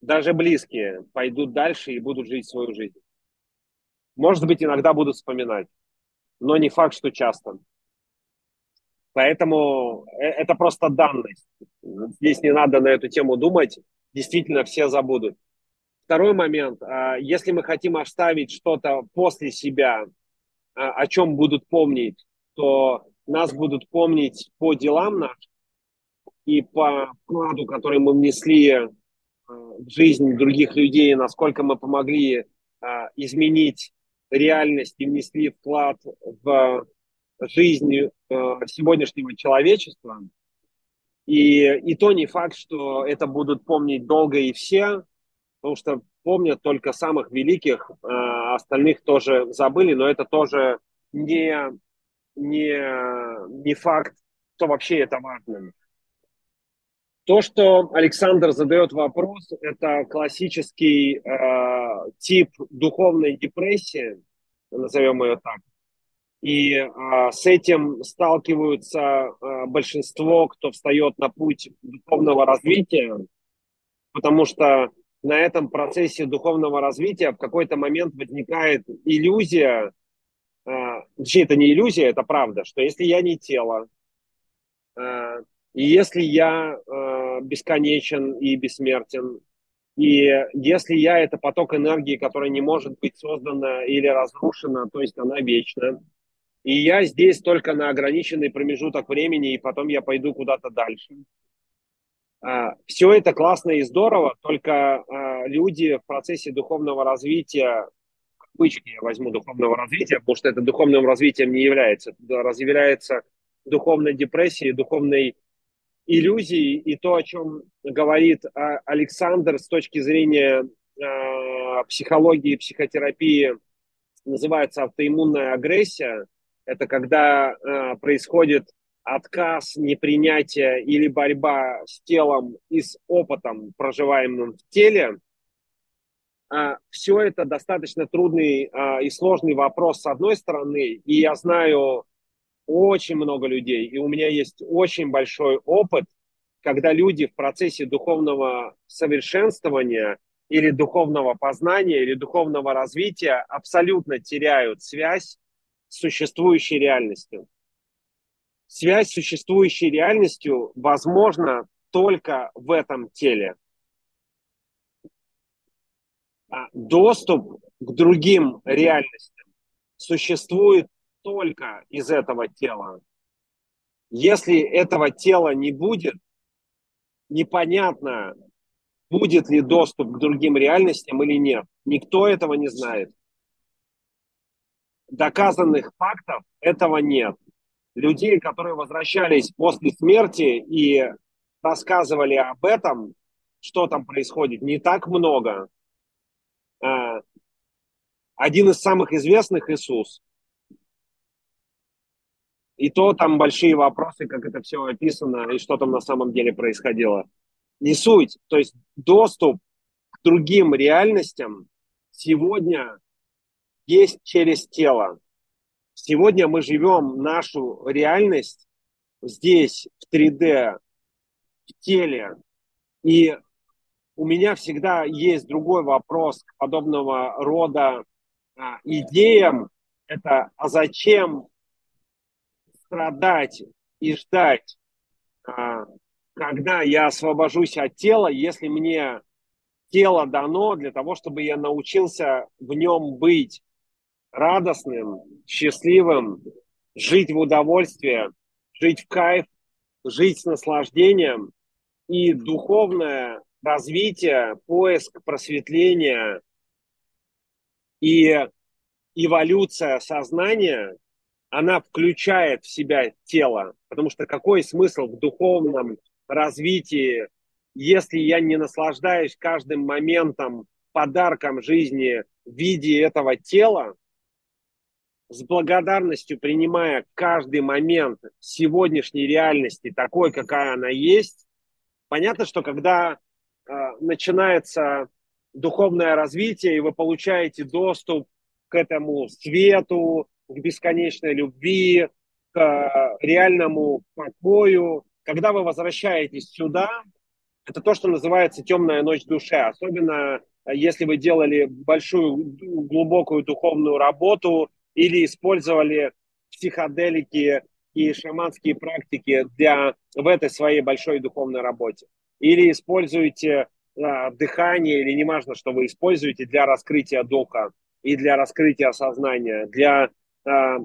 Даже близкие пойдут дальше и будут жить свою жизнь. Может быть, иногда будут вспоминать, но не факт, что часто. Поэтому э, это просто данность. Здесь не надо на эту тему думать. действительно все забудут. Второй момент. А, если мы хотим оставить что-то после себя, о чем будут помнить, то нас будут помнить по делам нашим и по вкладу, который мы внесли а, в жизнь других людей, насколько мы помогли изменить реальность и внесли вклад в жизнь сегодняшнего человечества. И, и то не факт, что это будут помнить долго и все, потому что помнят только самых великих, а остальных тоже забыли, но это тоже не, не, не факт, что вообще это важно. То, что Александр задает вопрос, это классический э, тип духовной депрессии, назовем ее так. И э, с этим сталкиваются э, большинство, кто встает на путь духовного развития, потому что на этом процессе духовного развития в какой-то момент возникает иллюзия, э, точнее, это не иллюзия, это правда, что если я не тело, э, и если я э, бесконечен и бессмертен, и если я это поток энергии, которая не может быть создана или разрушена, то есть она вечна, и я здесь только на ограниченный промежуток времени, и потом я пойду куда-то дальше – Все это классно и здорово, только а, люди в процессе духовного развития, кавычки я возьму духовного развития, потому что это духовным развитием не является, является духовной депрессией, духовной иллюзией. И то, о чем говорит а, Александр с точки зрения психологии, психотерапии, называется автоиммунная агрессия. Это когда происходит отказ, непринятие или борьба с телом и с опытом, проживаемым в теле, а, все это достаточно трудный а, и сложный вопрос с одной стороны, и я знаю очень много людей, и у меня есть очень большой опыт, когда люди в процессе духовного совершенствования или духовного познания, или духовного развития абсолютно теряют связь с существующей реальностью связь с существующей реальностью возможна только в этом теле. А доступ к другим реальностям существует только из этого тела. Если этого тела не будет, непонятно, будет ли доступ к другим реальностям или нет. Никто этого не знает. Доказанных фактов этого нет людей, которые возвращались после смерти и рассказывали об этом, что там происходит, не так много. А, один из самых известных Иисус. И то там большие вопросы, как это все описано и что там на самом деле происходило. Не суть. То есть доступ к другим реальностям сегодня есть через тело. Сегодня мы живем нашу реальность здесь, в 3D, в теле. И у меня всегда есть другой вопрос к подобного рода а, идеям. Это а зачем страдать и ждать, а, когда я освобожусь от тела, если мне тело дано для того, чтобы я научился в нем быть радостным, счастливым, жить в удовольствии, жить в кайф, жить с наслаждением и духовное развитие, поиск просветления и эволюция сознания, она включает в себя тело. Потому что какой смысл в духовном развитии, если я не наслаждаюсь каждым моментом, подарком жизни в виде этого тела, с благодарностью принимая каждый момент сегодняшней реальности такой, какая она есть, понятно, что когда э, начинается духовное развитие, и вы получаете доступ к этому свету, к бесконечной любви, к э, реальному покою, когда вы возвращаетесь сюда, это то, что называется темная ночь души. Особенно э, если вы делали большую глубокую духовную работу, или использовали психоделики и шаманские практики для, в этой своей большой духовной работе. Или используете а, дыхание или неважно, что вы используете для раскрытия духа и для раскрытия сознания, для а,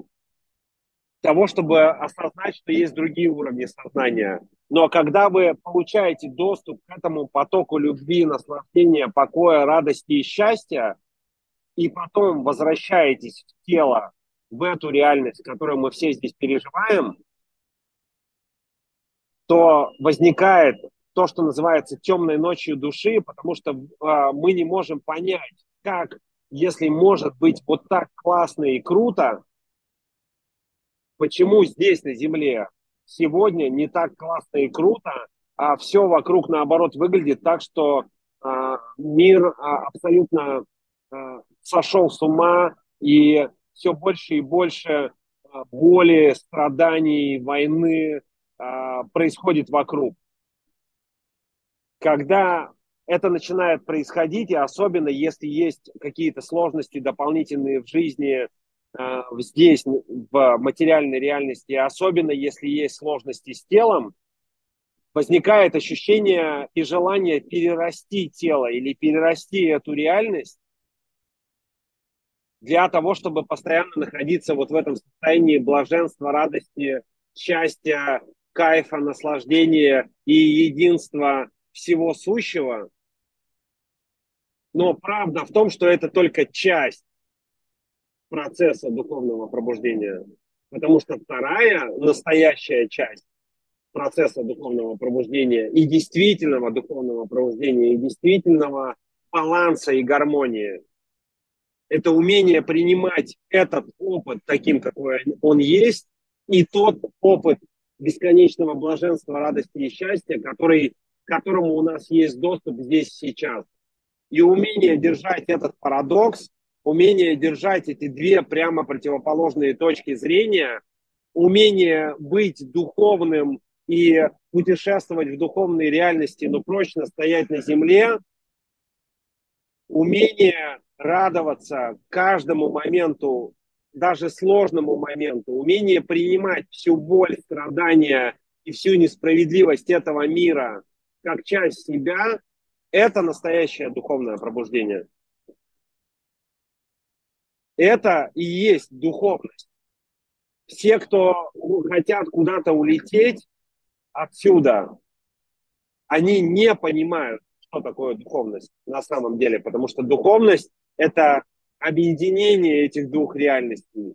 того, чтобы осознать, что есть другие уровни сознания. Но когда вы получаете доступ к этому потоку любви, наслаждения, покоя, радости и счастья, и потом возвращаетесь в тело, в эту реальность, которую мы все здесь переживаем, то возникает то, что называется темной ночью души, потому что э, мы не можем понять, как, если может быть вот так классно и круто, почему здесь, на Земле, сегодня не так классно и круто, а все вокруг, наоборот, выглядит так, что э, мир э, абсолютно э, сошел с ума, и все больше и больше э, боли, страданий, войны э, происходит вокруг. Когда это начинает происходить, и особенно если есть какие-то сложности дополнительные в жизни, Э, здесь, в материальной реальности, особенно если есть сложности с телом, возникает ощущение и желание перерасти тело или перерасти эту реальность для того, чтобы постоянно находиться вот в этом состоянии блаженства, радости, счастья, кайфа, наслаждения и единства всего сущего. Но правда в том, что это только часть процесса духовного пробуждения. Потому что вторая, настоящая часть процесса духовного пробуждения и действительного духовного пробуждения, и действительного баланса и гармонии, это умение принимать этот опыт таким, какой он есть, и тот опыт бесконечного блаженства, радости и счастья, который, к которому у нас есть доступ здесь сейчас. И умение держать этот парадокс умение держать эти две прямо противоположные точки зрения, умение быть духовным и путешествовать в духовной реальности, но прочно стоять на земле, умение радоваться каждому моменту, даже сложному моменту, умение принимать всю боль, страдания и всю несправедливость этого мира как часть себя, это настоящее духовное пробуждение. Это и есть духовность. Все, кто хотят куда-то улететь отсюда, они не понимают, что такое духовность на самом деле, потому что духовность – это объединение этих двух реальностей.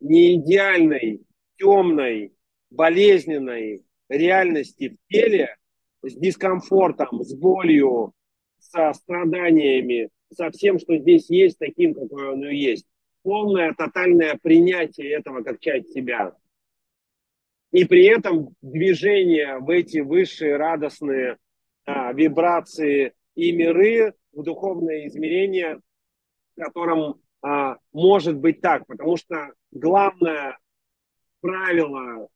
Не идеальной, темной, болезненной реальности в теле с дискомфортом, с болью, со страданиями, со всем, что здесь есть, таким, какое оно есть полное, тотальное принятие этого как часть себя. И при этом движение в эти высшие радостные а, вибрации и миры, в духовное измерение, в котором а, может быть так, потому что главное правило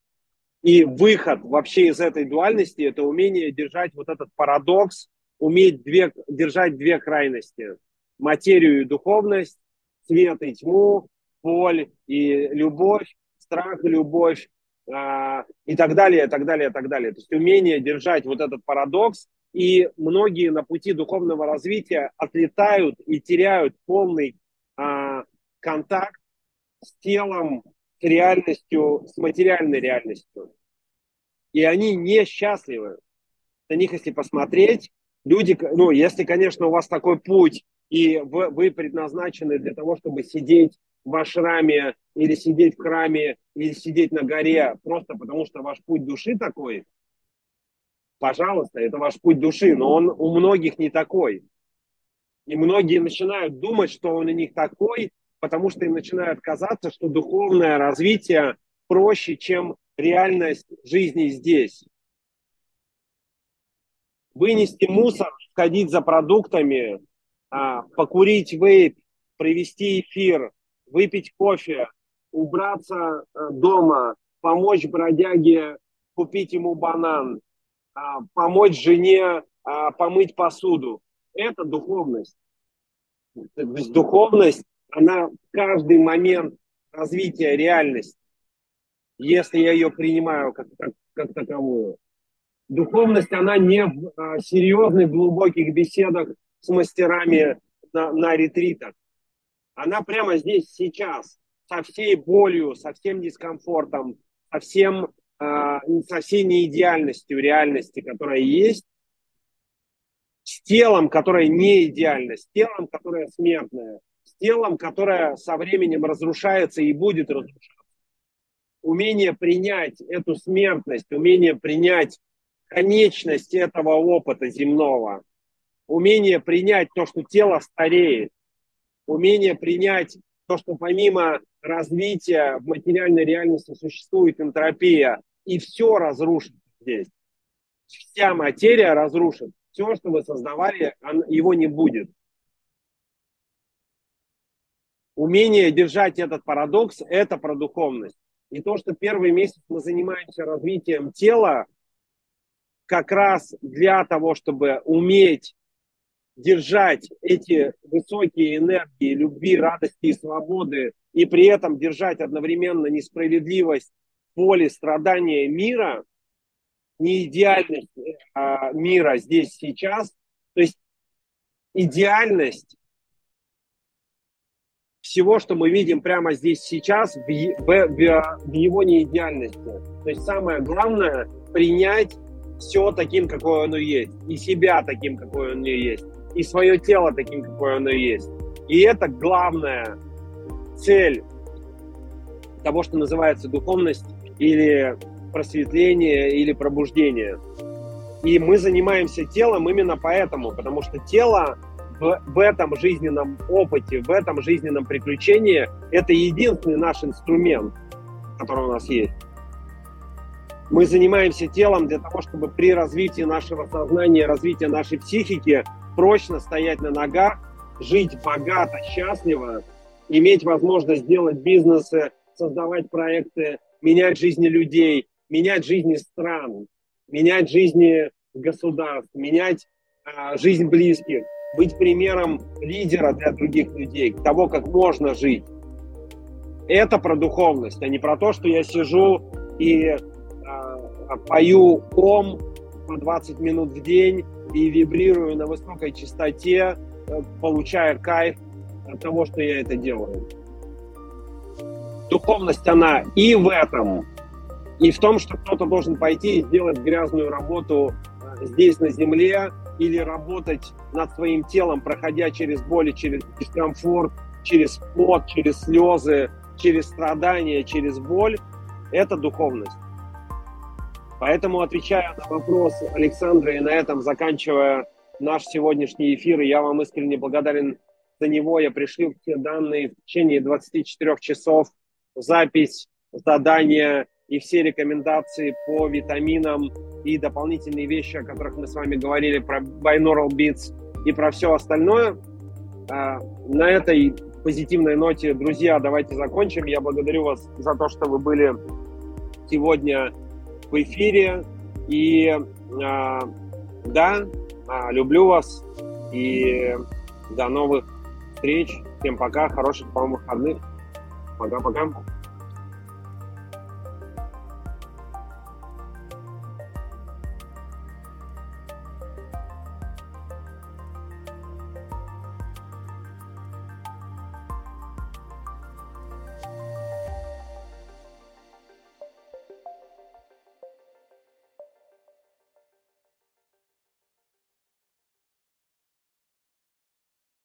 и выход вообще из этой дуальности – это умение держать вот этот парадокс, уметь две, держать две крайности – материю и духовность, свет и тьму, боль и любовь, страх и любовь э, и так далее, и так далее, и так далее. То есть умение держать вот этот парадокс, и многие на пути духовного развития отлетают и теряют полный э, контакт с телом, с реальностью, с материальной реальностью. И они несчастливы. На них, если посмотреть, люди, ну, если, конечно, у вас такой путь, и вы предназначены для того, чтобы сидеть в ашраме или сидеть в храме или сидеть на горе просто потому, что ваш путь души такой, пожалуйста, это ваш путь души, но он у многих не такой. И многие начинают думать, что он у них такой, потому что им начинает казаться, что духовное развитие проще, чем реальность жизни здесь. Вынести мусор, сходить за продуктами, а, покурить вейп, провести эфир, выпить кофе, убраться э, дома, помочь бродяге купить ему банан, помочь жене а, помыть посуду. Это духовность. То есть духовность, она в каждый момент развития реальности, если я ее принимаю как, как, как таковую. Духовность, она не в а, серьезных, глубоких беседах с мастерами на, на ретритах. Она прямо здесь, сейчас, со всей болью, со всем дискомфортом, со, всем, а, со всей неидеальностью реальности, которая есть, с телом, которое не идеально, с телом, которое смертное, с телом, которое со временем разрушается и будет разрушаться. Умение принять эту смертность, умение принять конечность этого опыта земного, умение принять то, что тело стареет, умение принять то, что помимо развития в материальной реальности существует энтропия, и все разрушит здесь. Вся материя разрушит. Все, что вы создавали, его не будет. Умение держать этот парадокс – это про духовность. И то, что первый месяц мы занимаемся развитием тела, как раз для того, чтобы уметь держать эти высокие энергии любви, радости и свободы, и при этом держать одновременно несправедливость, поле, страдания мира, неидеальность а, мира здесь сейчас, то есть идеальность всего, что мы видим прямо здесь сейчас, в, в, в, в его неидеальности. То есть самое главное принять все таким, какое оно есть, и себя таким, какое оно есть, и свое тело таким, какое оно есть. И это главная цель того, что называется духовность или просветление или пробуждение. И мы занимаемся телом именно поэтому, потому что тело в, в этом жизненном опыте, в этом жизненном приключении это единственный наш инструмент, который у нас есть. Мы занимаемся телом для того, чтобы при развитии нашего сознания, развитии нашей психики прочно стоять на ногах, жить богато, счастливо, иметь возможность делать бизнесы, создавать проекты, менять жизни людей, менять жизни стран, менять жизни государств, менять а, жизнь близких, быть примером лидера для других людей, того, как можно жить. Это про духовность, а не про то, что я сижу и а, пою ом по 20 минут в день и вибрирую на высокой частоте, э, получая кайф от того, что я это делаю. Духовность, она и в этом, и в том, что кто-то должен пойти и сделать грязную работу э, здесь, на земле, или работать над своим телом, проходя через боль, через дискомфорт, через пот, через слезы, через страдания, через боль, это духовность. Поэтому, отвечая на вопрос Александра и на этом заканчивая наш сегодняшний эфир, я вам искренне благодарен за него. Я пришлю все данные в течение 24 часов, запись, задания и все рекомендации по витаминам и дополнительные вещи, о которых мы с вами говорили, про binaural beats и про все остальное. А, на этой позитивной ноте, друзья, давайте закончим. Я благодарю вас за то, что вы были сегодня в эфире. И а, да, а, люблю вас. И до новых встреч. Всем пока. Хороших вам выходных. pagar, pagar,